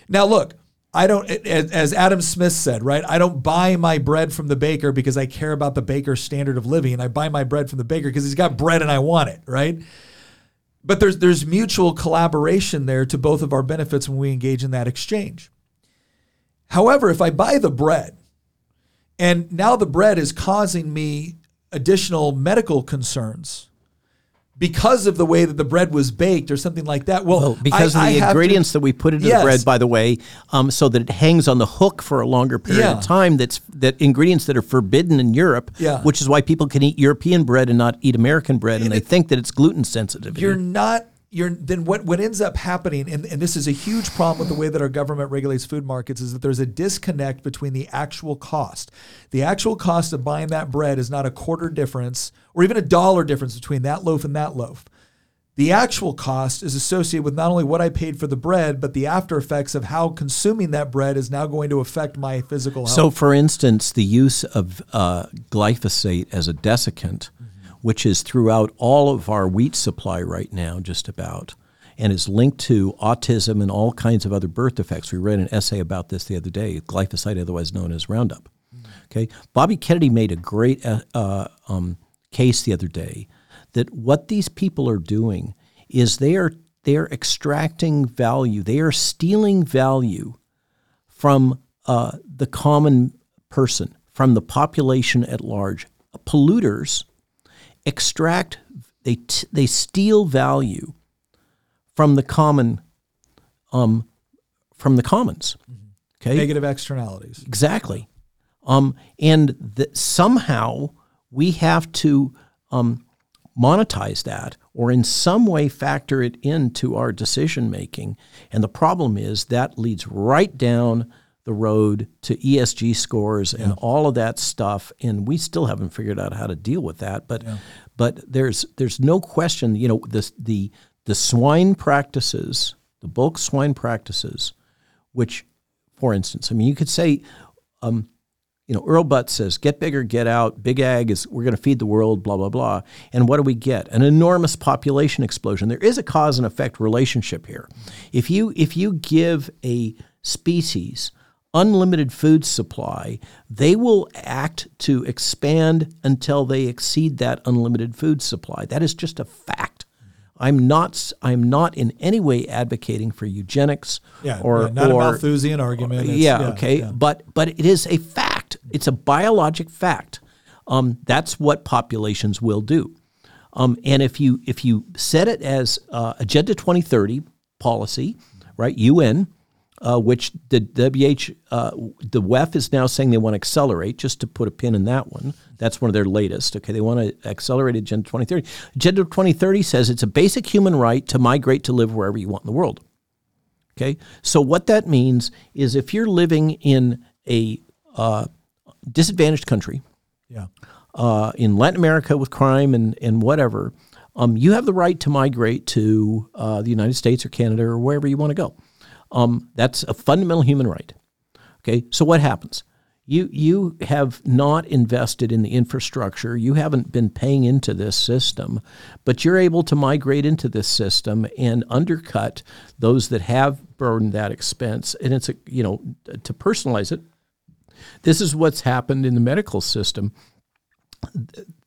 Now, look, I don't, as Adam Smith said, right? I don't buy my bread from the baker because I care about the baker's standard of living. I buy my bread from the baker because he's got bread and I want it, right? But there's there's mutual collaboration there to both of our benefits when we engage in that exchange. However, if I buy the bread and now the bread is causing me additional medical concerns, because of the way that the bread was baked or something like that. Well, well because I, of the ingredients to, that we put into yes. the bread, by the way, um, so that it hangs on the hook for a longer period yeah. of time. That's that ingredients that are forbidden in Europe, yeah. which is why people can eat European bread and not eat American bread, and, and they it, think that it's gluten sensitive. You're not you're then what what ends up happening and, and this is a huge problem with the way that our government regulates food markets is that there's a disconnect between the actual cost the actual cost of buying that bread is not a quarter difference or even a dollar difference between that loaf and that loaf the actual cost is associated with not only what I paid for the bread, but the after effects of how consuming that bread is now going to affect my physical health. So, for instance, the use of uh, glyphosate as a desiccant which is throughout all of our wheat supply right now, just about, and is linked to autism and all kinds of other birth defects. We read an essay about this the other day, glyphosate, otherwise known as Roundup. Okay, Bobby Kennedy made a great uh, uh, um, case the other day that what these people are doing is they are they are extracting value, they are stealing value from uh, the common person, from the population at large. Polluters extract, they, t- they steal value from the common, um, from the commons. Okay, negative externalities. Exactly, um, and that somehow we have to um, monetize that or in some way factor it into our decision making. And the problem is that leads right down the road to ESG scores and yeah. all of that stuff, and we still haven't figured out how to deal with that. But yeah. but there's there's no question, you know, the the the swine practices, the bulk swine practices, which, for instance, I mean, you could say, um, you know, Earl Butz says, "Get bigger, get out. Big ag is we're going to feed the world." Blah blah blah. And what do we get? An enormous population explosion. There is a cause and effect relationship here. If you if you give a species unlimited food supply, they will act to expand until they exceed that unlimited food supply. That is just a fact. I'm not. I'm not in any way advocating for eugenics yeah, or yeah, not or, a Malthusian argument. Yeah, yeah, okay, yeah. but but it is a fact. It's a biologic fact. Um, that's what populations will do. Um, and if you if you set it as uh, Agenda 2030 policy, right, UN, uh, which the WH, uh, the WEF is now saying they want to accelerate. Just to put a pin in that one, that's one of their latest. Okay, they want to accelerate Agenda 2030. Agenda 2030 says it's a basic human right to migrate to live wherever you want in the world. Okay, so what that means is if you're living in a uh, disadvantaged country, Yeah. uh, in Latin America with crime and, and whatever, um, you have the right to migrate to uh, the United States or Canada or wherever you want to go. Um, that's a fundamental human right. Okay, so what happens? You you have not invested in the infrastructure. You haven't been paying into this system, but you're able to migrate into this system and undercut those that have burdened that expense. And it's a you know to personalize it. This is what's happened in the medical system.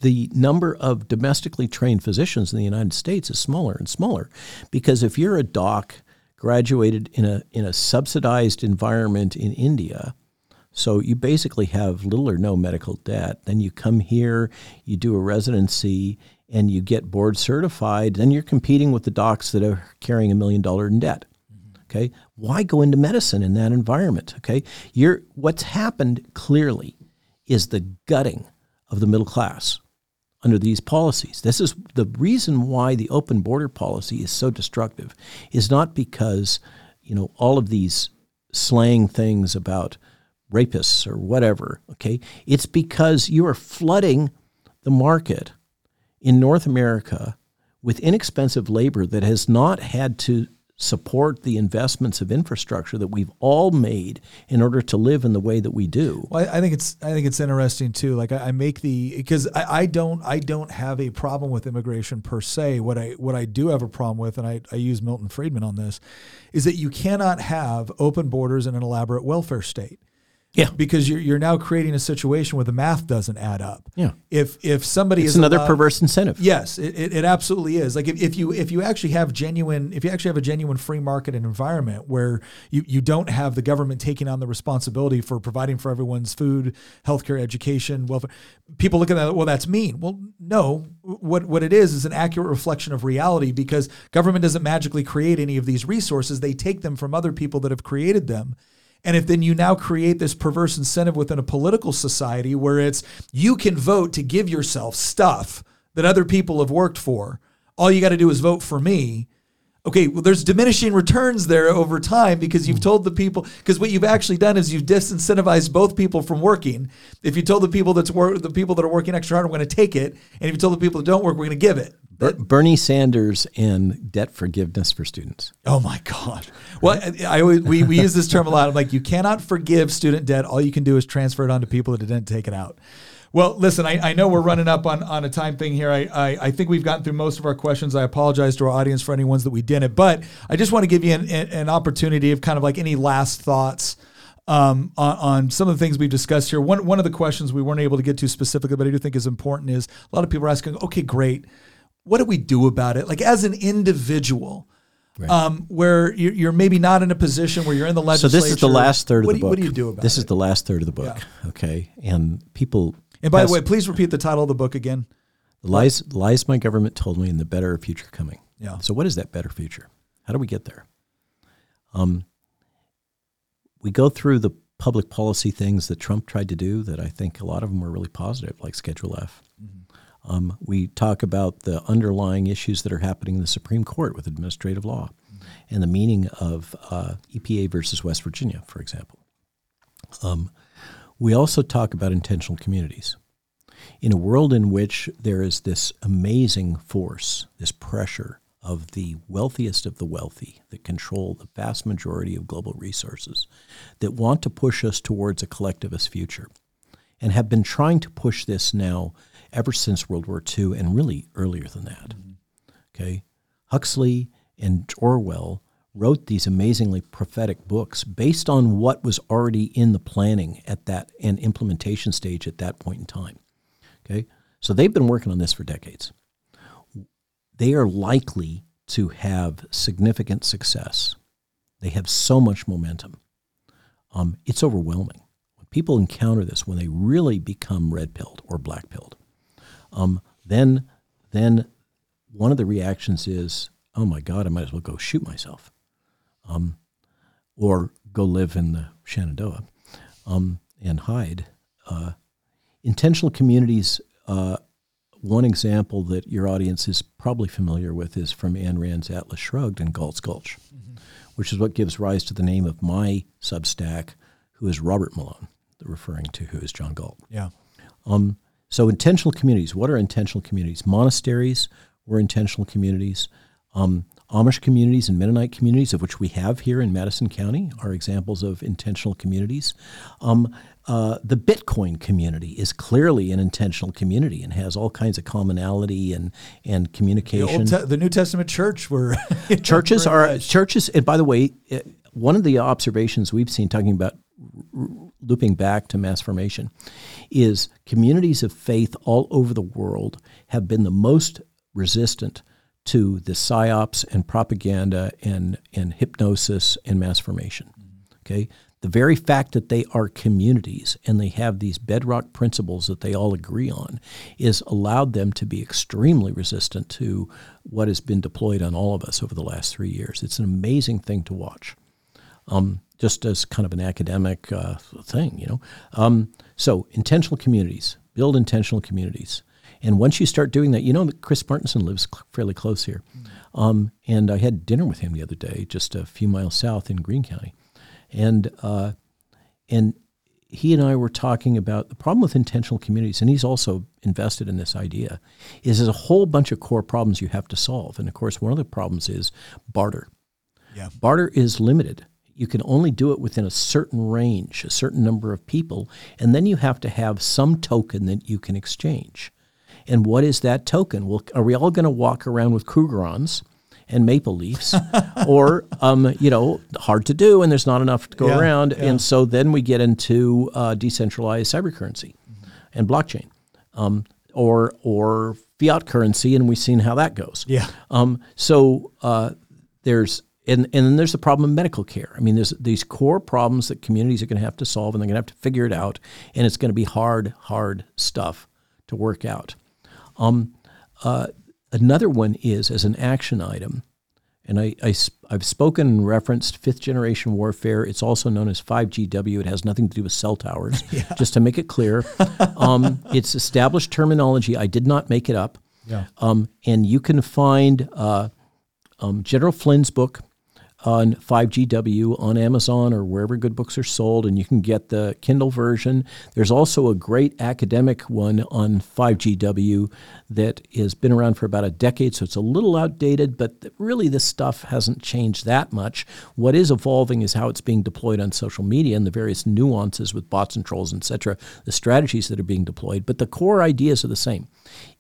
The number of domestically trained physicians in the United States is smaller and smaller because if you're a doc graduated in a in a subsidized environment in India so you basically have little or no medical debt then you come here you do a residency and you get board certified then you're competing with the docs that are carrying a million dollar in debt okay why go into medicine in that environment okay you're what's happened clearly is the gutting of the middle class under these policies. This is the reason why the open border policy is so destructive is not because, you know, all of these slang things about rapists or whatever, okay? It's because you are flooding the market in North America with inexpensive labor that has not had to support the investments of infrastructure that we've all made in order to live in the way that we do. Well, I I think it's I think it's interesting too. Like I, I make the because I, I don't I don't have a problem with immigration per se. What I what I do have a problem with, and I, I use Milton Friedman on this, is that you cannot have open borders in an elaborate welfare state. Yeah. Because you're you're now creating a situation where the math doesn't add up. Yeah. If if somebody It's is another allowed- perverse incentive. Yes, it, it, it absolutely is. Like if, if you if you actually have genuine if you actually have a genuine free market and environment where you, you don't have the government taking on the responsibility for providing for everyone's food, healthcare, education, welfare, people look at that. Well, that's mean. Well, no. What what it is is an accurate reflection of reality because government doesn't magically create any of these resources. They take them from other people that have created them. And if then you now create this perverse incentive within a political society where it's you can vote to give yourself stuff that other people have worked for, all you got to do is vote for me. Okay, well, there's diminishing returns there over time because you've told the people because what you've actually done is you've disincentivized both people from working. If you told the people that's work the people that are working extra hard, we're going to take it, and if you told the people that don't work, we're going to give it. Ber- Bernie Sanders and debt forgiveness for students. Oh my God! Well, I, I always, we we use this term a lot. I'm like, you cannot forgive student debt. All you can do is transfer it on to people that didn't take it out. Well, listen, I, I know we're running up on, on a time thing here. I, I, I think we've gotten through most of our questions. I apologize to our audience for any ones that we didn't, but I just want to give you an, an, opportunity of kind of like any last thoughts um, on, on some of the things we've discussed here. One, one of the questions we weren't able to get to specifically, but I do think is important is a lot of people are asking, okay, great. What do we do about it? Like as an individual, um, where you're, you're maybe not in a position where you're in the legislature. So this is the last third of what the do you, book. What do you do about this Is the last third of the book. Okay, and people. And by the way, please repeat the title of the book again. lies lies my government told me, and the better future coming. Yeah. So what is that better future? How do we get there? Um, we go through the public policy things that Trump tried to do that I think a lot of them were really positive, like Schedule F. Um, we talk about the underlying issues that are happening in the Supreme Court with administrative law and the meaning of uh, EPA versus West Virginia, for example. Um, we also talk about intentional communities. In a world in which there is this amazing force, this pressure of the wealthiest of the wealthy that control the vast majority of global resources, that want to push us towards a collectivist future, and have been trying to push this now ever since World War II and really earlier than that. Mm-hmm. Okay, Huxley and Orwell wrote these amazingly prophetic books based on what was already in the planning at that and implementation stage at that point in time. Okay, so they've been working on this for decades. They are likely to have significant success. They have so much momentum. Um, it's overwhelming when people encounter this. When they really become red pilled or black pilled, um, then then one of the reactions is, "Oh my God, I might as well go shoot myself," um, or go live in the Shenandoah um, and hide. Uh, intentional communities. Uh, one example that your audience is probably familiar with is from Ayn Rand's Atlas Shrugged and Galt's Gulch, mm-hmm. which is what gives rise to the name of my Substack, who is Robert Malone, referring to who is John Galt. Yeah. Um, so intentional communities. What are intentional communities? Monasteries were intentional communities. Um, Amish communities and Mennonite communities, of which we have here in Madison County, are examples of intentional communities. Um, uh, the Bitcoin community is clearly an intentional community and has all kinds of commonality and and communication. The, te- the New Testament church were churches are much. churches. And by the way, uh, one of the observations we've seen talking about looping back to mass formation is communities of faith all over the world have been the most resistant to the psyops and propaganda and, and hypnosis and mass formation. Okay? The very fact that they are communities and they have these bedrock principles that they all agree on is allowed them to be extremely resistant to what has been deployed on all of us over the last three years. It's an amazing thing to watch, um, just as kind of an academic uh, thing, you know. Um, so, intentional communities, build intentional communities. And once you start doing that, you know that Chris Martenson lives fairly close here. Mm-hmm. Um, and I had dinner with him the other day, just a few miles south in Greene County. And, uh, and he and I were talking about the problem with intentional communities, and he's also invested in this idea, is there's a whole bunch of core problems you have to solve. And of course, one of the problems is barter. Yeah. Barter is limited. You can only do it within a certain range, a certain number of people, and then you have to have some token that you can exchange. And what is that token? Well, are we all going to walk around with Krugerrands and maple leaves, or um, you know, hard to do, and there's not enough to go yeah, around, yeah. and so then we get into uh, decentralized cyber currency mm-hmm. and blockchain, um, or or fiat currency, and we've seen how that goes. Yeah. Um, so uh, there's and, and then there's the problem of medical care. I mean, there's these core problems that communities are going to have to solve, and they're going to have to figure it out, and it's going to be hard, hard stuff to work out. Um, uh, another one is as an action item, and I, I, have spoken and referenced fifth generation warfare. It's also known as 5GW. It has nothing to do with cell towers, yeah. just to make it clear. um, it's established terminology. I did not make it up. Yeah. Um, and you can find uh, um, General Flynn's book, on 5GW on Amazon or wherever good books are sold, and you can get the Kindle version. There's also a great academic one on 5GW that has been around for about a decade, so it's a little outdated, but really this stuff hasn't changed that much. What is evolving is how it's being deployed on social media and the various nuances with bots and trolls, etc., the strategies that are being deployed, but the core ideas are the same.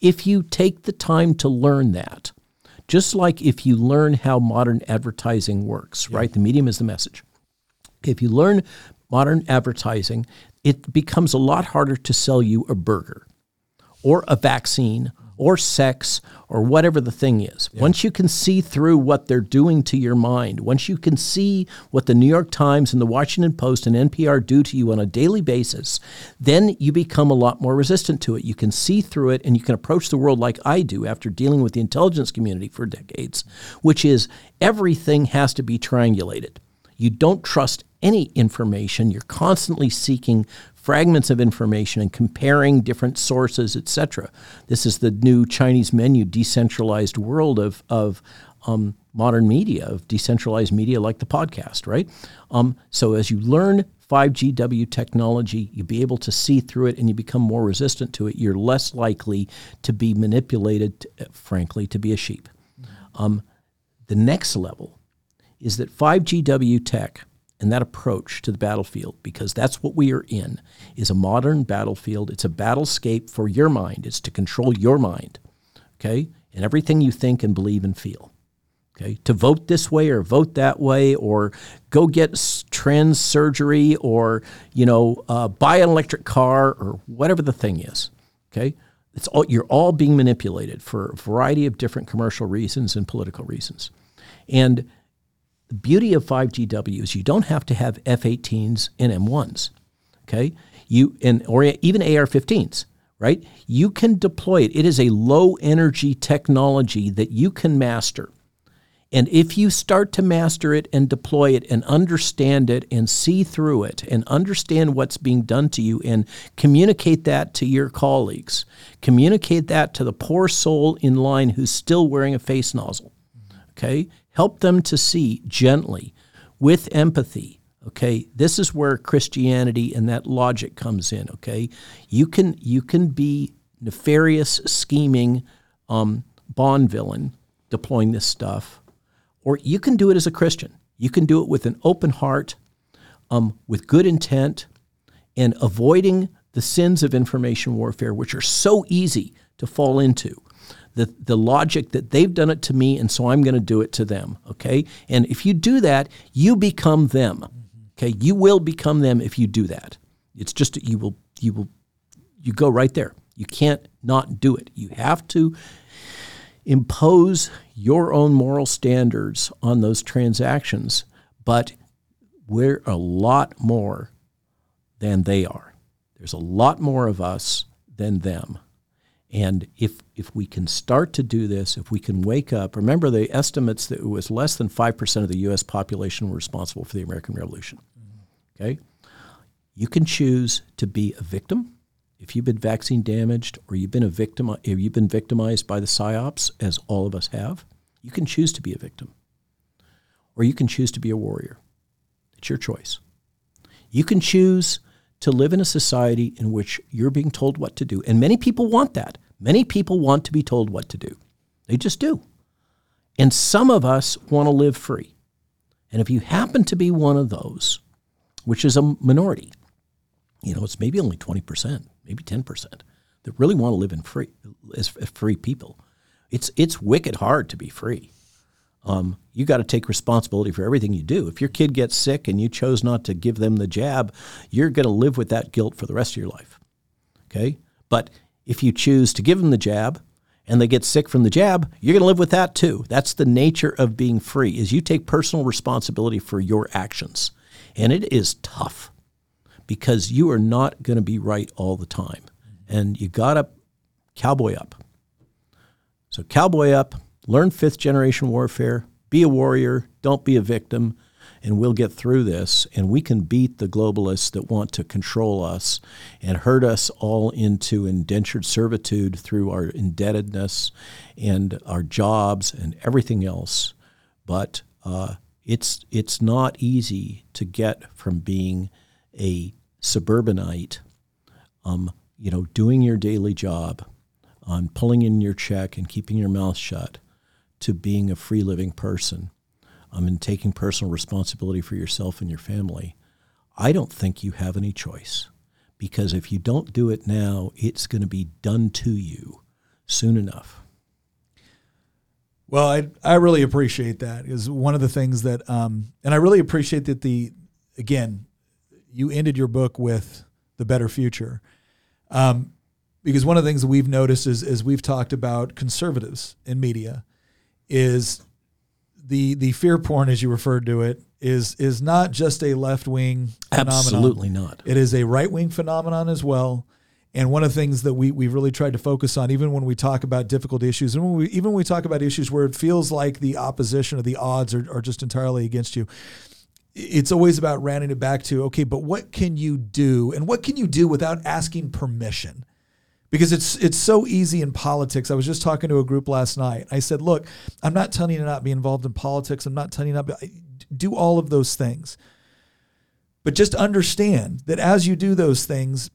If you take the time to learn that, just like if you learn how modern advertising works, yeah. right? The medium is the message. If you learn modern advertising, it becomes a lot harder to sell you a burger or a vaccine or sex or whatever the thing is. Yeah. Once you can see through what they're doing to your mind, once you can see what the New York Times and the Washington Post and NPR do to you on a daily basis, then you become a lot more resistant to it. You can see through it and you can approach the world like I do after dealing with the intelligence community for decades, which is everything has to be triangulated. You don't trust any information. You're constantly seeking fragments of information and comparing different sources, etc. This is the new Chinese menu decentralized world of, of um, modern media, of decentralized media like the podcast, right? Um, so as you learn 5GW technology, you be able to see through it and you become more resistant to it. You're less likely to be manipulated, frankly, to be a sheep. Um, the next level is that 5GW tech and that approach to the battlefield, because that's what we are in, is a modern battlefield. It's a battlescape for your mind. It's to control your mind, okay, and everything you think and believe and feel. Okay, to vote this way or vote that way, or go get trans surgery, or you know, uh, buy an electric car, or whatever the thing is. Okay, it's all you're all being manipulated for a variety of different commercial reasons and political reasons, and the beauty of 5GW is you don't have to have F-18s and M1s, okay? You and or even AR-15s. right? You can deploy it. It is a low energy technology that you can master. And if you start to master it and deploy it and understand it and see through it and understand what's being done to you and communicate that to your colleagues, communicate that to the poor soul in line who's still wearing a face nozzle, okay? Help them to see gently with empathy. Okay, this is where Christianity and that logic comes in. Okay, you can you can be nefarious, scheming, um, Bond villain deploying this stuff, or you can do it as a Christian. You can do it with an open heart, um, with good intent, and avoiding the sins of information warfare, which are so easy to fall into. The, the logic that they've done it to me, and so I'm going to do it to them. Okay? And if you do that, you become them. Okay? You will become them if you do that. It's just you will, you will, you go right there. You can't not do it. You have to impose your own moral standards on those transactions, but we're a lot more than they are. There's a lot more of us than them. And if if we can start to do this, if we can wake up, remember the estimates that it was less than five percent of the U.S. population were responsible for the American Revolution. Mm-hmm. Okay, you can choose to be a victim if you've been vaccine damaged or you've been a victim, if you've been victimized by the psyops, as all of us have, you can choose to be a victim, or you can choose to be a warrior. It's your choice. You can choose to live in a society in which you're being told what to do, and many people want that. Many people want to be told what to do. They just do. And some of us want to live free. And if you happen to be one of those, which is a minority, you know, it's maybe only 20%, maybe 10% that really want to live in free as free people. It's it's wicked hard to be free. Um, you got to take responsibility for everything you do. If your kid gets sick and you chose not to give them the jab, you're going to live with that guilt for the rest of your life. Okay? But if you choose to give them the jab and they get sick from the jab, you're going to live with that too. That's the nature of being free is you take personal responsibility for your actions. And it is tough because you are not going to be right all the time. And you got to cowboy up. So cowboy up, learn fifth generation warfare, be a warrior, don't be a victim, and we'll get through this and we can beat the globalists that want to control us and herd us all into indentured servitude through our indebtedness and our jobs and everything else. But uh, it's it's not easy to get from being a suburbanite, um, you know, doing your daily job, on pulling in your check and keeping your mouth shut, to being a free living person, um, and taking personal responsibility for yourself and your family. I don't think you have any choice, because if you don't do it now, it's going to be done to you soon enough. Well, I I really appreciate that. Is one of the things that, um, and I really appreciate that the again, you ended your book with the better future, um, because one of the things that we've noticed is as we've talked about conservatives in media, is the the fear porn as you referred to it is is not just a left wing phenomenon. Absolutely not. It is a right wing phenomenon as well. And one of the things that we we've really tried to focus on, even when we talk about difficult issues, and when we even when we talk about issues where it feels like the opposition or the odds are, are just entirely against you, it's always about rounding it back to okay, but what can you do, and what can you do without asking permission? Because it's it's so easy in politics. I was just talking to a group last night. I said, look, I'm not telling you to not be involved in politics. I'm not telling you not to do all of those things. But just understand that as you do those things,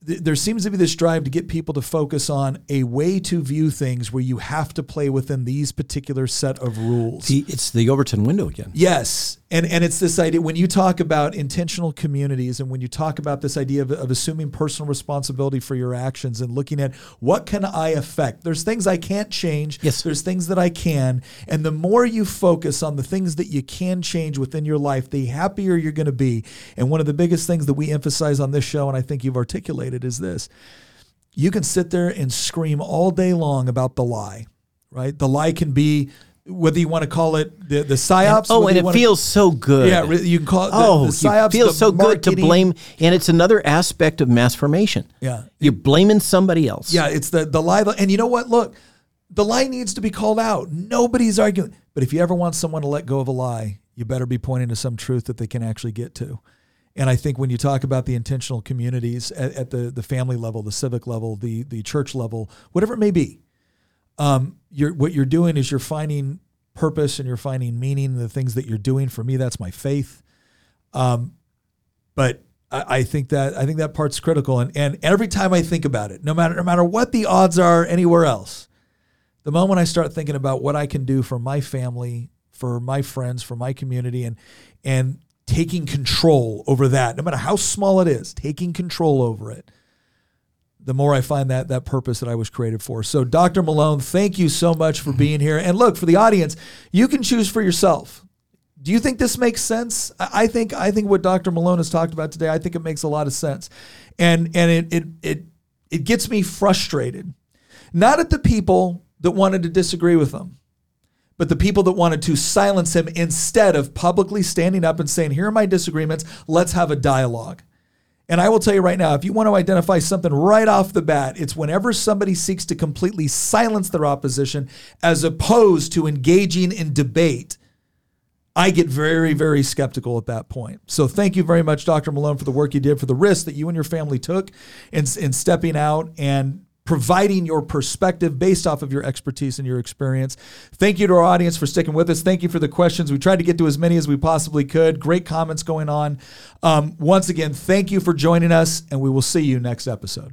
there seems to be this drive to get people to focus on a way to view things where you have to play within these particular set of rules. The, it's the Overton window again. Yes. And, and it's this idea when you talk about intentional communities and when you talk about this idea of, of assuming personal responsibility for your actions and looking at what can I affect? There's things I can't change. Yes. There's things that I can. And the more you focus on the things that you can change within your life, the happier you're going to be. And one of the biggest things that we emphasize on this show, and I think you've articulated, is this you can sit there and scream all day long about the lie, right? The lie can be whether you want to call it the the psyops. Oh, and it wanna- feels so good. Yeah, you can call it the, oh, the psyops. it feels so good to blame, and it's another aspect of mass formation. Yeah. you're blaming somebody else. Yeah, it's the the lie. And you know what? Look, the lie needs to be called out. Nobody's arguing. But if you ever want someone to let go of a lie, you better be pointing to some truth that they can actually get to. And I think when you talk about the intentional communities at, at the the family level, the civic level, the the church level, whatever it may be, um, you're what you're doing is you're finding purpose and you're finding meaning in the things that you're doing. For me, that's my faith. Um, but I, I think that I think that part's critical. And and every time I think about it, no matter no matter what the odds are anywhere else, the moment I start thinking about what I can do for my family, for my friends, for my community, and and taking control over that, no matter how small it is, taking control over it, the more I find that that purpose that I was created for. So, Dr. Malone, thank you so much for being here. And look, for the audience, you can choose for yourself. Do you think this makes sense? I think I think what Dr. Malone has talked about today, I think it makes a lot of sense. And and it it it it gets me frustrated. Not at the people that wanted to disagree with him, but the people that wanted to silence him instead of publicly standing up and saying, "Here are my disagreements. Let's have a dialogue." And I will tell you right now, if you want to identify something right off the bat, it's whenever somebody seeks to completely silence their opposition as opposed to engaging in debate. I get very, very skeptical at that point. So thank you very much, Dr. Malone, for the work you did, for the risk that you and your family took in, in stepping out and providing your perspective based off of your expertise and your experience. Thank you to our audience for sticking with us. Thank you for the questions. We tried to get to as many as we possibly could. Great comments going on. Um, once again, thank you for joining us, and we will see you next episode.